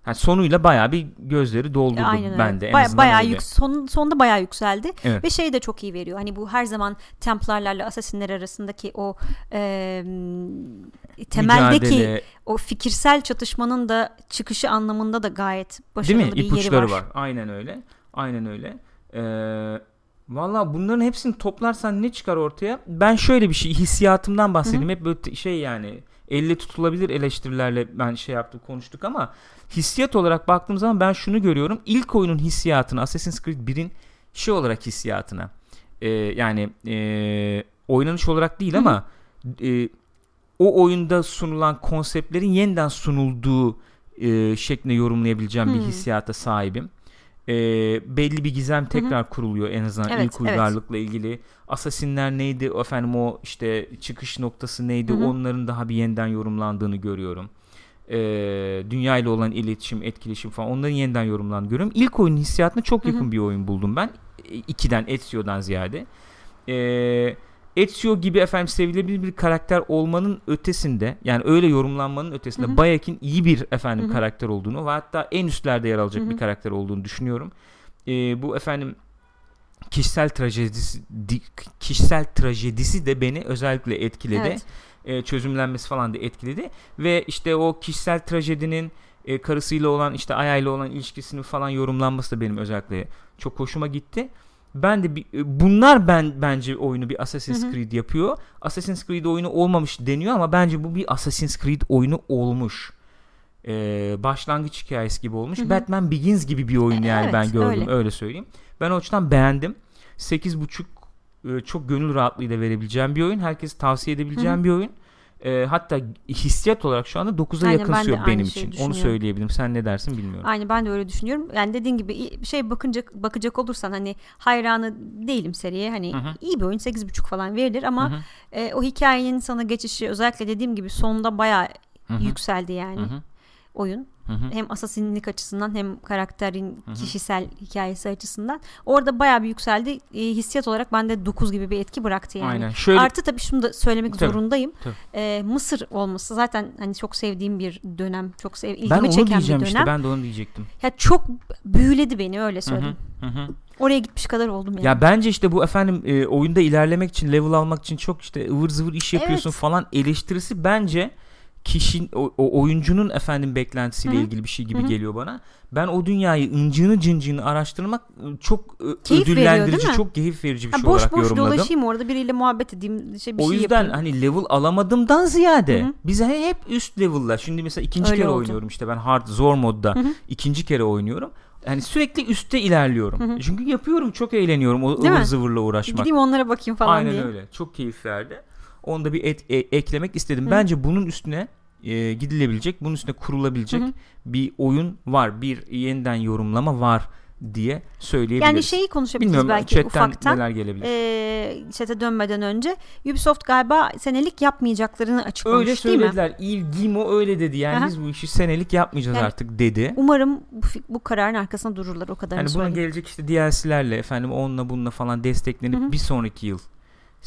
yani sonuyla bayağı bir gözleri doldurdu Aynen öyle. bende. En Baya- bayağı yük, son, sonunda bayağı yükseldi Evet. ve şey de çok iyi veriyor. Hani bu her zaman Templarlarla Assassinler arasındaki o e, temeldeki Mücadele, o fikirsel çatışmanın da çıkışı anlamında da gayet değil başarılı mi? bir yeri İpuçları var. var. Aynen öyle. Aynen öyle. Ee, Valla bunların hepsini toplarsan ne çıkar ortaya? Ben şöyle bir şey hissiyatımdan bahsedeyim. Hep böyle şey yani elle tutulabilir eleştirilerle ben şey yaptım konuştuk ama hissiyat olarak baktığım zaman ben şunu görüyorum. İlk oyunun hissiyatını Assassin's Creed 1'in şey olarak hissiyatına e, yani e, oynanış olarak değil ama e, o oyunda sunulan konseptlerin yeniden sunulduğu e, şeklinde yorumlayabileceğim Hmm. bir hissiyata sahibim. E, belli bir gizem tekrar kuruluyor en azından Evet, ilk uygarlıkla ilgili. Asasinler neydi efendim o işte çıkış noktası neydi Hı hı. onların daha bir yeniden yorumlandığını görüyorum. E, dünya ile olan iletişim, etkileşim falan onların yeniden yorumlandığını görüyorum. İlk oyunun hissiyatına çok yakın bir oyun buldum ben. E, ikiden Ezio'dan ziyade. Eee Ezio gibi efendim sevilebilir bir karakter olmanın ötesinde yani öyle yorumlanmanın ötesinde Hı hı. Bayek'in iyi bir efendim karakter olduğunu ve hatta en üstlerde yer alacak bir karakter olduğunu düşünüyorum. Ee, bu efendim kişisel trajedisi di- kişisel trajedisi de beni özellikle etkiledi. Evet. Ee, çözümlenmesi falan da etkiledi ve işte o kişisel trajedinin e, karısıyla olan işte Aya'yla olan ilişkisinin falan yorumlanması da benim özellikle çok hoşuma gitti. Ben de bir, e, bunlar ben bence oyunu bir Assassin's Hı hı. Creed yapıyor. Assassin's Creed oyunu olmamış deniyor ama bence bu bir Assassin's Creed oyunu olmuş. Ee, başlangıç hikayesi gibi olmuş. Hı hı. Batman Begins gibi bir oyun E, yani evet, ben gördüm öyle. öyle. söyleyeyim. Ben o açıdan beğendim. 8.5 e, çok gönül rahatlığıyla verebileceğim bir oyun. Herkese tavsiye edebileceğim Hı hı. bir oyun. E, hatta hissiyat olarak şu anda 9'a Aynen, yakınsıyor ben benim için. Onu söyleyebilirim. Sen ne dersin bilmiyorum. Aynı ben de öyle düşünüyorum. Yani dediğin gibi şey bakınca bakacak olursan hani hayranı değilim seriye. Hani Hı hı. iyi bir oyun 8.5 falan verilir ama e, o hikayenin sana geçişi özellikle dediğim gibi sonunda bayağı hı hı, yükseldi yani hı hı, oyun. Hı hı. Hem asasinlik açısından hem karakterin Hı hı. kişisel hikayesi açısından. Orada bayağı bir yükseldi. E, hissiyat olarak bende 9 gibi bir etki bıraktı yani. Aynen. Şöyle Artı tabii şunu da söylemek Tabii, zorundayım. tabii. E, Mısır olması zaten hani çok sevdiğim bir dönem. Çok sev ilgimi ben çeken bir dönem. işte. Ben de onu diyecektim. Ya çok büyüledi beni öyle Hı hı, söyleyeyim. hı hı. Oraya gitmiş kadar oldum yani. Ya bence işte bu efendim e, oyunda ilerlemek için level almak için çok işte ıvır zıvır iş yapıyorsun Evet. falan eleştirisi bence kişinin o, o oyuncunun efendim beklentisiyle Hı hı. ilgili bir şey gibi Hı hı. geliyor bana. Ben o dünyayı incini cincini araştırmak e, çok e, Keyif veriyor, ödüllendirici, mi? çok keyif verici bir Ha, şey boş olarak boş yorumladım. dolaşayım orada biriyle muhabbet edeyim şey bir o şey yüzden yapayım. hani level alamadığımdan ziyade Hı hı. bize hep üst level'lar. Şimdi mesela ikinci Öyle kere oldu. oynuyorum işte ben hard zor modda Hı hı. ikinci kere oynuyorum. Yani sürekli üste ilerliyorum. Hı hı. Çünkü yapıyorum çok eğleniyorum o Değil ıvır mi? zıvırla uğraşmak. Gideyim onlara bakayım falan Aynen diye. öyle. Çok keyif verdi. Onu da bir et, e- eklemek istedim. Hı. Bence bunun üstüne e, gidilebilecek, bunun üstüne kurulabilecek Hı hı. bir oyun var. Bir yeniden yorumlama var diye söyleyebiliriz. Yani şeyi konuşabiliriz Bilmiyorum belki chatten ufaktan. neler gelebilir. Ee, chat'e dönmeden önce Ubisoft galiba senelik yapmayacaklarını açıklamış öyle değil mi? söylediler. Yves Guillemot öyle dedi. Yani Aha. biz bu işi senelik yapmayacağız Yani artık dedi. Umarım bu, bu kararın arkasında dururlar o kadarını Yani söyleyeyim. gelecek işte DLC'lerle efendim onunla bununla falan desteklenip Hı hı. bir sonraki yıl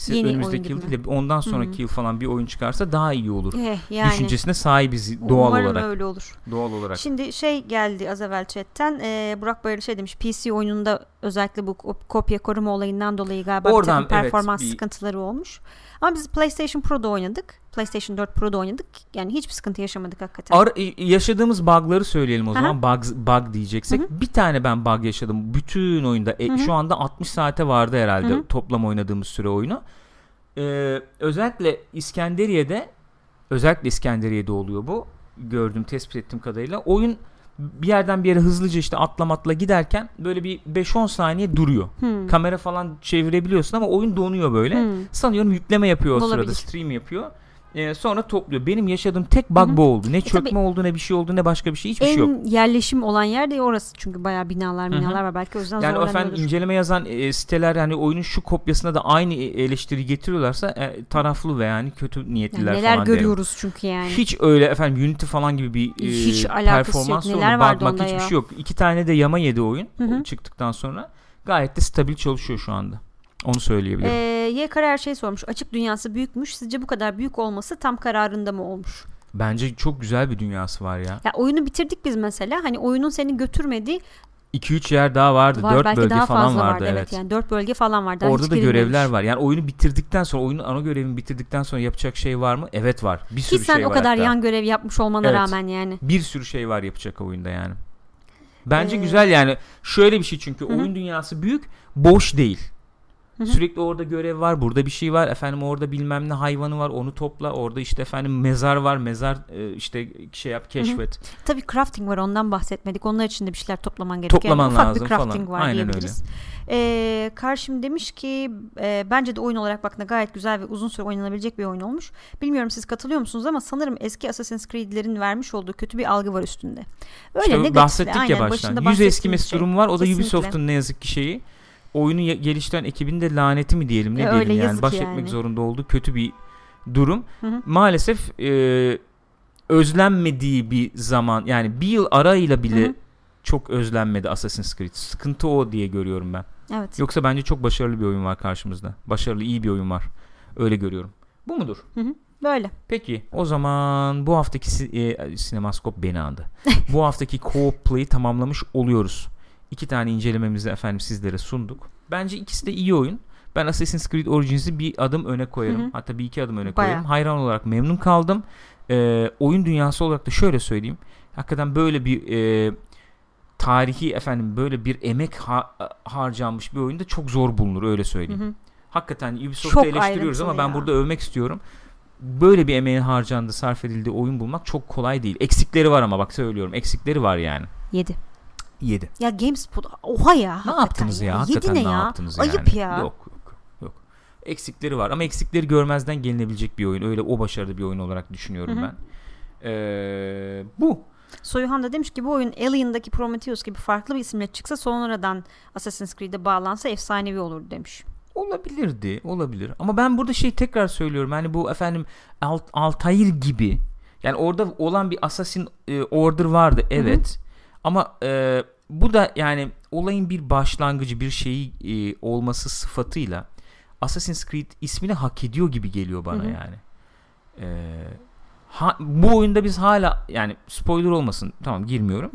Yeni önümüzdeki yıl değil de ondan sonraki hı. yıl falan bir oyun çıkarsa daha iyi olur. Eh, yani. Düşüncesine sahibiz doğal Umarım olarak. öyle olur. Doğal olarak. Şimdi şey geldi az evvel chatten. Ee, Burak Bayır şey demiş. PC oyununda özellikle bu kop- kopya koruma olayından dolayı galiba Oradan, bir takım evet, performans bir- sıkıntıları olmuş. Ama biz PlayStation Pro'da oynadık. PlayStation 4 Pro'da oynadık. Yani hiçbir sıkıntı yaşamadık hakikaten. Ar- yaşadığımız bug'ları söyleyelim o zaman. Bug, bug diyeceksek. Hı Bir tane ben bug yaşadım. Bütün oyunda. E, şu anda 60 saate vardı herhalde Hı hı. toplam oynadığımız süre oyunu. Ee, özellikle İskenderiye'de özellikle İskenderiye'de oluyor bu. Gördüğüm, tespit ettiğim kadarıyla. Oyun bir yerden bir yere hızlıca işte atlam atla giderken böyle bir 5-10 saniye duruyor. Hmm. Kamera falan çevirebiliyorsun ama oyun donuyor böyle. Hmm. Sanıyorum yükleme yapıyor o Olabilir. sırada. Stream yapıyor. Ee, sonra topluyor. Benim yaşadığım tek bug Hı hı. bu oldu. Ne E çökme tabii- oldu ne bir şey oldu ne başka bir şey. Hiçbir en şey yok. yerleşim olan yer de orası çünkü bayağı binalar binalar var belki o yüzden Yani efendim inceleme yazan e, siteler yani oyunun şu kopyasına da aynı e- eleştiri getiriyorlarsa e, taraflı ve yani kötü Yani niyetliler neler falan derim. görüyoruz çünkü yani. Hiç öyle efendim Unity falan gibi bir e, Hiç alakası yok. performans Neler vardı onda hiçbir ya? şey yok. İki tane de yama yedi oyun Hı hı. o çıktıktan sonra. Gayet de stabil çalışıyor şu anda. Onu söyleyebilirim. Ee, Y Karar şey sormuş. Açık dünyası büyükmüş. Sizce bu kadar büyük olması tam kararında mı olmuş? Bence çok güzel bir dünyası var ya. Ya oyunu bitirdik biz mesela. Hani oyunun seni götürmediği 2-3 yer daha vardı. var 4 belki bölge daha falan vardı. vardı. evet. Evet. yani dört bölge falan vardı. Orada hiç da görevler var. Yani oyunu bitirdikten sonra oyunun ana görevini bitirdikten sonra yapacak şey var mı? Evet var. Bir Ki sürü sen şey o var kadar hatta. yan görev yapmış olmana Evet. rağmen yani. Bir sürü şey var yapacak oyunda yani. Bence Ee, güzel yani. Şöyle bir şey çünkü Hı hı. oyun dünyası büyük, boş değil. Hı-hı. Sürekli orada görev var, burada bir şey var. Efendim orada bilmem ne hayvanı var, onu topla. Orada işte efendim mezar var, mezar e, işte şey yap, keşfet. Hı-hı. Tabii crafting var, ondan bahsetmedik. Onlar için de bir şeyler toplaman gerekiyor. Toplaman yani ufak lazım bir crafting falan. var Aynen diyebiliriz. Öyle. Ee, karşım demiş ki e, bence de oyun olarak baktığında gayet güzel ve uzun süre oynanabilecek bir oyun olmuş. Bilmiyorum siz katılıyor musunuz ama sanırım eski Assassin's Creed'lerin vermiş olduğu kötü bir algı var üstünde. Öyle işte negatif. Bahsettik aynen, ya baştan. Yüz eskimesi şey. durum var. O da Kesinlikle. Ubisoft'un ne yazık ki şeyi oyunu geliştiren ekibin de laneti mi diyelim ne ya diyelim yani baş yani. etmek zorunda olduğu kötü bir durum. Hı hı. Maalesef e, özlenmediği bir zaman yani bir yıl arayla bile hı hı. çok özlenmedi Assassin's Creed. Sıkıntı o diye görüyorum ben. Evet. Yoksa bence çok başarılı bir oyun var karşımızda. Başarılı iyi bir oyun var. Öyle görüyorum. Bu mudur? Hı hı. Böyle. Peki o zaman bu haftaki e, sinemaskop beni andı. bu haftaki co-op play'i tamamlamış oluyoruz. İki tane incelememizi efendim sizlere sunduk. Bence ikisi de iyi oyun. Ben Assassin's Creed Origins'i bir adım öne koyarım. Hı hı. Hatta bir iki adım öne Bayağı. koyarım. Hayran olarak memnun kaldım. Ee, oyun dünyası olarak da şöyle söyleyeyim. Hakikaten böyle bir e, tarihi efendim böyle bir emek ha- harcanmış bir oyunda çok zor bulunur öyle söyleyeyim. Hı hı. Hakikaten Ubisoft'u eleştiriyoruz ama ben ya. burada övmek istiyorum. Böyle bir emeğin harcandığı, sarf edildiği oyun bulmak çok kolay değil. Eksikleri var ama bak söylüyorum. Eksikleri var yani. 7. 7. Ya GameSpot oha ya. Ne yaptınız ya? ya? Hakikaten ne, ne ya? yaptınız Ayıp yani? ya. Yok yok yok. Eksikleri var ama eksikleri görmezden gelinebilecek bir oyun. Öyle o başarılı bir oyun olarak düşünüyorum Hı-hı. ben. Ee, bu. Soyuhan da demiş ki bu oyun Alien'daki Prometheus gibi farklı bir isimle çıksa sonradan Assassin's Creed'e bağlansa efsanevi olurdu demiş. Olabilirdi, olabilir. Ama ben burada şey tekrar söylüyorum. Yani bu efendim Alt, Altair gibi yani orada olan bir Assassin e, Order vardı evet. Hı-hı. Ama e, bu da yani olayın bir başlangıcı, bir şeyi e, olması sıfatıyla Assassin's Creed ismini hak ediyor gibi geliyor bana Hı-hı. yani. E, ha, bu oyunda biz hala yani spoiler olmasın tamam girmiyorum.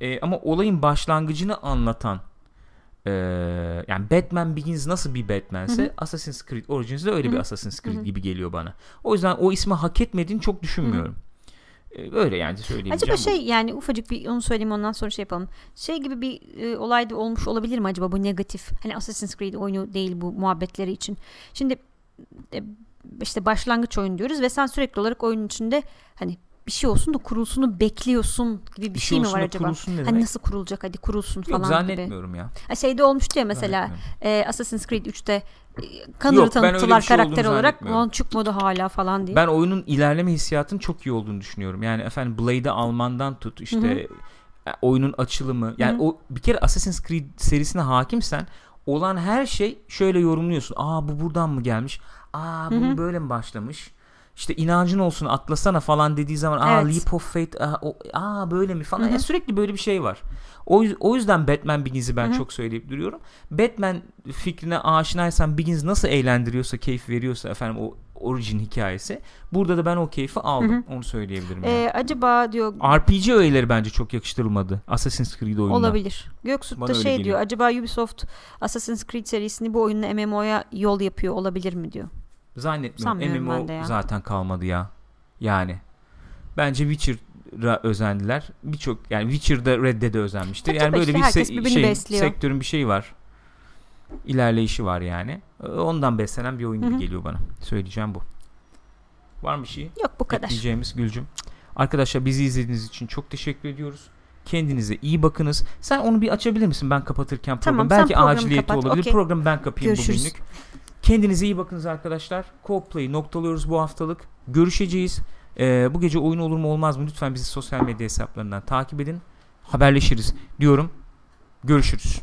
E, ama olayın başlangıcını anlatan e, yani Batman Begins nasıl bir Batman'se hı hı. Assassin's Creed Origins de öyle hı hı. bir Assassin's Creed hı hı. gibi geliyor bana. O yüzden o ismi hak etmediğini çok düşünmüyorum. Hı hı. Öyle yani söyleyebileceğim. Acaba şey bu. yani ufacık bir onu söyleyeyim ondan sonra şey yapalım. Şey gibi bir e, olay da olmuş olabilir mi acaba bu negatif? Hani Assassin's Creed oyunu değil bu muhabbetleri için. Şimdi e, işte başlangıç oyun diyoruz ve sen sürekli olarak oyunun içinde hani bir şey olsun da kurulsunu bekliyorsun gibi bir, bir şey, şey mi var acaba? Hani nasıl kurulacak hadi kurulsun Yok, falan gibi. zannetmiyorum ya. Şeyde olmuştu ya mesela e, Assassin's Creed 3'te Connor'ı tanıttılar şey karakter olarak. Lan çıkmadı hala falan diye. Ben oyunun ilerleme hissiyatının çok iyi olduğunu düşünüyorum. Yani efendim Blade'i Alman'dan tut işte Hı-hı. E, oyunun açılımı. Yani Hı-hı. o bir kere Assassin's Creed serisine hakimsen olan her şey şöyle yorumluyorsun. Aa bu buradan mı gelmiş? Aa bu Hı-hı. böyle mi başlamış? İşte inancın olsun atlasana falan dediği zaman aa evet. leap of faith aa, o, aa böyle mi falan Hı-hı. yani sürekli böyle bir şey var. O, o yüzden Batman Begins'i ben Hı-hı. çok söyleyip duruyorum. Batman fikrine aşinaysan Begins nasıl eğlendiriyorsa, keyif veriyorsa efendim o orijin hikayesi. Burada da ben o keyfi aldım. Hı-hı. Onu söyleyebilirim. Yani. Ee, acaba diyor RPG öğeleri bence çok yakıştırılmadı Assassin's Creed oyununa. Olabilir. Göksut da şey geliyor. diyor. Acaba Ubisoft Assassin's Creed serisini bu oyunla MMO'ya yol yapıyor olabilir mi diyor. Zannetmiyorum. MMO zaten kalmadı ya. Yani. Bence Witcher'a özendiler. Birçok yani Witcher'da Red Dead'e özenmişti. Tabii yani böyle işte bir se- şey, besliyor. sektörün bir şeyi var. İlerleyişi var yani. Ondan beslenen bir oyun gibi geliyor bana. Söyleyeceğim bu. Var mı bir şey? Yok bu kadar. Diyeceğimiz Gülcüm. Arkadaşlar bizi izlediğiniz için çok teşekkür ediyoruz. Kendinize iyi bakınız. Sen onu bir açabilir misin ben kapatırken program? Tamam, Belki aciliyeti kapat. olabilir. Okay. Programı ben kapayım Görüşürüz. bugünlük. Kendinize iyi bakınız arkadaşlar. Coplay noktalıyoruz bu haftalık. Görüşeceğiz. Ee, bu gece oyun olur mu olmaz mı? Lütfen bizi sosyal medya hesaplarından takip edin. Haberleşiriz diyorum. Görüşürüz.